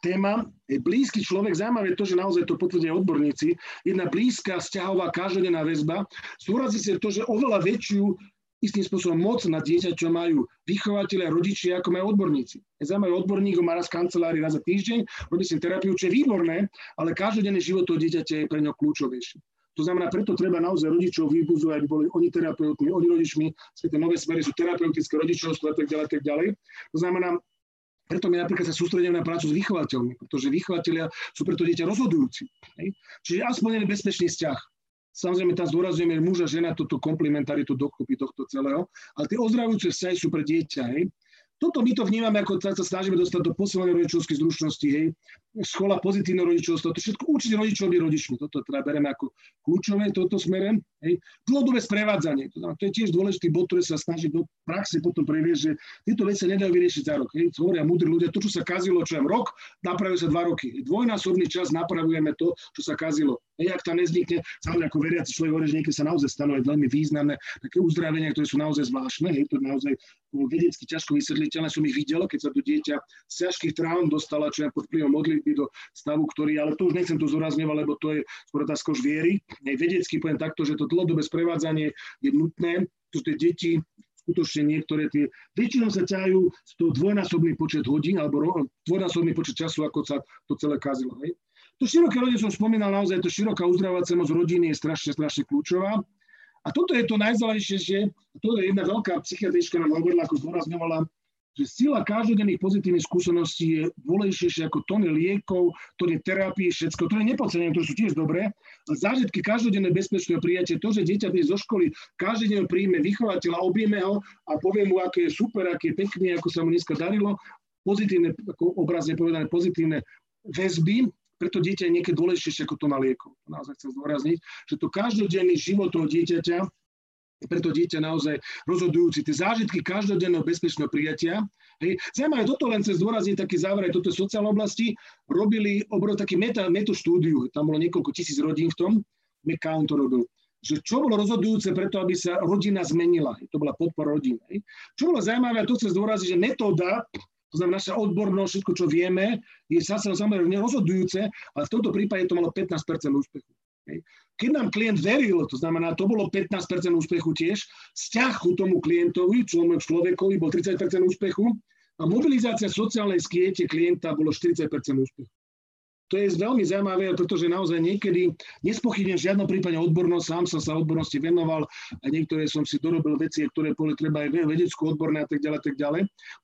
A: téma. Je blízky človek, zaujímavé to, že naozaj to potvrdia odborníci, jedna blízka vzťahová každodenná väzba, súrazí sa to, že oveľa väčšiu istým spôsobom moc na dieťa, čo majú vychovateľe, rodičia, ako majú odborníci. Zaujímavé odborník má raz v kancelárii raz za týždeň, robí si terapiu, čo je výborné, ale každodenný život toho dieťaťa je pre ňo kľúčovejší. To znamená, preto treba naozaj rodičov vybuzovať, aby boli oni terapeutmi, oni rodičmi, tie nové smery sú terapeutické rodičovstvo a tak ďalej, tak ďalej. To znamená, preto my napríklad sa sústredíme na prácu s vychovateľmi, pretože vychovateľia sú preto dieťa rozhodujúci. Hej? Čiže aspoň je bezpečný vzťah. Samozrejme, tam zdôrazňujeme muža, žena, toto komplementaritu dokopy tohto celého, ale tie ozdravujúce vzťahy sú pre dieťa. Hej? Toto my to vnímame, ako sa, sa snažíme dostať do posilnej rodičovskej zručnosti, hej, škola pozitívne rodičovstvo, to všetko učiť rodičov byť rodičmi, toto teda bereme ako kľúčové, toto smerem, hej. Dlhodobé sprevádzanie, to, to je tiež dôležitý bod, ktorý sa snaží do praxe potom previesť, že tieto veci sa nedajú vyriešiť za rok, hej. Hovoria múdri ľudia, to, čo sa kazilo, čo je rok, napravuje sa dva roky. Dvojnásobný čas napravujeme to, čo sa kazilo. Hej, ak tam neznikne, samozrejme ako veriaci človek hovorí, že niekedy sa naozaj stanú veľmi významné také uzdravenia, ktoré sú naozaj zvláštne, hej, to naozaj vedecky ťažko vysvetliteľné, som ich videl, keď sa to dieťa z ťažkých traum dostala, čo je pod vplyvom modlitby do stavu, ktorý, ale to už nechcem to zúrazňovať, lebo to je skôr otázka už viery. Hej, vedecky poviem takto, že to dlhodobé sprevádzanie je nutné, to tie deti skutočne niektoré tie, väčšinou sa ťahajú z toho dvojnásobný počet hodín alebo dvojnásobný počet času, ako sa to celé kazilo. Hej. To široké rodine som spomínal, naozaj to široká uzdravovacia moc rodiny je strašne, strašne kľúčová. A toto je to najzáležitejšie, toto je jedna veľká psychiatrička nám hovorila, ako zdôrazňovala, že sila každodenných pozitívnych skúseností je dôležitejšia ako tony liekov, tony terapie, všetko. To je nepodcenené, to sú tiež dobré. Zážitky každodenné bezpečného prijatie, to, že dieťa príde zo školy, každý deň príjme vychovateľa, objeme ho a povie mu, aké je super, aké je pekný, ako sa mu dneska darilo. Pozitívne, ako obrazne povedané, pozitívne väzby, preto dieťa je niekedy dôležitejšie ako to na liekov. Naozaj chcem zdôrazniť, že to každodenný život toho dieťaťa preto dieťa naozaj rozhodujúci. Tie zážitky každodenného bezpečného prijatia. Hej. Zaujímavé, toto len cez zdôrazniť taký záver aj toto sociálnej oblasti, robili obrov taký meta, štúdiu, tam bolo niekoľko tisíc rodín v tom, McCown to robil že čo bolo rozhodujúce preto, aby sa rodina zmenila. To bola podpora rodín. Hej. Čo bolo zaujímavé, a to chcem zdôraziť, že metóda to znamená, naša odbornosť, všetko, čo vieme, je zase samozrejme nerozhodujúce, ale v tomto prípade to malo 15% úspechu. Keď nám klient veril, to znamená, to bolo 15 úspechu tiež, vzťah ku tomu klientovi, človekovi bol 30% úspechu a mobilizácia sociálnej skiete klienta bolo 40% úspechu. To je veľmi zaujímavé, pretože naozaj niekedy nespochybnem v žiadnom prípade odbornosť, sám som sa odbornosti venoval. A niektoré som si dorobil veci, ktoré boli treba aj vedeckú odborné a tak ďalej, tak ďalej.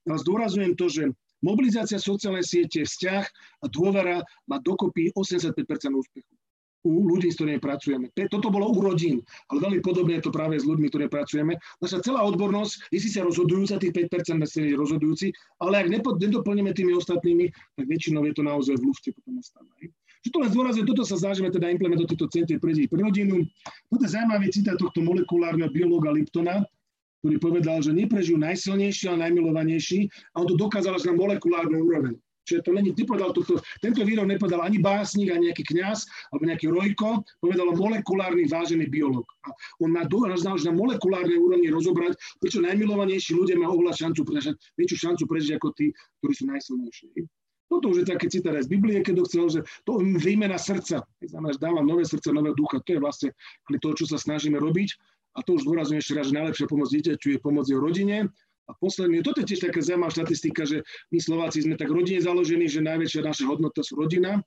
A: Ale zdôrazujem to, že mobilizácia sociálnej siete, vzťah a dôvera má dokopy 85% úspechu u ľudí, s ktorými pracujeme. Toto bolo u rodín, ale veľmi podobne je to práve s ľuďmi, ktorí pracujeme. Naša celá odbornosť je síce rozhodujúca, tých 5% je rozhodujúci, ale ak nedoplníme tými ostatnými, tak väčšinou je to naozaj v lufte potom ostáva. Čo to len zdôrazňujem, toto sa snažíme teda implementovať do týchto pre pre rodinu. Toto je zaujímavý citát tohto molekulárneho biológa Liptona, ktorý povedal, že neprežijú najsilnejší a najmilovanejší a on to dokázal až na molekulárnu úroveň. Čiže to není, nepovedal toto, tento výrok nepovedal ani básnik, ani nejaký kňaz, alebo nejaký rojko, povedal molekulárny vážený biolog. A on má znal, že na molekulárnej úrovni rozobrať, prečo najmilovanejší ľudia majú oveľa šancu prežiť, väčšiu šancu prežiť ako tí, ktorí sú najsilnejší. Toto už je také citár z Biblie, keď chcel, že to výmena srdca. Znamená, že dávam nové srdce, nového ducha. To je vlastne to, čo sa snažíme robiť. A to už dôrazňujem ešte raz, že najlepšia pomoc dieťaťu je pomoc jeho rodine, a posledný, toto je tiež taká zaujímavá štatistika, že my Slováci sme tak rodine založení, že najväčšia naša hodnota sú rodina.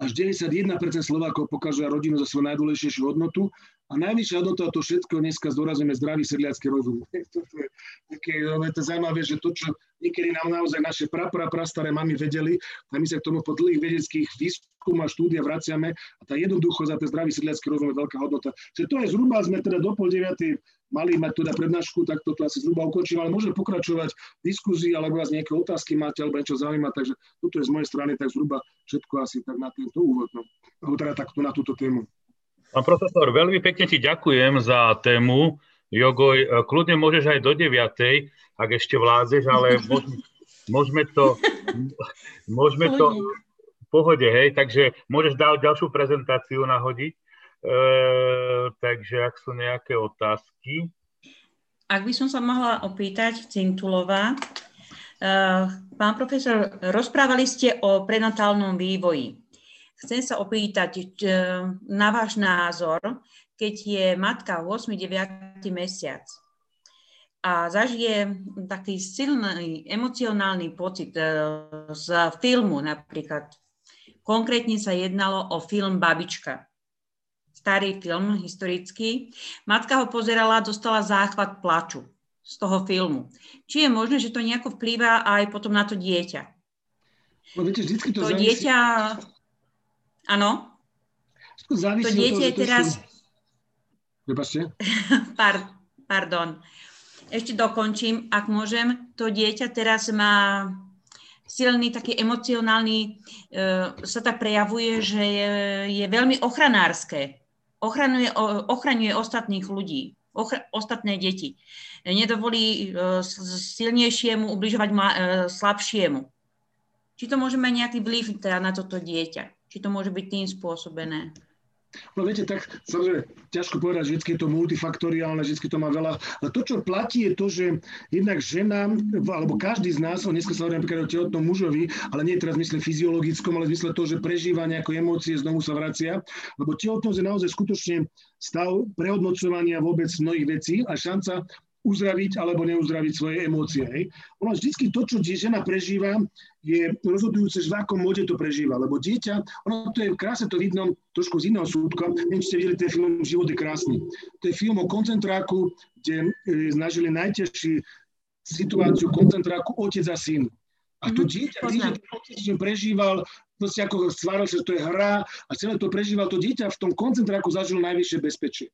A: Až 91% Slovákov pokážu rodinu za svoju najdôležitejšiu hodnotu a najvyššia hodnota to všetko dneska zdôrazujeme zdravý sedliacký rozum. to, je, také, je to zaujímavé, že to, čo niekedy nám naozaj naše pra, pra, prastaré mami vedeli, a my sa k tomu po dlhých vedeckých výskum a štúdia vraciame a tá jednoducho za ten zdravý sedliacký rozum je veľká hodnota. Čiže to je zhruba, sme teda do pol deviatej mali mať teda prednášku, tak toto asi zhruba ukončím, ale môžem pokračovať v diskuzii, alebo vás nejaké otázky máte, alebo niečo zaujíma, takže toto je z mojej strany tak zhruba všetko asi tak na tento úvod, no. teda takto na túto tému.
B: Pán profesor, veľmi pekne ti ďakujem za tému. Jogoj, e, kľudne môžeš aj do 9, ak ešte vládzeš, ale môžeme, môžeme to, môžeme to v pohode, hej, takže môžeš dať ďalšiu prezentáciu nahodiť. E, takže ak sú nejaké otázky.
C: Ak by som sa mohla opýtať, Cintulová, e, pán profesor, rozprávali ste o prenatálnom vývoji. Chcem sa opýtať na váš názor, keď je matka 8-9 mesiac a zažije taký silný emocionálny pocit e, z filmu napríklad. Konkrétne sa jednalo o film Babička. Starý film, historický. Matka ho pozerala, dostala záchvat plaču z toho filmu. Či je možné, že to nejako vplýva aj potom na to dieťa?
A: No, viete, vždycky to,
C: to dieťa Áno.
A: To
C: dieťa je teraz...
A: Prepačte.
C: Par, pardon. ešte dokončím, ak môžem. To dieťa teraz má silný, taký emocionálny, e, sa tak prejavuje, že je, je veľmi ochranárske. Ochraňuje, ochraňuje ostatných ľudí, ochra, ostatné deti. Nedovolí e, silnejšiemu ubližovať ma, e, slabšiemu. Či to môže mať nejaký vplyv teda na toto dieťa? Či to môže byť tým spôsobené?
A: No viete, tak samozrejme, ťažko povedať, že vždy je to multifaktoriálne, vždy to má veľa. Ale to, čo platí, je to, že jednak žena, alebo každý z nás, dneska sa hovorí napríklad o tehotnom mužovi, ale nie teraz myslím fyziologickom, ale v zmysle toho, že prežíva nejaké emócie, znovu sa vracia. Lebo tehotnosť je naozaj skutočne stav prehodnocovania vôbec mnohých vecí a šanca uzdraviť alebo neuzdraviť svoje emócie. Hej. Ono vždy to, čo žena prežíva, je rozhodujúce, že v akom mode to prežíva. Lebo dieťa, ono to je krásne to vidno trošku z iného súdka. Neviem, či ste videli ten film Život je krásny. To je film o koncentráku, kde e, znažili najťažší situáciu koncentráku otec a syn. A to mhm, dieťa, mm-hmm. že prežíval, proste ako stváral že to je hra a celé to prežíval, to dieťa v tom koncentráku zažilo najvyššie bezpečie.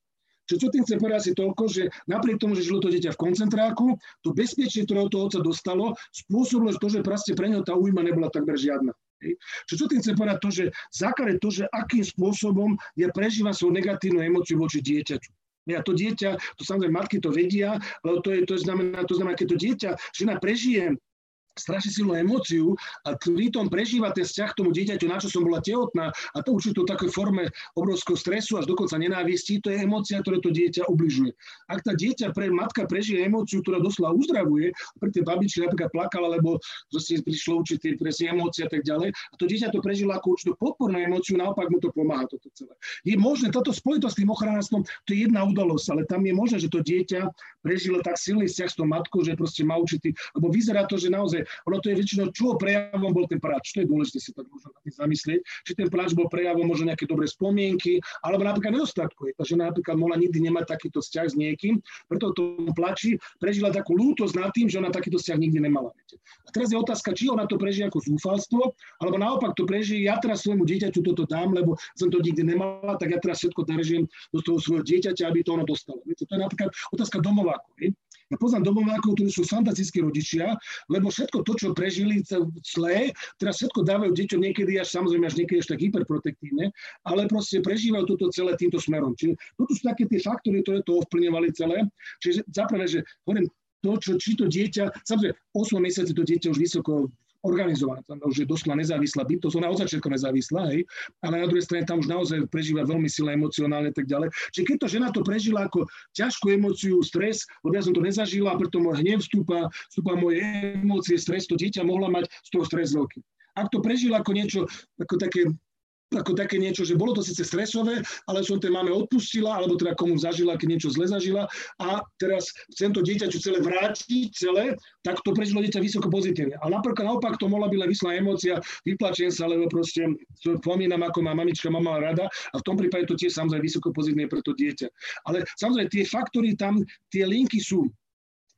A: Čo, čo tým chcem povedať asi toľko, že napriek tomu, že žilo to dieťa v koncentráku, to bezpečie, ktoré od toho otca dostalo, spôsobilo to, že proste pre neho tá újma nebola takmer žiadna. Čo, čo tým chcem povedať to, že základ to, že akým spôsobom ja prežívam svoju negatívnu emociu voči dieťaťu. Ja to dieťa, to samozrejme matky to vedia, ale to, je, to, znamená, to znamená, keď to dieťa, žena prežije strašne silnú emóciu a tom prežíva ten vzťah k tomu dieťaťu, na čo som bola tehotná a to určite v takej forme obrovského stresu až dokonca nenávistí, to je emócia, ktoré to dieťa ubližuje. Ak tá dieťa, pre, matka prežije emóciu, ktorá doslova uzdravuje, pre tie babičky napríklad plakala, lebo zase prišlo určité presne emócie a tak ďalej, a to dieťa to prežilo ako určitú podpornú emóciu, naopak mu to pomáha toto celé. Je možné, toto spojitosť s tým ochranárstvom, to je jedna udalosť, ale tam je možné, že to dieťa prežilo tak silný vzťah s tou matkou, že proste má určitý, lebo vyzerá to, že naozaj ono to je väčšinou, čo prejavom bol ten pláč. To je dôležité si tak možno zamyslieť. Či ten pláč bol prejavom možno nejaké dobré spomienky, alebo napríklad nedostatku. Tá žena napríklad mohla nikdy nemať takýto vzťah s niekým, preto to plači prežila takú lútosť nad tým, že ona takýto vzťah nikdy nemala. A teraz je otázka, či ona to prežije ako zúfalstvo, alebo naopak to prežije, ja teraz svojmu dieťaťu toto dám, lebo som to nikdy nemala, tak ja teraz všetko držím do toho svojho dieťaťa, aby to ono dostalo. Viete, to je napríklad otázka domováku. Ja poznám domovákov, ktorí sú fantastickí rodičia, lebo všetko to, čo prežili zlé, teraz všetko dávajú deťom niekedy až samozrejme až niekedy až tak hyperprotektívne, ale proste prežívajú toto celé týmto smerom. Čiže toto sú také tie faktory, ktoré to ovplyvňovali celé. Čiže zaprvé, že hovorím, to, čo, či to dieťa, samozrejme, 8 mesiace to dieťa už vysoko organizovaná, tam už je doslova nezávislá bytosť, ona od začiatku nezávislá, hej, ale na druhej strane tam už naozaj prežíva veľmi silné emocionálne tak ďalej. Čiže keď to žena to prežila ako ťažkú emóciu, stres, lebo ja som to nezažila, preto môj hnev vstúpa, vstúpa moje emócie, stres, to dieťa mohla mať z toho stres veľký. Ak to prežila ako niečo, ako také ako také niečo, že bolo to síce stresové, ale som tej máme odpustila, alebo teda komu zažila, keď niečo zle zažila a teraz chcem to dieťaťu celé vrátiť, celé, tak to prežilo dieťa vysoko pozitívne. Ale napríklad naopak to mohla byť len vyslá emócia, vyplačem sa, lebo proste spomínam, ako má mamička, mama rada a v tom prípade to tiež samozrejme vysoko pozitívne pre to dieťa. Ale samozrejme tie faktory tam, tie linky sú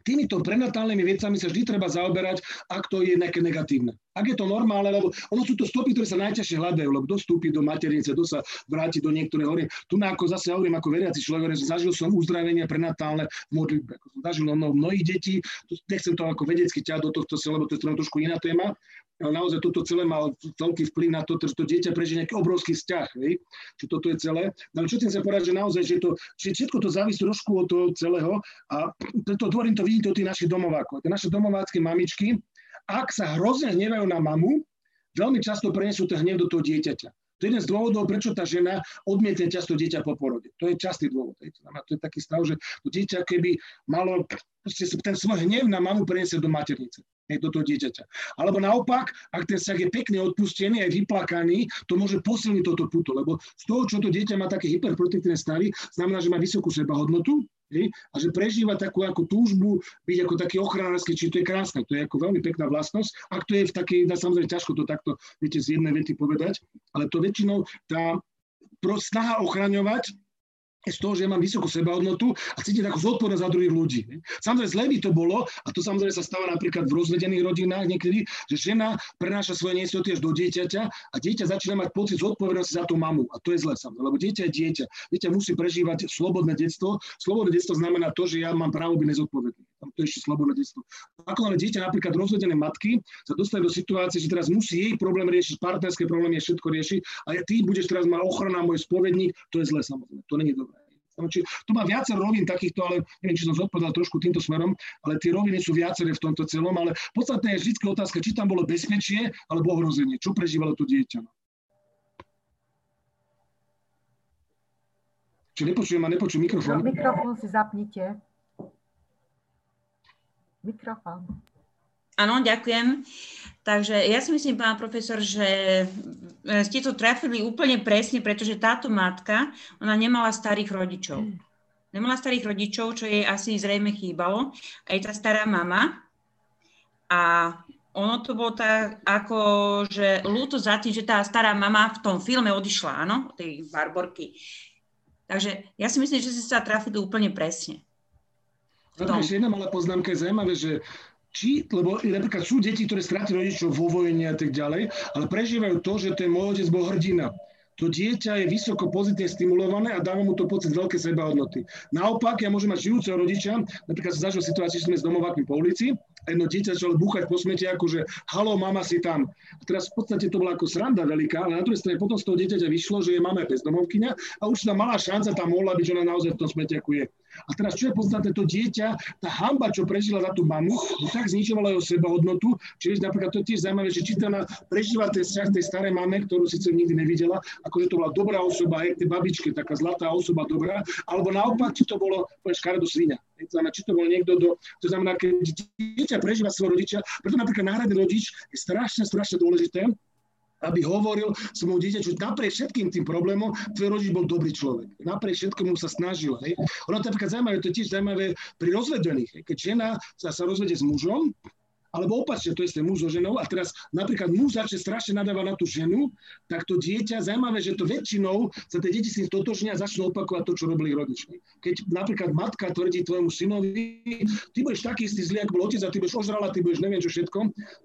A: týmito prenatálnymi vecami sa vždy treba zaoberať, ak to je nejaké negatívne. Ak je to normálne, lebo ono sú to stopy, ktoré sa najťažšie hľadajú, lebo kto vstúpi do maternice, kto sa vráti do niektorého hory. Tu na ako zase hovorím ako veriaci človek, že zažil som uzdravenie prenatálne v modlitbe. Ako som zažil no, mnohých detí, nechcem to ako vedecky ťať do tohto, lebo to je trošku iná téma, ale naozaj toto celé má veľký vplyv na to, že to dieťa prežije nejaký obrovský vzťah. Hej? Čiže toto je celé. No, ale čo chcem sa povedať, že naozaj, že, to, že všetko to závisí trošku od toho celého a preto tvorím to vidíte od tých našich domovákov. Tie naše domovácké mamičky, ak sa hrozne hnevajú na mamu, veľmi často prenesú ten hnev do toho dieťaťa. To je jeden z dôvodov, prečo tá žena odmietne často dieťa po porode. To je častý dôvod. To je taký stav, že to dieťa keby malo ten svoj hnev na mamu preniesie do maternice do toho dieťaťa. Alebo naopak, ak ten vzťah je pekne odpustený, aj vyplakaný, to môže posilniť toto puto, lebo z toho, čo to dieťa má také hyperprotektívne stavy, znamená, že má vysokú sebahodnotu, a že prežíva takú ako túžbu byť ako taký ochranársky, či to je krásne, to je ako veľmi pekná vlastnosť. Ak to je v takej, samozrejme ťažko to takto, viete, z jednej vety povedať, ale to väčšinou tá snaha ochraňovať z toho, že ja mám vysokú sebahodnotu a cítiť takú zodpovednosť za druhých ľudí. Samozrejme, zle by to bolo, a to samozrejme sa stáva napríklad v rozvedených rodinách niekedy, že žena prenáša svoje neistoty až do dieťaťa a dieťa začína mať pocit zodpovednosti za tú mamu. A to je zle samozrejme, lebo dieťa je dieťa. Dieťa musí prežívať slobodné detstvo. Slobodné detstvo znamená to, že ja mám právo byť nezodpovedný. To ešte slobodné detstvo. Ako ale dieťa, napríklad rozvedené matky, sa dostane do situácie, že teraz musí jej problém riešiť, partnerské problémy, všetko riešiť a ty budeš teraz mať ochrana, môj spovedník, to je zle samozrejme, to není dobré. Či, to má viacero rovín takýchto, ale neviem, či som zodpovedal trošku týmto smerom, ale tie roviny sú viaceré v tomto celom, ale podstatné je vždy otázka, či tam bolo bezpečie alebo ohrozenie, čo prežívalo to dieťa. Či nepočujem a nepočujem mikrofón?
D: No, mikrofón si zapnite. Mikrofón.
C: Áno, ďakujem. Takže ja si myslím, pán profesor, že e, ste to trafili úplne presne, pretože táto matka, ona nemala starých rodičov. Nemala starých rodičov, čo jej asi zrejme chýbalo. Aj tá stará mama. A ono to bolo tak, ako, že ľúto za tým, že tá stará mama v tom filme odišla, áno, tej Barborky. Takže ja si myslím, že si sa trafili úplne presne.
A: No, ešte jedna malá poznámka je zaujímavé, že či, lebo napríklad sú deti, ktoré stratili rodičov vo vojne a tak ďalej, ale prežívajú to, že ten môj otec bol hrdina. To dieťa je vysoko pozitívne stimulované a dáva mu to pocit veľké sebahodnoty. Naopak, ja môžem mať žijúceho rodiča, napríklad sa zažil situáciu, že sme s domovákmi po ulici a jedno dieťa začalo búchať po smete, ako že halo, mama si tam. A teraz v podstate to bola ako sranda veľká, ale na druhej strane potom z toho dieťaťa vyšlo, že je mama bezdomovkyňa a už tá malá šanca tam mohla byť, že ona naozaj v tom smeťaku je. A teraz, čo je podstatné, to dieťa, tá hamba, čo prežila za tú mamu, to tak zničovala jeho sebahodnotu. Čiže napríklad to je tiež zaujímavé, že či tá prežíva ten vzťah tej starej mame, ktorú síce nikdy nevidela, akože to bola dobrá osoba, aj tej babičke, taká zlatá osoba, dobrá, alebo naopak, či to bolo, povieš, do svinia. Či to bol niekto do... To znamená, keď dieťa prežíva svojho rodiča, preto napríklad náhradný rodič je strašne, strašne dôležité, aby hovoril svojmu dieťaťu, napriek všetkým tým problémom, tvoj rodič bol dobrý človek. Napriek všetkomu sa snažil. Hej. Ono je zaujímavé, to je tiež zaujímavé pri rozvedených. Hej. Keď žena sa, sa rozvedie s mužom, alebo opačne, to je muž so ženou a teraz napríklad muž začne strašne nadávať na tú ženu, tak to dieťa, zaujímavé, že to väčšinou sa tie deti s tým stotožnia a začnú opakovať to, čo robili rodiči. Keď napríklad matka tvrdí tvojmu synovi, ty budeš taký istý zlý, ako bol otec a ty budeš ožrala, ty budeš neviem čo všetko.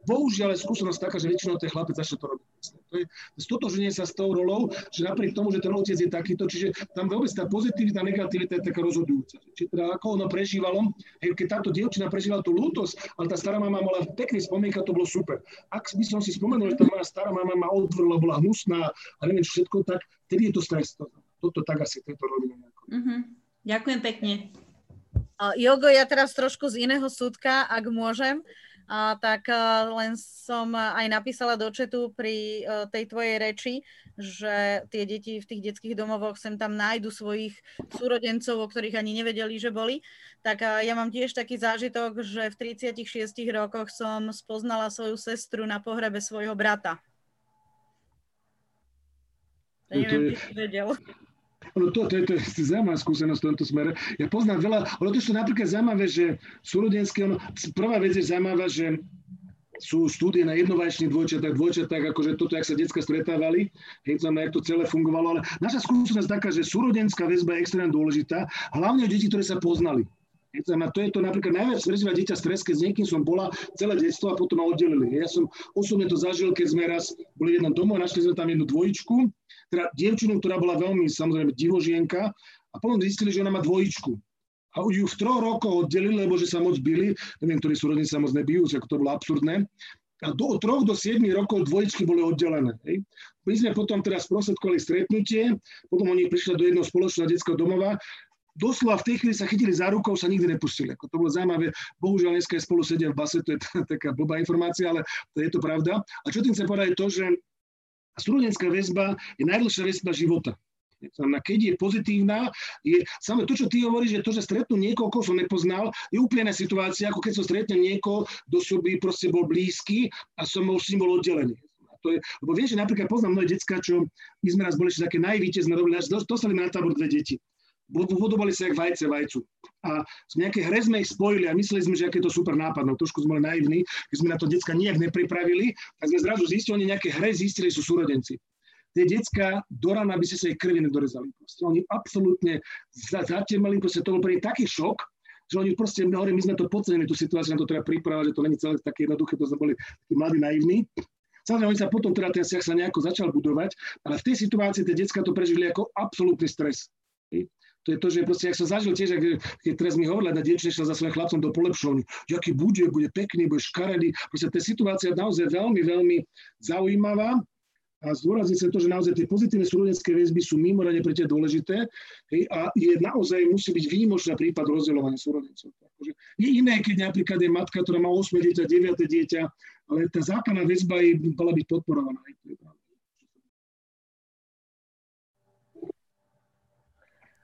A: Bohužiaľ je skúsenosť taká, že väčšinou ten chlapec začne to robiť. To je stotoženie sa s tou rolou, že napriek tomu, že ten otec je takýto, čiže tam vôbec tá pozitivita, negativita je taká rozhodujúca. Čiže teda ako ono prežívalo, keď táto dievčina prežívala tú lútosť, ale tá stará mama mala pekný spomienka, to bolo super. Ak by som si spomenul, že tá moja stará mama ma odvrla, bola hnusná a neviem všetko, tak vtedy je to stres. Toto tak asi tejto rovine.
C: Uh-huh. Ďakujem pekne.
D: Jogo, ja teraz trošku z iného súdka, ak môžem. Tak a, len som aj napísala do četu pri a, tej tvojej reči, že tie deti v tých detských domovoch sem tam nájdu svojich súrodencov, o ktorých ani nevedeli, že boli. Tak ja mám tiež taký zážitok, že v 36 rokoch som spoznala svoju sestru na pohrebe svojho brata. Ja neviem, či vedel.
A: Ono to, to, je, to je zaujímavá skúsenosť v tomto smere. Ja poznám veľa, ale to sú napríklad zaujímavé, že súrodenské, ono, prvá vec je zaujímavá, že sú štúdie na jednovajčných dvojčatách, dvojčatách, akože toto, jak sa detská stretávali, hej, tam, jak to celé fungovalo, ale naša skúsenosť taká, že súrodenská väzba je extrémne dôležitá, hlavne deti, ktoré sa poznali. Hej, to je to napríklad najviac prežíva dieťa stres, keď s niekým som bola celé detstvo a potom ma oddelili. Ja som osobne to zažil, keď sme raz boli v jednom domu a našli sme tam jednu dvojičku teda dievčinu, ktorá bola veľmi samozrejme divožienka a potom zistili, že ona má dvojičku. A ju v troch rokoch oddelili, lebo že sa moc byli, neviem, ktorí sú rodiny sa moc nebijú, ako to bolo absurdné. A do troch do 7 rokov dvojičky boli oddelené. Hej. My sme potom teraz sprostredkovali stretnutie, potom oni prišli do jedného spoločného detského domova, doslova v tej chvíli sa chytili za rukou, sa nikdy nepustili. To bolo zaujímavé. Bohužiaľ dneska je spolu sedia v base, to je taká blbá informácia, ale to je to pravda. A čo tým chcem povedať je to, že súrodenská väzba je najdlhšia väzba života. Keď je pozitívna, je samé to, čo ty hovoríš, že to, že stretnú niekoho, koho som nepoznal, je úplne situácia, ako keď som stretnem niekoho, kto som by proste bol blízky a som už s ním bol oddelený. To je, lebo vieš, že napríklad poznám mnohé decka, čo my sme raz boli ešte také najvýte, sme robili, dostali na tábor dve deti vodovali sa jak vajce vajcu. A z nejakej hre sme ich spojili a mysleli sme, že aké to super nápad. No trošku sme boli naivní, keď sme na to decka nijak nepripravili, tak sme zrazu zistili, oni nejaké hre zistili, sú súrodenci. Tie decka do rana by si sa ich krvi nedorezali. Proste. Oni absolútne zatemali, proste to bol pre taký šok, že oni proste, hovorím, my sme to podcenili, tú situáciu, na to treba pripravať, že to není celé také jednoduché, to sme boli takí mladí naivní. Samozrejme, oni sa potom teda ten sa nejako začal budovať, ale v tej situácii tie decka to prežili ako absolútny stres. To je to, že proste, ak som zažil tiež, keď teraz mi hovorila na dievčina za svojím chlapcom do polepšovňu, že aký bude, bude pekný, bude škaredý. Proste tá situácia je naozaj veľmi, veľmi zaujímavá a zdôrazniť sa to, že naozaj tie pozitívne súrodenské väzby sú mimoriadne pre teba dôležité hej, a je naozaj musí byť výnimočná prípad rozdielovania súrodencov. Takže je iné, keď napríklad je matka, ktorá má 8 dieťa, 9 dieťa, ale tá základná väzba je, mala byť podporovaná.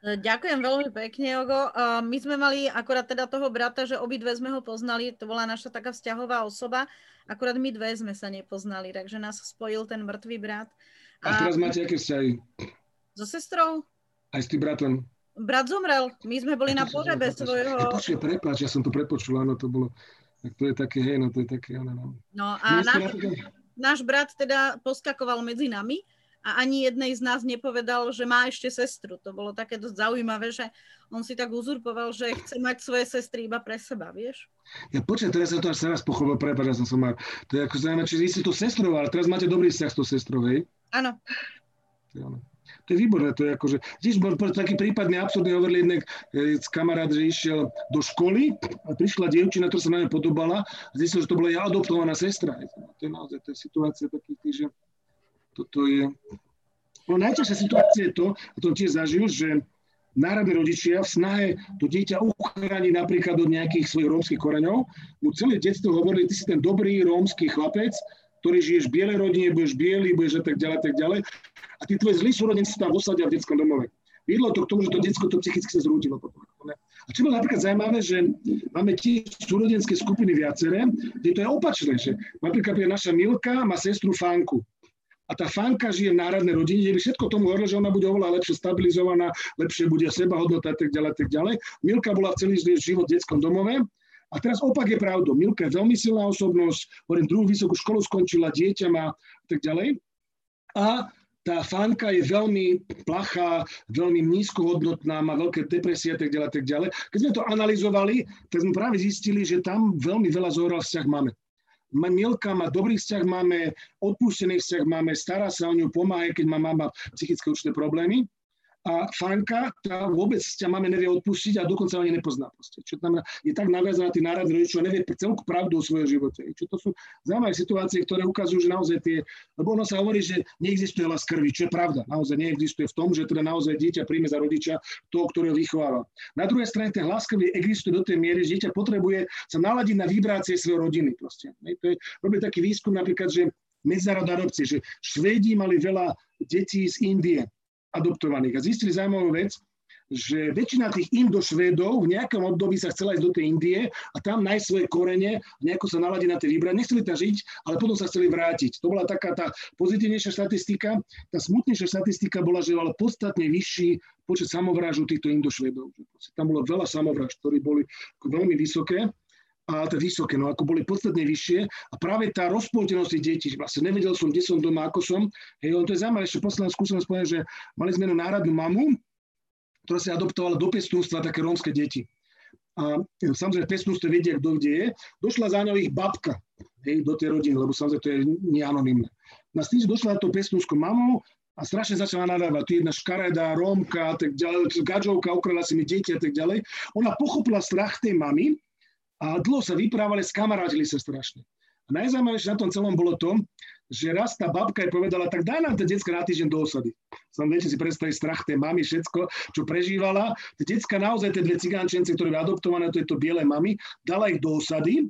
D: Ďakujem veľmi pekne, Jogo. My sme mali akorát teda toho brata, že obidve sme ho poznali, to bola naša taká vzťahová osoba, akorát my dve sme sa nepoznali, takže nás spojil ten mŕtvý brat.
A: A, a teraz máte aké vzťahy?
D: So sestrou?
A: Aj s tým bratom?
D: Brat zomrel, my sme boli na pohrebe svojho...
A: Ja, počuj, prepáč, ja som to prepočul, áno, to bolo... Tak to je také, hej, no to je také, áno, no.
D: No a náš, náš brat teda poskakoval medzi nami, a ani jednej z nás nepovedal, že má ešte sestru. To bolo také dosť zaujímavé, že on si tak uzurpoval, že chce mať svoje sestry iba pre seba, vieš?
A: Ja počujem, teraz sa to až teraz pochopil, prepáč, ja som som To je ako zaujímavé, či vy si to sestrou, ale teraz máte dobrý vzťah s tou sestrou, hej?
D: Áno.
A: To je výborné, to je akože, tiež bol taký prípadný absurdný, hovorili jednek e, kamarát, že išiel do školy a prišla dievčina, ktorá sa na ňu podobala a zistil, že to bola ja adoptovaná sestra. To je naozaj, to je situácia takých, že toto je... No najťažšia situácia je to, a to tiež zažil, že národní rodičia v snahe to dieťa uchrániť napríklad od nejakých svojich rómskych koreňov, mu celé detstvo hovorili, ty si ten dobrý rómsky chlapec, ktorý žiješ v bielej rodine, budeš biely, budeš a tak ďalej, tak ďalej. A tí tvoji zlí súrodenci tam osadia v detskom domove. Viedlo to k tomu, že to detsko to psychicky sa zrútilo. A čo bolo napríklad zaujímavé, že máme tiež súrodenské skupiny viaceré, kde to je opačné, že napríklad naša Milka má sestru Fanku a tá fanka žije v národnej rodine, kde by všetko tomu hovorilo, že ona bude oveľa lepšie stabilizovaná, lepšie bude seba hodnota a tak ďalej, tak ďalej. Milka bola v celý život v detskom domove, a teraz opak je pravdou. Milka je veľmi silná osobnosť, hovorím, druhú vysokú školu skončila, dieťa má a tak ďalej. A tá fanka je veľmi plachá, veľmi nízkohodnotná, má veľké depresie a tak ďalej, tak ďalej. Keď sme to analyzovali, tak sme práve zistili, že tam veľmi veľa zohral vzťah máme. Milka má dobrý vzťah, máme odpustený vzťah, máme, stará sa o ňu, pomáha, keď má mama psychické určité problémy a Franka, tá vôbec ťa máme nevie odpustiť a dokonca ani nepozná. Proste. Čo tam je tak naviazaná tým nárad rodičov nevie celú pravdu o svojom živote. Čo to sú zaujímavé situácie, ktoré ukazujú, že naozaj tie, lebo ono sa hovorí, že neexistuje las krvi, čo je pravda. Naozaj neexistuje v tom, že teda naozaj dieťa príjme za rodiča toho, ktorého vychováva. Na druhej strane ten hlas existuje do tej miery, že dieťa potrebuje sa naladiť na vibrácie svojej rodiny. Proste. To je, robí taký výskum napríklad, že medzinárod adopcie, že Švédi mali veľa detí z Indie, adoptovaných. A zistili zaujímavú vec, že väčšina tých Indošvédov v nejakom období sa chcela ísť do tej Indie a tam nájsť svoje korene, nejako sa naladiť na tie vybrať. Nechceli tam žiť, ale potom sa chceli vrátiť. To bola taká tá pozitívnejšia štatistika. Tá smutnejšia štatistika bola, že mal podstatne vyšší počet samovrážov týchto Indošvédov. Tam bolo veľa samovráž, ktorí boli veľmi vysoké a to vysoké, no ako boli podstatne vyššie a práve tá rozpoltenosť tých detí, vlastne nevedel som, kde som doma, ako som, hej, on to je zaujímavé, ešte posledná skúsenosť poviem, že mali sme jednu náradnú mamu, ktorá sa adoptovala do pestúnstva také rómske deti. A samozrejme, pestúnstvo vedia, kto kde je. Došla za ňou ich babka hej, do tej rodiny, lebo samozrejme to je neanonimné. Na no tým došla na tú pestúnskou mamu a strašne začala nadávať. Tu jedna škareda, rómka, tak ďalej, gadžovka, ukrala si mi deti a tak ďalej. Ona pochopila strach tej mamy, a dlho sa vyprávali, skamarátili sa strašne. A najzaujímavejšie na tom celom bolo to, že raz tá babka jej povedala, tak daj nám tie detská na týždeň do osady. Som viete si predstaviť strach tej mamy, všetko, čo prežívala. Tie detská naozaj, tie dve cigánčence, ktoré boli adoptované, to je to biele mamy, dala ich do osady.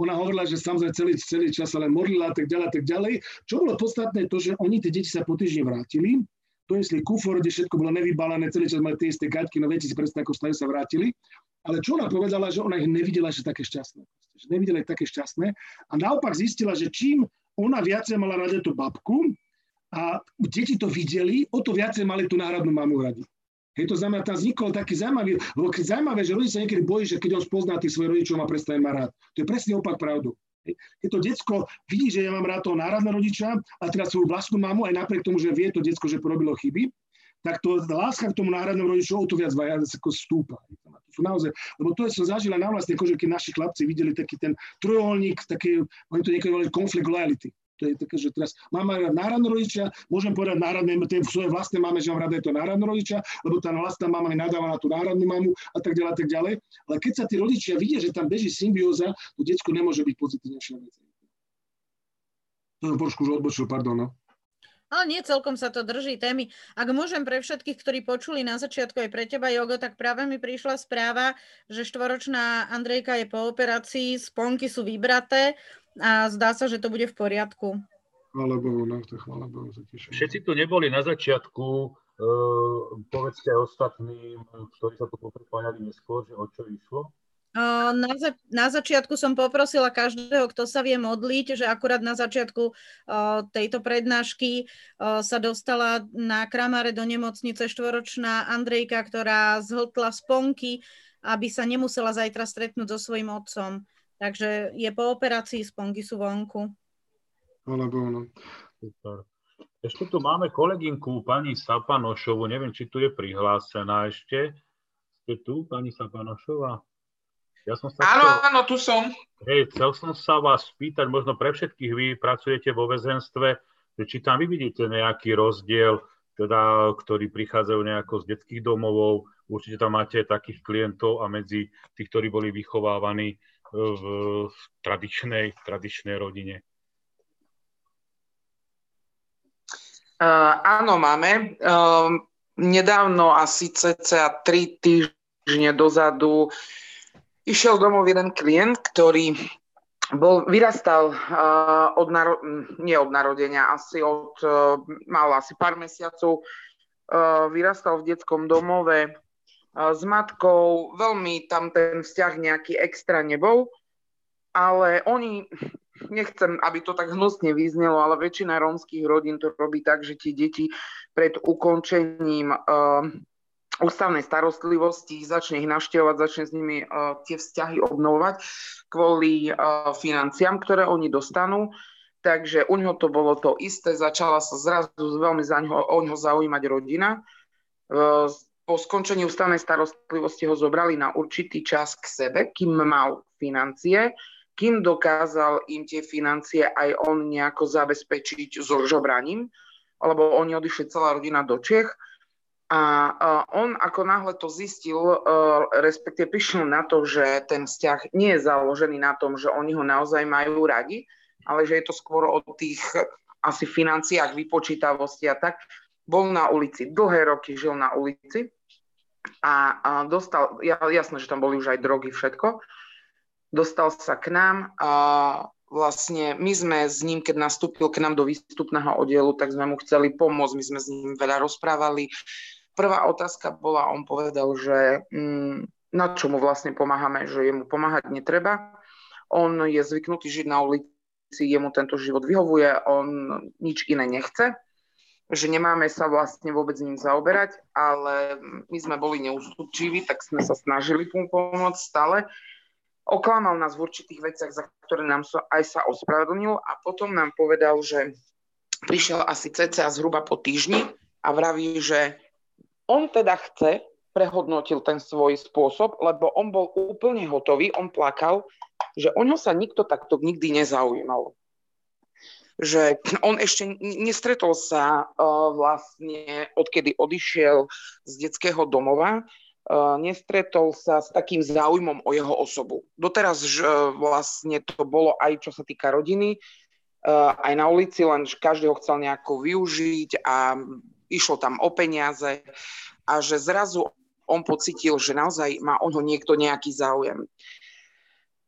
A: Ona hovorila, že samozrejme celý, celý čas sa len modlila a tak ďalej, tak ďalej. Čo bolo podstatné to, že oni tie deti sa po týždni vrátili, donesli kufor, kde všetko bolo nevybalené, celý čas mali tie isté gaťky, no viete si predstaviť, ako stane sa vrátili. Ale čo ona povedala, že ona ich nevidela že také šťastné. Že nevidela ich také šťastné. A naopak zistila, že čím ona viacej mala rada tú babku a deti to videli, o to viacej mali tú náhradnú mamu radi. Hej, to znamená, tam vznikol taký zaujímavý, lebo keď zaujímavé, že rodič sa niekedy bojí, že keď on spozná tých svojich rodičov, má prestane ma rád. To je presne opak pravdu. Keď to decko vidí, že ja mám rád toho náradného rodiča a teraz svoju vlastnú mamu, aj napriek tomu, že vie to decko, že porobilo chyby, tak to láska k tomu náhradnému rodiču o to viac vaja, ako stúpa. To sú naozaj, lebo to som zažila na vlastne kože, keď naši chlapci videli taký ten trojuholník, taký, oni to niekedy volali konflikt loyalty. To je také, že teraz mám aj náradno rodičia, môžem povedať náradné, tie svoje vlastné máme, že mám rada je to náradno rodičia, lebo tá vlastná mama mi nadáva na tú národnú mamu a tak ďalej a tak ďalej. Ale keď sa tí rodičia vidia, že tam beží symbióza, to detsko nemôže byť pozitívnejšia. To som trošku už odbočil, pardon. No.
D: Ale nie celkom sa to drží témy. Ak môžem pre všetkých, ktorí počuli na začiatku aj pre teba, Jogo, tak práve mi prišla správa, že štvoročná Andrejka je po operácii, sponky sú vybraté a zdá sa, že to bude v poriadku.
A: Chvála Bohu, no to chvála Bohu,
B: to Všetci tu neboli na začiatku, uh, povedzte ostatným, ktorí sa tu popripájali neskôr, že o čo išlo?
D: Na, za, na začiatku som poprosila každého, kto sa vie modliť, že akurát na začiatku tejto prednášky sa dostala na kramáre do nemocnice štvoročná Andrejka, ktorá zhltla sponky, aby sa nemusela zajtra stretnúť so svojím otcom. Takže je po operácii, sponky sú vonku.
A: Hvala Bohu.
B: Super. Ešte tu máme kolegynku, pani Sapanošovu, neviem, či tu je prihlásená ešte. Ste tu, pani Sapanošová?
E: Ja som sa áno, chcel, áno, tu som.
B: Hej, chcel som sa vás spýtať, možno pre všetkých vy pracujete vo väzenstve, že či tam vy vidíte nejaký rozdiel, teda, ktorí prichádzajú nejako z detských domovov, určite tam máte takých klientov a medzi tých, ktorí boli vychovávaní v tradičnej, tradičnej rodine.
E: Uh, áno, máme. Uh, nedávno, asi cca 3 týždne dozadu, išiel domov jeden klient, ktorý bol, vyrastal uh, od, naro- nie od narodenia, asi od, uh, mal asi pár mesiacov, uh, vyrastal v detskom domove uh, s matkou, veľmi tam ten vzťah nejaký extra nebol, ale oni, nechcem, aby to tak hnusne vyznelo, ale väčšina rómskych rodín to robí tak, že tie deti pred ukončením uh, ústavnej starostlivosti, začne ich navštevovať, začne s nimi uh, tie vzťahy obnovovať kvôli uh, financiám, ktoré oni dostanú. Takže u neho to bolo to isté, začala sa zrazu veľmi za ňo, o ňo zaujímať rodina. Uh, po skončení ústavnej starostlivosti ho zobrali na určitý čas k sebe, kým mal financie, kým dokázal im tie financie aj on nejako zabezpečiť so žobraním, lebo oni odišli celá rodina do Čech a on ako náhle to zistil, e, respektive prišiel na to, že ten vzťah nie je založený na tom, že oni ho naozaj majú radi, ale že je to skôr o tých asi financiách, vypočítavosti a tak, bol na ulici. Dlhé roky žil na ulici a, dostal, jasné, že tam boli už aj drogy, všetko. Dostal sa k nám a vlastne my sme s ním, keď nastúpil k nám do výstupného oddielu, tak sme mu chceli pomôcť, my sme s ním veľa rozprávali, prvá otázka bola, on povedal, že mm, na čo mu vlastne pomáhame, že jemu pomáhať netreba. On je zvyknutý žiť na ulici, jemu tento život vyhovuje, on nič iné nechce, že nemáme sa vlastne vôbec ním zaoberať, ale my sme boli neústupčiví, tak sme sa snažili mu pomôcť stále. Oklamal nás v určitých veciach, za ktoré nám so, aj sa ospravedlnil a potom nám povedal, že prišiel asi cca zhruba po týždni a vraví, že on teda chce, prehodnotil ten svoj spôsob, lebo on bol úplne hotový, on plakal, že o ňo sa nikto takto nikdy nezaujímal. Že on ešte nestretol sa uh, vlastne, odkedy odišiel z detského domova, uh, nestretol sa s takým záujmom o jeho osobu. Doteraz uh, vlastne to bolo aj čo sa týka rodiny, uh, aj na ulici, len každý ho chcel nejako využiť a išlo tam o peniaze a že zrazu on pocitil, že naozaj má o ňo niekto nejaký záujem.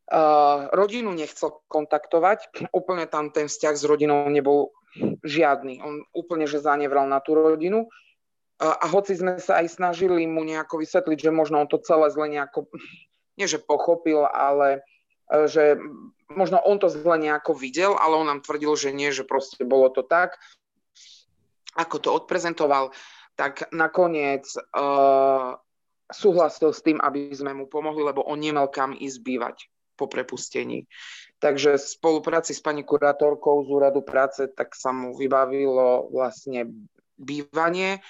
E: Uh, rodinu nechcel kontaktovať, úplne tam ten vzťah s rodinou nebol žiadny. On úplne, že zanevral na tú rodinu. Uh, a hoci sme sa aj snažili mu nejako vysvetliť, že možno on to celé zle nejako, nie že pochopil, ale uh, že možno on to zle nejako videl, ale on nám tvrdil, že nie, že proste bolo to tak ako to odprezentoval, tak nakoniec uh, súhlasil s tým, aby sme mu pomohli, lebo on nemal kam ísť bývať po prepustení. Takže v spolupráci s pani kurátorkou z úradu práce tak sa mu vybavilo vlastne bývanie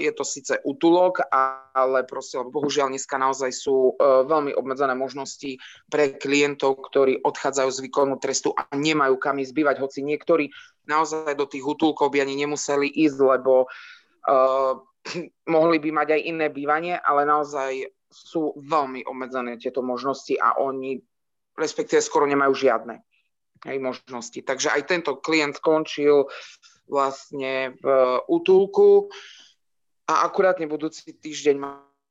E: je to síce útulok, ale proste, bohužiaľ dneska naozaj sú veľmi obmedzené možnosti pre klientov, ktorí odchádzajú z výkonu trestu a nemajú kam ísť bývať, hoci niektorí naozaj do tých útulkov by ani nemuseli ísť, lebo uh, mohli by mať aj iné bývanie, ale naozaj sú veľmi obmedzené tieto možnosti a oni respektíve skoro nemajú žiadne aj možnosti. Takže aj tento klient skončil vlastne v útulku a akurátne budúci týždeň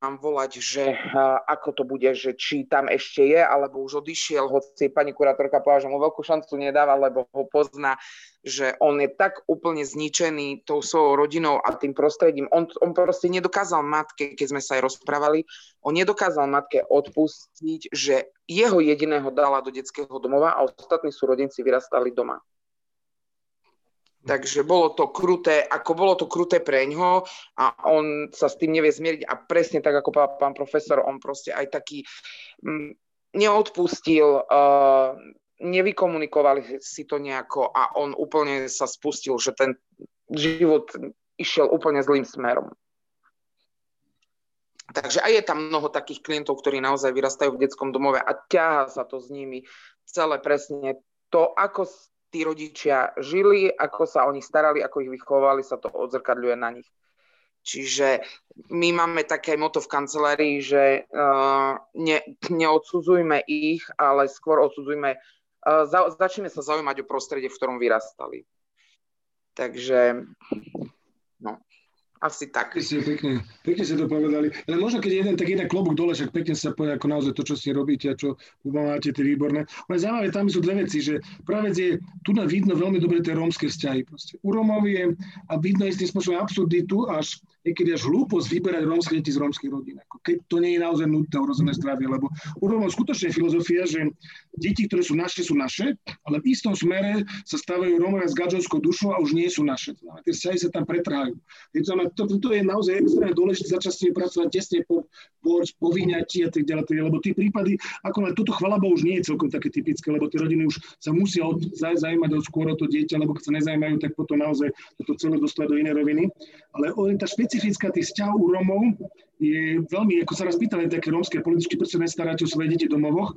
E: mám volať, že ako to bude, že či tam ešte je, alebo už odišiel, hoci pani kurátorka povedala, že mu veľkú šancu nedáva, lebo ho pozná, že on je tak úplne zničený tou svojou rodinou a tým prostredím. On, on proste nedokázal matke, keď sme sa aj rozprávali, on nedokázal matke odpustiť, že jeho jediného dala do detského domova a ostatní sú rodinci vyrastali doma. Takže bolo to kruté, ako bolo to kruté pre ňo a on sa s tým nevie zmieriť a presne tak, ako povedal pán profesor, on proste aj taký mm, neodpustil, uh, nevykomunikovali si to nejako a on úplne sa spustil, že ten život išiel úplne zlým smerom. Takže aj je tam mnoho takých klientov, ktorí naozaj vyrastajú v detskom domove a ťaha sa to s nimi celé presne to, ako tí rodičia žili, ako sa o nich starali, ako ich vychovali, sa to odzrkadľuje na nich. Čiže my máme také moto v kancelárii, že uh, ne, neodsudzujme ich, ale skôr odsudzujme, uh, za, začneme sa zaujímať o prostredie, v ktorom vyrastali. Takže, no. Asi tak.
A: Pekne, pekne, pekne ste to povedali. Ale možno keď jeden, tak jeden klobúk dole, však pekne sa povie, ako naozaj to, čo si robíte a čo máte, tie výborné. Ale zaujímavé, tam sú dve veci, že práve je, tu na vidno veľmi dobre tie rómske vzťahy. Proste. U Rómov je a vidno istým spôsobom absurditu až niekedy až hlúposť vyberať rómske deti z rómskych rodín. Ako keď to nie je naozaj nutné ohrozené zdravie, lebo u Rómov skutočne je filozofia, že deti, ktoré sú naše, sú naše, ale v istom smere sa stávajú Rómovia s gadžovskou dušou a už nie sú naše. Tie vzťahy sa tam pretrhajú. To, to, to je naozaj extrémne dôležité začať s pracovať tesne po, po, po vyňatí a tak ďalej, lebo tie prípady, ako len toto chvalaba už nie je celkom také typické, lebo tie rodiny už sa musia od, zaujímať od skôr o to dieťa, lebo keď sa nezajímajú, tak potom naozaj to celé dostať do inej roviny. Ale tá špec špecifická tých vzťahov u Romov je veľmi, ako sa raz pýtali také rómske političky, prečo nestaráte o svoje deti domovoch.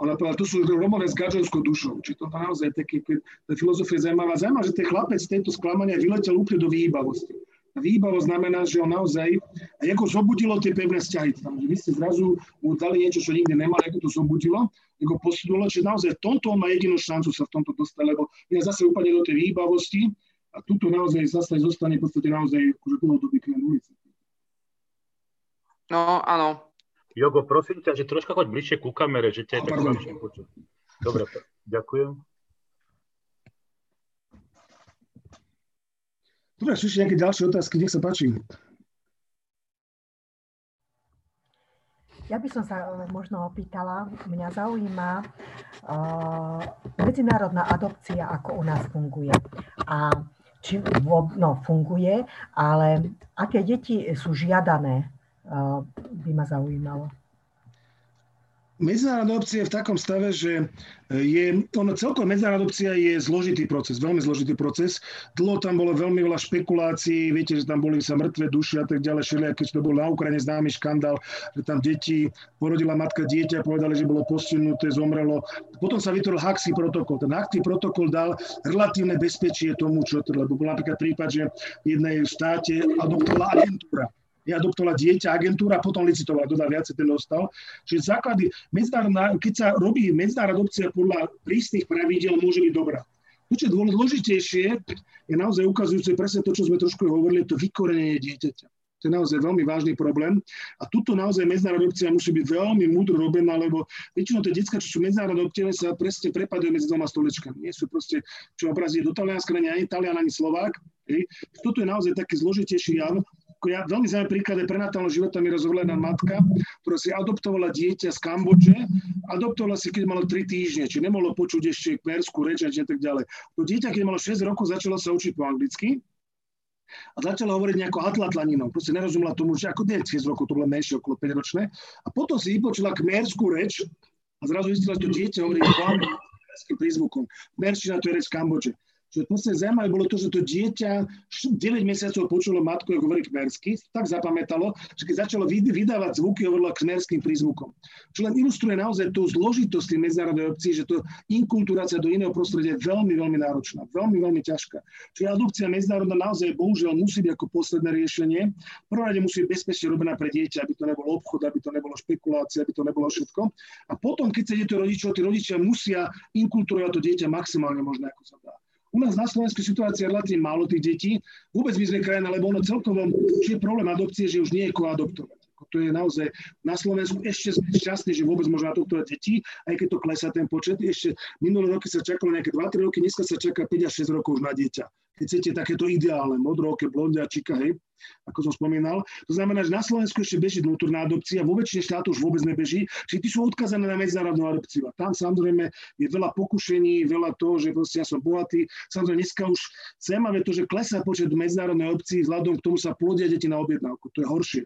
A: Ona povedala, to sú Romové s gadžovskou dušou. Či to naozaj také, tá filozofia je zaujímavá. Zaujímavá, že ten chlapec z tejto sklamania vyletel úplne do výbavosti. Výbavo znamená, že on naozaj, a ako zobudilo tie pevné vzťahy. Tam, že vy ste zrazu mu dali niečo, čo nikdy nemal, ako to zobudilo, ako posunulo, že naozaj v tomto on má jedinú šancu sa v tomto dostať, lebo ja zase úplne do tej výbavosti, a tuto naozaj zase zostane v podstate naozaj akože dlhodobý klient ulice.
E: No, áno.
B: Jogo, prosím ťa, že troška choď bližšie ku kamere, že ťa je tak. Dobre, ďakujem.
A: Dobre, sú ešte nejaké ďalšie otázky, nech sa páči.
F: Ja by som sa možno opýtala, mňa zaujíma uh, medzinárodná adopcia, ako u nás funguje. A či no, funguje, ale aké deti sú žiadané, by ma zaujímalo.
A: Medzinárodná adopcia je v takom stave, že je, ono celkom medzinárodná adopcia je zložitý proces, veľmi zložitý proces. Dlho tam bolo veľmi veľa špekulácií, viete, že tam boli sa mŕtve duše a tak ďalej, všelijak, keď to bol na Ukrajine známy škandál, že tam deti, porodila matka dieťa, povedali, že bolo postihnuté, zomrelo. Potom sa vytvoril Haxi protokol. Ten Haxi protokol dal relatívne bezpečie tomu, čo to, lebo bol napríklad prípad, že jednej štáte adoptovala agentúra adoptovala dieťa, agentúra potom licitovala, dodá viacej, ten dostal. Čiže základy, keď sa robí medzinárodná adopcia podľa prísnych pravidel, môže byť dobrá. To, čo je dôležitejšie, je naozaj ukazujúce presne to, čo sme trošku hovorili, to vykorenenie dieťaťa. To je naozaj veľmi vážny problém. A tuto naozaj medzinárodná adopcia musí byť veľmi múdro robená, lebo väčšinou tie detská, čo sú medzinárodné adoptované, sa presne prepadajú medzi dvoma stoličkami. Nie sú proste, čo obrazí do Talianska, ani Talian, ani Slovák. Toto je naozaj taký zložitejší jav, ja veľmi zaujímavý príklad je prenatálneho života mi rozhovorená matka, ktorá si adoptovala dieťa z Kambodže, adoptovala si, keď malo 3 týždne, či nemohlo počuť ešte kmersku reč a tak ďalej. To dieťa, keď malo 6 rokov, začalo sa učiť po anglicky, a začala hovoriť nejako atlatlaninou. Proste nerozumela tomu, že ako 9 rokov, to bolo menšie, okolo 5 ročné. A potom si vypočula kmerskú reč a zrazu zistila, že to dieťa hovorí po prízvukom. Merština to je reč Kambodže. Čo je zaujímavé bolo to, že to dieťa 9 mesiacov počulo matku, ako hovorí kmersky, tak zapamätalo, že keď začalo vydávať zvuky, hovorilo kmerským prízvukom. Čo len ilustruje naozaj tú zložitosť tých medzinárodnej obcí, že to inkulturácia do iného prostredia je veľmi, veľmi náročná, veľmi, veľmi ťažká. Čiže adopcia medzinárodná naozaj bohužiaľ musí byť ako posledné riešenie. Prvom rade musí byť bezpečne robená pre dieťa, aby to nebolo obchod, aby to nebolo špekulácia, aby to nebolo všetko. A potom, keď sa ide to rodičov, tí rodičia musia inkulturovať to dieťa maximálne možné, ako sa dá. U nás na Slovensku situácia je relatívne málo tých detí. Vôbec my sme krajina, lebo ono celkovo, čo je problém adopcie, že už nie je koadoptovať. To je naozaj, na Slovensku ešte sme šťastní, že vôbec môžeme adoptovať deti, aj keď to klesá ten počet. Ešte minulé roky sa čakalo nejaké 2-3 roky, dneska sa čaká 5 až 6 rokov už na dieťa. Keď chcete takéto ideálne, modroké, blondiačika, hej ako som spomínal. To znamená, že na Slovensku ešte beží vnútorná adopcia, vo väčšine štátov už vôbec nebeží, čiže tí sú odkazané na medzinárodnú adopciu. A tam samozrejme je veľa pokušení, veľa toho, že proste ja som bohatý. Samozrejme dneska už zaujímavé to, že klesá počet medzinárodnej obcí, vzhľadom k tomu sa plodia deti na objednávku. To je horšie.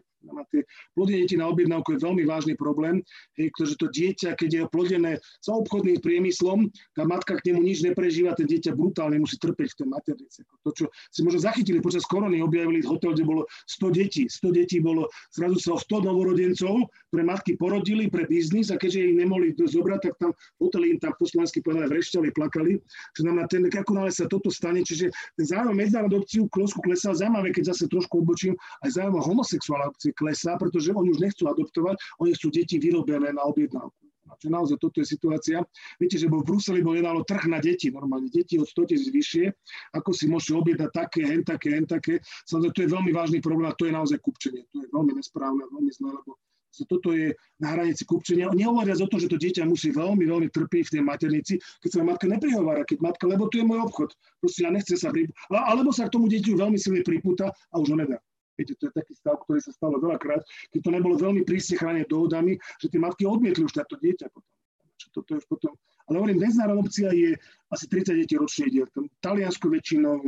A: Tie plodenie deti na objednávku je veľmi vážny problém, pretože to dieťa, keď je plodené za obchodným priemyslom, tá matka k nemu nič neprežíva, ten dieťa brutálne musí trpeť v tej maternici. To, čo si možno zachytili počas korony, objavili hotel, kde bolo 100 detí. 100 detí bolo zrazu sa 100 novorodencov, pre matky porodili pre biznis a keďže ich nemohli zobrať, tak tam hotely im tam po slovensky povedali vrešťali, plakali. Čo znamená, ten, ako nále sa toto stane, čiže ten záujem medzinárodnú adopciu klosku klesá. Zaujímavé, keď zase trošku odbočím, aj záujem homosexuálnej klesá, pretože oni už nechcú adoptovať, oni chcú deti vyrobené na objednávku. Čiže naozaj toto je situácia. Viete, že v Bruseli bol jednálo trh na deti, normálne deti od 100 tisíc vyššie, ako si môžete objednať také, hen také, hen také. Samozrejme, to je veľmi vážny problém a to je naozaj kupčenie. To je veľmi nesprávne, veľmi zlé, lebo toto je na hranici kupčenia. Nehovoriac o tom, že to dieťa musí veľmi, veľmi trpiť v tej maternici, keď sa matka neprihovára, keď matka, lebo to je môj obchod. Proste ja nechce sa pripútať. Alebo sa k tomu dieťu veľmi silne pripúta a už ho nedá. Viete, to je taký stav, ktorý sa stalo veľakrát, keď to nebolo veľmi prísne chránené dohodami, že tie matky odmietli už táto dieťa potom. Toto je už potom. Ale hovorím, medzinárodná opcia je asi 30 detí ročne ide. Taliansko väčšinou,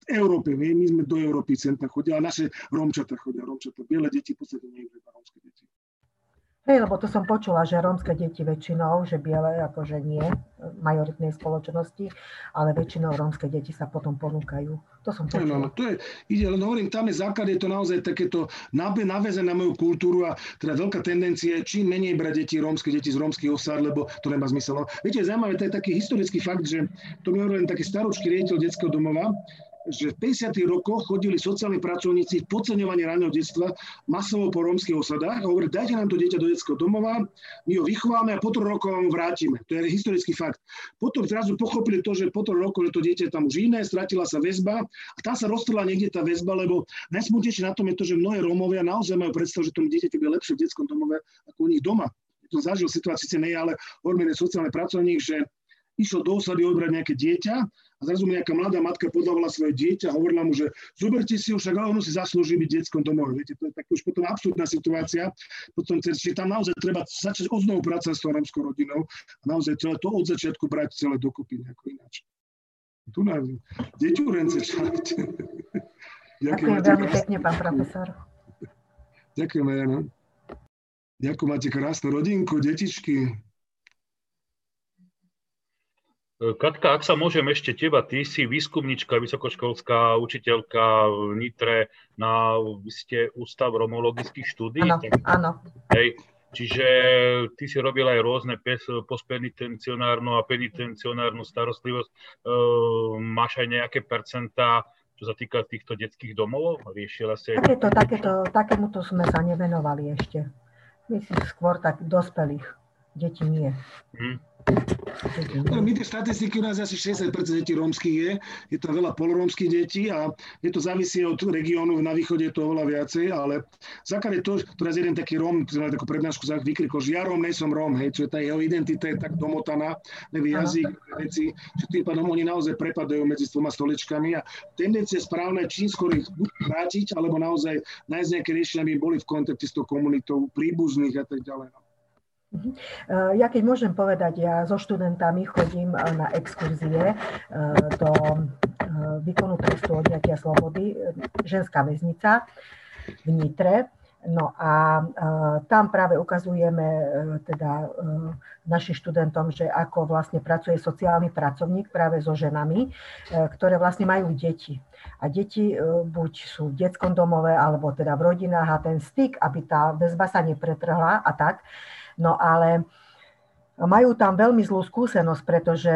A: v Európe, my sme do Európy centra chodia, ale naše Romčata chodia, Romčata, biele deti v podstate nie iba romské deti.
F: Hej, lebo to som počula, že rómske deti väčšinou, že biele akože nie majoritnej spoločnosti, ale väčšinou rómske deti sa potom ponúkajú. To som počula.
A: No, no, to je, ide, len hovorím, tam je základ, je to naozaj takéto naväzené na moju kultúru a teda veľká tendencia je čím menej brať deti rómske, deti z rómskych osád, lebo to nemá zmysel. No, viete, zaujímavé, to je taký historický fakt, že to mi hovoril taký staročký riaditeľ detského domova, že v 50. rokoch chodili sociálni pracovníci v podceňovaní ranného detstva masovo po rómskych osadách a hovorili, dajte nám to dieťa do detského domova, my ho vychováme a po troch rokoch vám vrátime. To je historický fakt. Potom zrazu pochopili to, že po troch rokoch to dieťa je tam už iné, stratila sa väzba a tam sa roztrla niekde tá väzba, lebo najsmutnejšie na tom je to, že mnohé Rómovia naozaj majú predstavu, že tomu dieťaťu bude lepšie v detskom domove ako u nich doma. To zažil situáciu, nie, ale hovoríme sociálny pracovník, že išiel do osady obrať nejaké dieťa a zrazu mi nejaká mladá matka podávala svoje dieťa a hovorila mu, že zoberte si ho, však ono si zaslúži byť detskom domove. Viete, to je tak už potom absurdná situácia. Potom, čiže tam naozaj treba začať odznovu pracovať s tou romskou rodinou a naozaj treba to od začiatku brať celé dokopy nejako ináč. Tu na deťurence čakajte.
F: Ďakujem veľmi pekne, pán profesor.
A: Ďakujem, Jana. Ďakujem, máte krásnu rodinku, detičky.
B: Katka, ak sa môžem ešte teba, ty si výskumnička, vysokoškolská učiteľka v Nitre na vy ste ústav romologických štúdí.
F: Áno, tak, áno.
B: Hej, čiže ty si robil aj rôzne postpenitencionárnu a penitencionárnu starostlivosť. E, máš aj nejaké percentá, čo sa týka týchto detských domov? Riešila si
F: aj... Takéto, takéto, takémuto sme sa nevenovali ešte. My si skôr tak dospelých. Deti nie. Hm.
A: No, my tie štatistiky u nás asi 60% detí rómskych je, je tam veľa polorómskych detí a je to závisí od regiónu, na východe je to oveľa viacej, ale základ je to, teraz jeden taký Róm, ktorý má takú prednášku, vykrikol, že ja Róm, nejsom Róm, hej, čo je tá jeho identita je tak domotaná, nevie jazyk, veci, že tým pádom oni naozaj prepadajú medzi dvoma stoličkami a tendencia správna je čím skôr ich buď vrátiť, alebo naozaj nájsť nejaké riešenia, aby boli v kontakte s tou komunitou príbuzných a tak ďalej. No.
F: Mhm. Eh, ja keď môžem povedať, ja so študentami chodím eh, na exkurzie eh, do výkonu trestu odňatia slobody, ženská väznica v Nitre. No a tam práve ukazujeme teda našim študentom, že ako vlastne pracuje sociálny pracovník práve so ženami, ktoré vlastne majú deti. A deti buď sú v detskom domove, alebo teda v rodinách a ten styk, aby tá väzba sa nepretrhla a tak. No ale majú tam veľmi zlú skúsenosť, pretože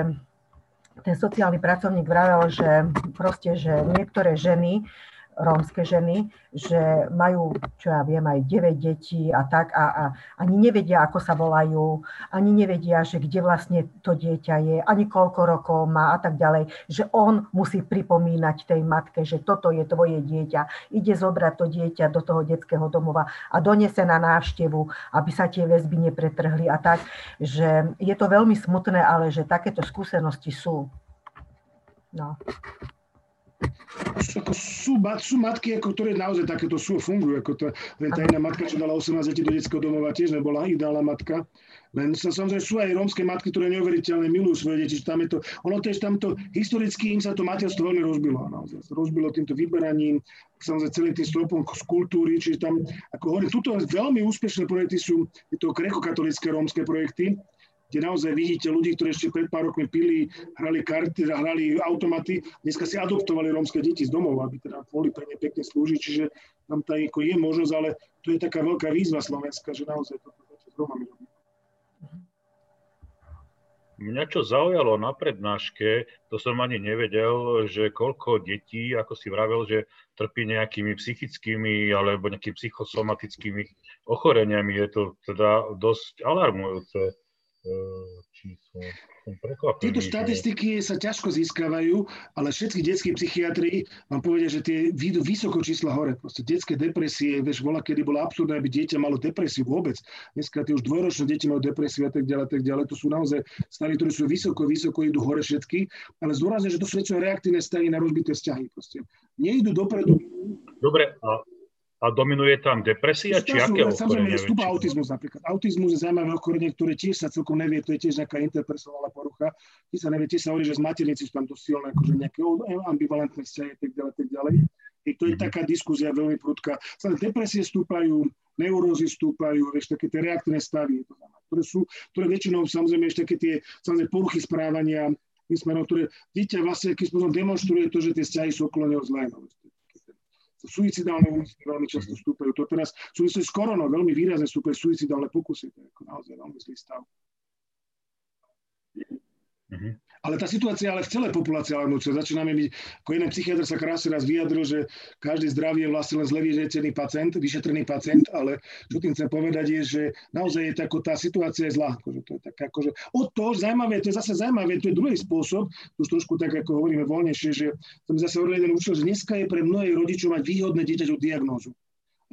F: ten sociálny pracovník vravel, že proste, že niektoré ženy rómske ženy, že majú, čo ja viem, aj 9 detí a tak a, a ani nevedia, ako sa volajú, ani nevedia, že kde vlastne to dieťa je, ani koľko rokov má a tak ďalej, že on musí pripomínať tej matke, že toto je tvoje dieťa, ide zobrať to dieťa do toho detského domova a donese na návštevu, aby sa tie väzby nepretrhli a tak, že je to veľmi smutné, ale že takéto skúsenosti sú. No
A: ako sú, sú matky, ako, ktoré naozaj takéto sú, fungujú. Ako to, len tá jedna matka, čo dala 18 detí do detského domova, tiež nebola ideálna matka. Len sa, samozrejme sú aj rómske matky, ktoré neuveriteľne milujú svoje deti. Tam je to, ono tiež tamto, historicky im sa to materstvo veľmi rozbilo. Naozaj. Rozbilo týmto vyberaním, samozrejme celým tým stropom z kultúry, čiže tam, ako hovorím, tuto veľmi úspešné projekty sú to grekokatolické rómske projekty, kde naozaj vidíte ľudí, ktorí ešte pred pár rokmi pili, hrali karty, hrali automaty, dneska si adoptovali rómske deti z domov, aby teda boli pre ne pekne slúžiť, čiže tam tá je možnosť, ale to je taká veľká výzva Slovenska, že naozaj toto s Romami robí.
B: Mňa čo zaujalo na prednáške, to som ani nevedel, že koľko detí, ako si vravel, že trpí nejakými psychickými alebo nejakými psychosomatickými ochoreniami. Je to teda dosť alarmujúce.
A: Eh, číslo. Tieto štatistiky sa ťažko získavajú, ale všetky detskí psychiatri vám povedia, že tie výjdu vysoko čísla hore. Proste detské depresie, vieš, bola, kedy bolo absurdné, aby dieťa malo depresiu vôbec. Dneska tie už dvojročné deti majú depresiu a tak ďalej, tak ďalej. To sú naozaj stavy, ktoré sú vysoko, vysoko, idú hore všetky, ale zdôrazne, že to sú väčšinou reaktívne stavy na rozbité vzťahy. Proste. Nejdu dopredu.
B: Dobre, a a dominuje tam depresia, či aké?
A: Samozrejme, vstúpa autizmus napríklad. Autizmus je zaujímavé ochorenie, ktoré tiež sa celkom nevie, to je tiež nejaká interpersonálna porucha. Tiež sa nevie, tiež sa hovorí, že z maternici sú tam dosť silné, akože nejaké ambivalentné vzťahy, tak ďalej, tak ďalej. I to je mm-hmm. taká diskusia veľmi prudká. Samozrejme, depresie stúpajú, neurózy stúpajú, vieš, také tie reaktívne stavy, ktoré sú, ktoré väčšinou samozrejme ešte také tie samozrejme, poruchy správania, smerom, ktoré dieťa vlastne akým spôsobom demonstruje to, že tie vzťahy sú okolo neho zlé. Suicidálne úmysly veľmi často vstúpajú. To teraz súvisí s koronou, veľmi výrazne vstúpajú suicidálne pokusy. To je ako naozaj veľmi zlý stav. Mm-hmm. Ale tá situácia ale v celej populácii alarmujúca. Začíname byť, ako jeden psychiatr sa krásne raz vyjadril, že každý zdravý je vlastne len zle vyšetrený pacient, vyšetrený pacient, ale čo tým chcem povedať je, že naozaj je tako, tá situácia je zlá. Akože to je tak, akože, od toho zaujímavé, to je zase zaujímavé, to je druhý spôsob, už trošku tak, ako hovoríme voľnejšie, že som zase hovoril jeden učiteľ, že dneska je pre mnohých rodičov mať výhodné dieťaťu diagnózu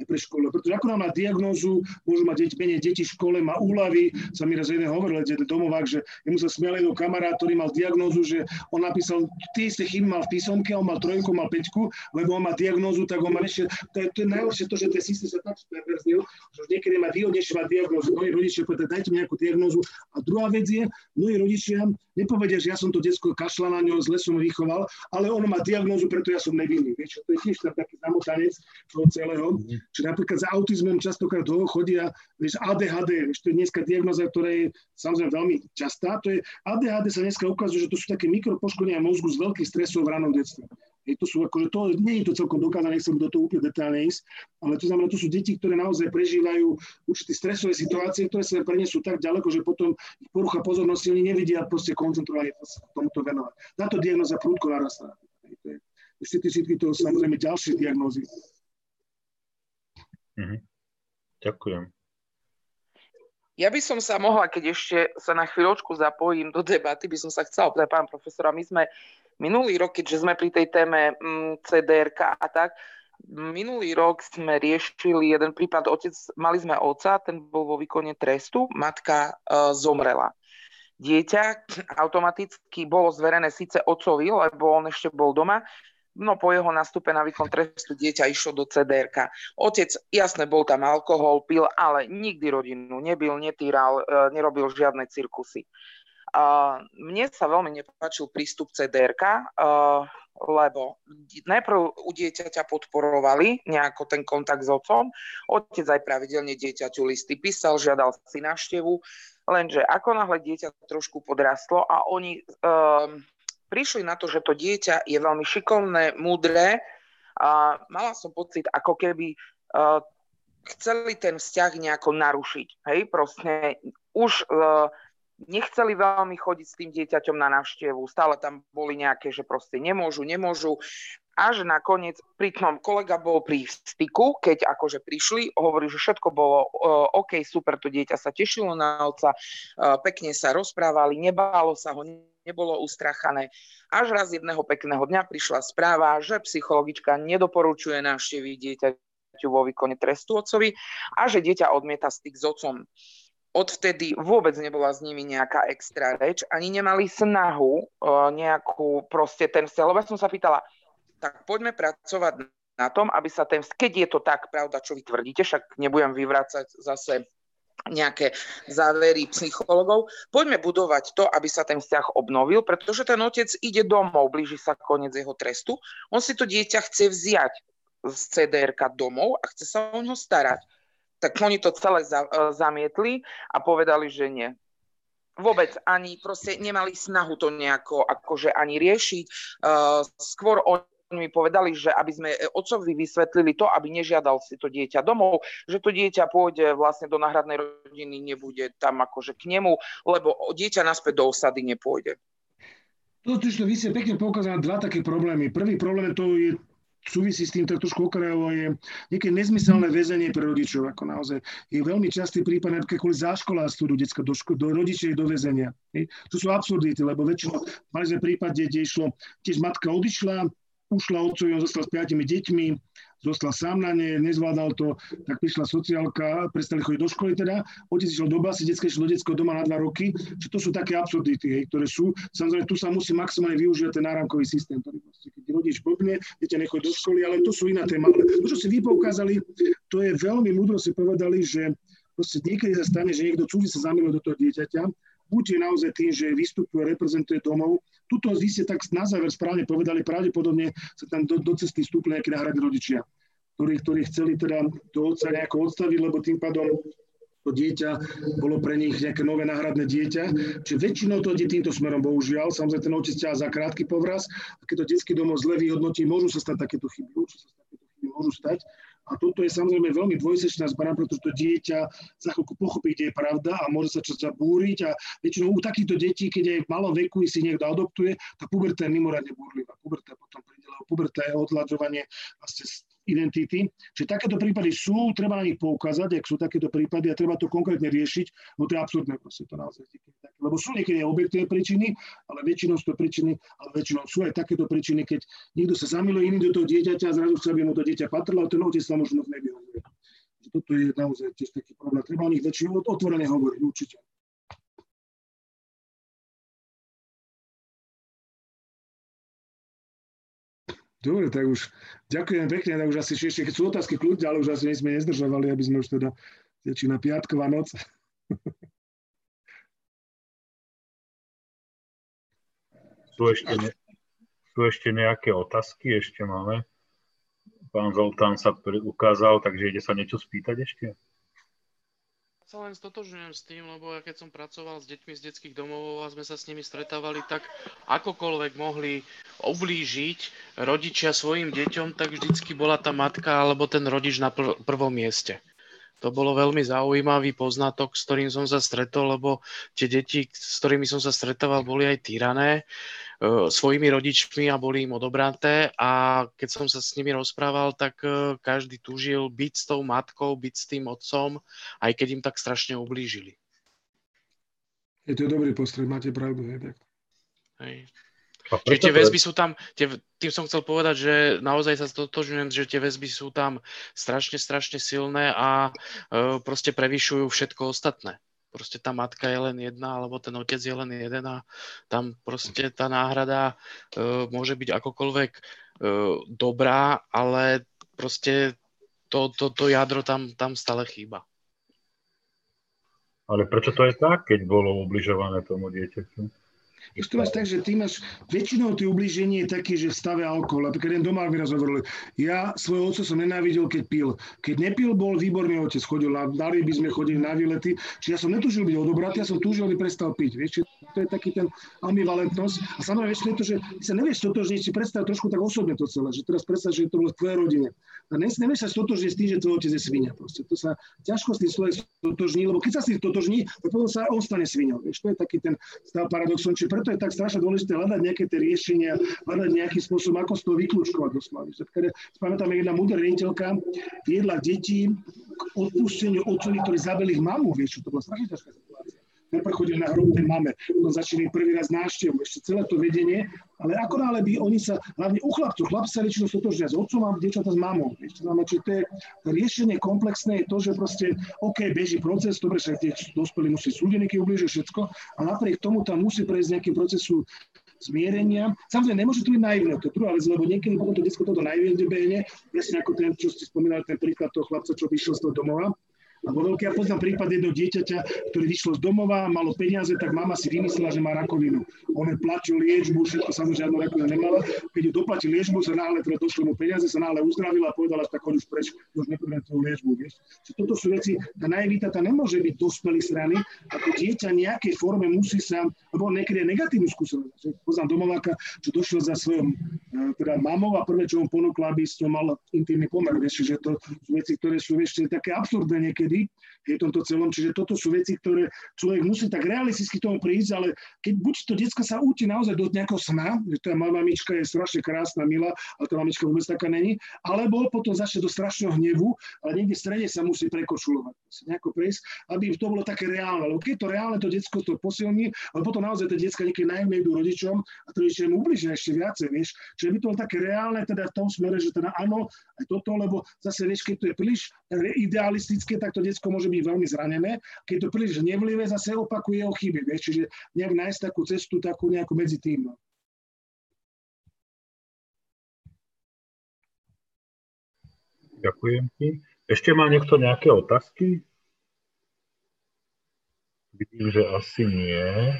A: pre škole. Pretože ako nám má diagnózu, môžu mať deti, menej deti v škole, má úlavy. Sa mi raz jeden hovoril, jeden domovák, že jemu sa smial jeden kamarát, ktorý mal diagnózu, že on napísal, tie isté chyby mal v písomke, on mal trojku, mal peťku, lebo on má diagnózu, tak on má ešte, to je, to je najhoršie to, že ten systém sa tak perverznil, že už niekedy má výhodnejšie mať diagnózu. Mnohí rodičia povedia, dajte mi nejakú diagnózu. A druhá vec je, mnohí rodičia nepovedia, že ja som to detsko kašla na ňo, zle som vychoval, ale ono má diagnózu, preto ja som nevinný. Vieš, to je tiež taký zamotanec toho celého. Čiže napríklad za autizmom častokrát toho chodia, vieš, ADHD, vieš, to je dneska diagnoza, ktorá je samozrejme veľmi častá. To je, ADHD sa dneska ukazuje, že to sú také mikropoškodenia mozgu z veľkých stresov v ranom detstve. Je to sú akože to, nie je to celkom dokázané, nechcem do toho úplne detálne ísť, ale to znamená, to sú deti, ktoré naozaj prežívajú určité stresové situácie, ktoré sa prenesú tak ďaleko, že potom ich porucha pozornosti, oni nevedia proste koncentrovať tomuto venovať. Táto diagnoza prúdko narastá. Ešte všetky to samozrejme ďalšie diagnózy.
B: Mhm. Ďakujem.
E: Ja by som sa mohla, keď ešte sa na chvíľočku zapojím do debaty, by som sa chcela opýtať pán profesora. My sme minulý rok, keďže sme pri tej téme mm, CDRK a tak, minulý rok sme riešili jeden prípad, otec, mali sme otca, ten bol vo výkone trestu, matka uh, zomrela. Dieťa automaticky bolo zverené síce otcovi, lebo on ešte bol doma, No po jeho nastupe na výkon trestu dieťa išlo do CDRK. Otec, jasne, bol tam alkohol, pil, ale nikdy rodinu nebil, netýral, e, nerobil žiadne cirkusy. Mne sa veľmi nepáčil prístup CDRK. lebo najprv u dieťaťa podporovali nejako ten kontakt s otcom, otec aj pravidelne dieťaťu listy písal, žiadal si návštevu, lenže ako náhle dieťa trošku podrastlo a oni um, prišli na to, že to dieťa je veľmi šikovné, múdre a mala som pocit, ako keby uh, chceli ten vzťah nejako narušiť. Hej, proste už uh, nechceli veľmi chodiť s tým dieťaťom na návštevu, stále tam boli nejaké, že proste nemôžu, nemôžu. Až nakoniec, pritom kolega bol pri styku, keď akože prišli, hovorí, že všetko bolo uh, OK, super, to dieťa sa tešilo na otca, uh, pekne sa rozprávali, nebálo sa ho, nebolo ustrachané. Až raz jedného pekného dňa prišla správa, že psychologička nedoporučuje návštevy dieťaťu vo výkone trestu otcovi a že dieťa odmieta styk s otcom odvtedy vôbec nebola s nimi nejaká extra reč, ani nemali snahu uh, nejakú proste ten vzťah. Lebo ja som sa pýtala, tak poďme pracovať na tom, aby sa ten, keď je to tak, pravda, čo vy tvrdíte, však nebudem vyvrácať zase nejaké závery psychologov. Poďme budovať to, aby sa ten vzťah obnovil, pretože ten otec ide domov, blíži sa koniec jeho trestu. On si to dieťa chce vziať z cdr domov a chce sa o ňo starať tak oni to celé za, uh, zamietli a povedali, že nie. Vôbec ani proste nemali snahu to nejako akože ani riešiť. Uh, skôr oni mi povedali, že aby sme otcovi vysvetlili to, aby nežiadal si to dieťa domov, že to dieťa pôjde vlastne do náhradnej rodiny, nebude tam akože k nemu, lebo dieťa naspäť do osady nepôjde.
A: To, to, vy ste pekne poukázali dva také problémy. Prvý problém to je súvisí s tým tak trošku okrajovo, je nejaké nezmyselné väzenie pre rodičov. Ako naozaj je veľmi častý prípad, napríklad kvôli záškolárstvu do decka, do, ško- do rodičov do väzenia. To sú absurdity, lebo väčšinou mali sme prípad, kde išlo, tiež matka odišla, ušla otcovi, on zostal s piatimi deťmi, zostal sám na ne, nezvládal to, tak prišla sociálka, prestali chodiť do školy teda, otec išiel do basy, detské išlo do detského doma na dva roky, že to sú také absurdity, hej, ktoré sú. Samozrejme, tu sa musí maximálne využívať ten náramkový systém, ktorý proste, keď rodič blbne, dieťa nechodí do školy, ale to sú iná téma. Ale to, čo si vy poukázali, to je veľmi múdro si povedali, že proste niekedy sa stane, že niekto cudzí sa zamiluje do toho dieťaťa, buď je naozaj tým, že vystupuje, reprezentuje domov. Tuto vy ste tak na záver správne povedali, pravdepodobne sa tam do, do cesty vstúpli nejaké náhradní rodičia, ktorí, ktorí chceli teda do otca nejako odstaviť, lebo tým pádom to dieťa bolo pre nich nejaké nové náhradné dieťa. Čiže väčšinou to ide týmto smerom, bohužiaľ. Samozrejme, ten otec za krátky povraz. A keď to detský domov zle vyhodnotí, môžu sa stať takéto chyby. Určite sa takéto chyby môžu stať. A toto je samozrejme veľmi dvojsečná zbrana, pretože to dieťa za chvíľku pochopí, kde je pravda a môže sa čo zabúriť. A väčšinou u takýchto detí, keď aj v malom veku si niekto adoptuje, tá puberta je mimoriadne búrlivá. Puberta potom príde, lebo puberta je odhľadzovanie vlastne identity. Čiže takéto prípady sú, treba na nich poukázať, ak sú takéto prípady a treba to konkrétne riešiť, no to je absurdné proste to naozaj. Lebo sú niekedy objektívne príčiny, ale väčšinou sú to príčiny, ale väčšinou sú aj takéto príčiny, keď niekto sa zamiluje iný do toho dieťaťa a zrazu chce, aby mu to dieťa patrilo, a ten otec sa možno nevyhovuje. Toto je naozaj tiež taký problém. Treba o nich väčšinou otvorene hovoriť, určite. Dobre, tak už ďakujem pekne, tak už asi ešte, keď sú otázky kľud, ale už asi sme nezdržovali, aby sme už teda začína piatková noc.
B: Sú ešte, ne, sú ešte nejaké otázky? Ešte máme. Pán Zoltán sa ukázal, takže ide sa niečo spýtať ešte?
G: Sa len stotožňujem s tým, lebo ja keď som pracoval s deťmi z detských domov a sme sa s nimi stretávali, tak akokoľvek mohli ublížiť rodičia svojim deťom, tak vždycky bola tá matka alebo ten rodič na pr- prvom mieste. To bolo veľmi zaujímavý poznatok, s ktorým som sa stretol, lebo tie deti, s ktorými som sa stretával, boli aj týrané E, svojimi rodičmi a boli im odobraté a keď som sa s nimi rozprával, tak e, každý tužil byť s tou matkou, byť s tým otcom, aj keď im tak strašne ublížili.
A: Je to dobrý postreh, máte pravdu. Je tak.
G: Hej. Čiže tie väzby sú tam, tie, tým som chcel povedať, že naozaj sa stotožňujem, že tie väzby sú tam strašne, strašne silné a e, proste prevyšujú všetko ostatné proste tá matka je len jedna, alebo ten otec je len jeden a tam proste tá náhrada uh, môže byť akokoľvek uh, dobrá, ale proste to, to, to jadro tam, tam stále chýba.
B: Ale prečo to je tak, keď bolo ubližované tomu dieťaťu?
A: Vieš to tak, že ty máš, väčšinou tie ublíženie je taký, že v stave alkohol. Napríklad jeden doma mi raz hovorili, ja svojho otca som nenávidel, keď pil. Keď nepil, bol výborný otec, chodil na, dali by sme chodili na výlety. Čiže ja som netúžil byť odobratý, ja som túžil, aby prestal piť. Vieš, to je taký ten ambivalentnosť. A samozrejme, vieš, to, že ty sa nevieš totožniť, si predstav trošku tak osobne to celé, že teraz predstav, že to bolo v tvojej rodine. A nevieš sa stotožniť s tým, že tvoj otec je svinia. Proste. To sa ťažko s tým človek stotožní, lebo keď sa s tým stotožní, tak potom sa on stane sviňou. Vieš, to je taký ten stav paradoxom. Čiže preto je tak strašne dôležité hľadať nejaké tie riešenia, hľadať nejaký spôsob, ako z toho vyklúčkovať doslova. Pamätám, jedna múdra riaditeľka viedla deti k odpusteniu otcovi, ktorí zabili ich mamu, vieš, čo to bola strašne ťažká situácia najprv chodili na hrob tej mame, potom začali prvý raz návštevu, ešte celé to vedenie, ale ako náhle by oni sa, hlavne u chlapcov, chlapci sa väčšinou stotožnia s otcom a dievčatá s mamou. Ešte znamená, čiže to je riešenie komplexné je to, že proste, OK, beží proces, dobre, však tie dospelí musí súdení, keď ubližuje všetko, a napriek tomu tam musí prejsť nejaký procesu zmierenia. Samozrejme, nemôže to byť naivné, to je druhá vec, lebo niekedy potom to detsko toto naivne behne, presne ako ten, čo ste spomínali, ten príklad toho chlapca, čo vyšiel z toho domova, lebo keď ja poznám prípad jedného dieťaťa, ktoré vyšlo z domova, malo peniaze, tak mama si vymyslela, že má rakovinu. On platil liečbu, všetko samozrejme žiadnu rakovinu nemala. Keď ju doplatil liečbu, sa náhle teda došlo mu peniaze, sa náhle uzdravila a povedala, že tak už preč, už nepotrebujem tú liečbu. Vieš. Čiže toto sú veci, tá naivita tá nemôže byť dospelý strany, ako dieťa nejakej forme musí sa, lebo niekedy je negatívnu skúsenosť. Poznám domováka, čo došiel za svojom e, teda mamou a prvé, čo mu ponúkla, aby s ňou mal intimný pomer. Vieš, že to sú veci, ktoré sú vieš, také absurdné niekedy vtedy, v tomto celom. Čiže toto sú veci, ktoré človek musí tak realisticky tomu prísť, ale keď buď to detská sa úti naozaj do nejakého sna, že tá mamička je strašne krásna, milá, ale tá mamička vôbec taká není, alebo potom začne do strašného hnevu, ale niekde v strede sa musí prekočulovať, musí nejako prejsť, aby to bolo také reálne. Lebo keď to reálne, to detsko to posilní, ale potom naozaj tie detská niekedy najmä idú rodičom a to rodičia mu ubližia ešte viacej, vieš. Čiže by to bolo také reálne teda v tom smere, že teda áno, aj toto, lebo zase vieš, keď to je príliš idealistické, tak to detsko môže byť veľmi zranené. Keď to príliš nevlivé, zase opakuje jeho chyby. Vieš? Čiže nejak nájsť takú cestu, takú nejakú medzi tým. No.
B: Ďakujem ti. Ešte má niekto nejaké otázky? Vidím, že asi nie.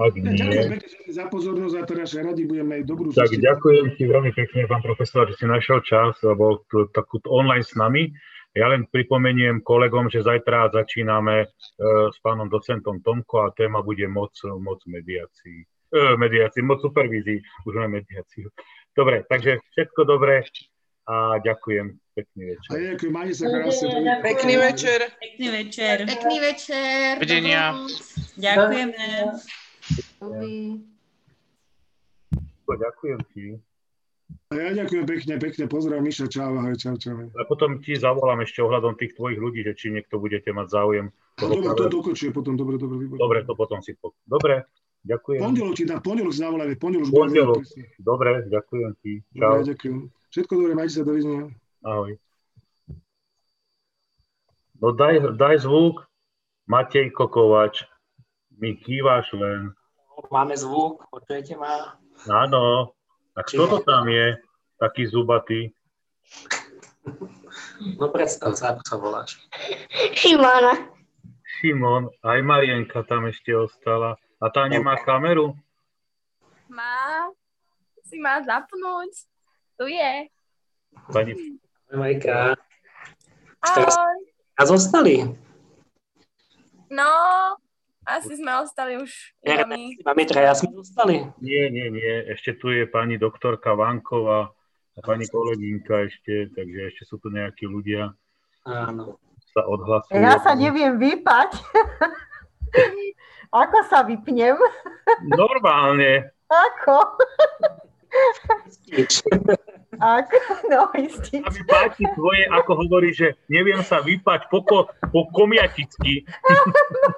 B: Ak nie... Ďakujem
A: za pozornosť a teraz radi budeme aj dobrú
B: Tak ďakujem ti veľmi pekne, pán profesor, že si našiel čas a bol takú online s nami. Ja len pripomeniem kolegom, že zajtra začíname e, s pánom docentom Tomko a téma bude moc, moc mediácií. E, mediácií, moc supervízií, už máme mediáciu. Dobre, takže všetko dobré a ďakujem. Pekný večer.
A: A ďakujem, majte sa krásne.
E: Pekný večer.
C: Pekný večer.
D: Pekný večer.
G: Vedenia.
C: Ďakujeme.
B: Ďakujem ti.
A: A ja ďakujem pekne, pekne, pozdrav Miša, čau, ahoj, čau, čau.
B: A potom ti zavolám ešte ohľadom tých tvojich ľudí, že či niekto budete mať záujem.
A: No, dobre, to dokončuje potom, dobre, dobre, výborné.
B: Dobre, to potom si po... Dobre, ďakujem.
A: Pondelok ti dám, pondelok zavolajme, pondelok.
B: Pondelok, dobre, ďakujem ti. Čau.
A: Dobre, ďakujem. Všetko dobre, majte sa, dovidenia.
B: Ahoj. No daj, daj zvuk, Matej Kokovač, mi kývaš len.
H: Máme zvuk, počujete ma?
B: Áno. A kto to tam je, taký zubatý?
H: No predstav sa, ako sa voláš.
I: Šimona.
B: Šimon, aj Marienka tam ešte ostala. A tá nemá kameru?
I: Má. Si má zapnúť. Tu je.
B: Pani...
H: Majka.
I: Ahoj.
H: A zostali?
I: No, asi sme ostali už
H: Ja,
I: mami.
H: Traja sme zostali.
B: Nie, nie, nie. Ešte tu je pani doktorka Vanková a pani kolegynka ešte, takže ešte sú tu nejakí ľudia.
H: Áno.
B: Sa odhlasujú.
F: Ja sa neviem vypať. Ako sa vypnem?
B: Normálne.
F: Ako? Ako? No, istý.
B: A mi páči tvoje, ako hovorí, že neviem sa vypať po, po komiaticky.
F: No,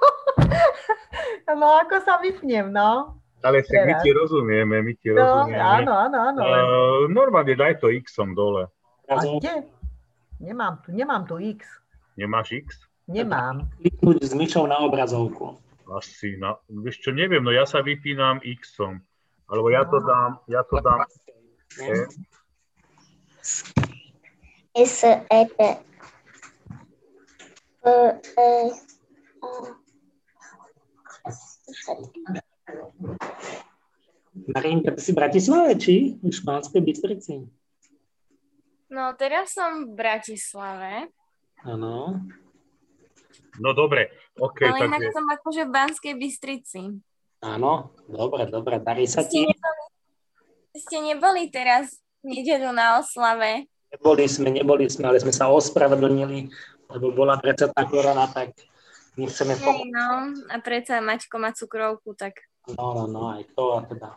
F: ako sa vypnem, no?
B: Ale však my ti rozumieme, my ti
F: No,
B: rozumieme.
F: áno, áno, áno.
B: Uh, normálne daj to X-om dole.
F: A kde? Nemám tu, nemám tu X.
B: Nemáš X?
F: Nemám.
H: Kliknúť s myšou na obrazovku.
B: Asi, na, vieš čo, neviem, no ja sa vypínam X-om. Alebo ja to dám, ja to dám E.
I: S, E, T. P, E, A.
H: Marinka, ty si v Bratislave, či? V Španskej Bystrici?
I: No, teraz som v Bratislave,
H: Áno.
B: No dobre, OK,
I: ale inak
B: takže
I: som akože v Banskej Bystrici.
H: Áno, dobre, dobre, darí sa
I: Ste
H: ti.
I: neboli, ste neboli teraz v nedeľu na oslave?
H: Neboli sme, neboli sme, ale sme sa ospravedlnili, lebo bola predsa tá korona, tak my chceme
I: Hej,
H: pomôcť.
I: no, a predsa Maťko má cukrovku, tak
H: No, no, no, aj to a teda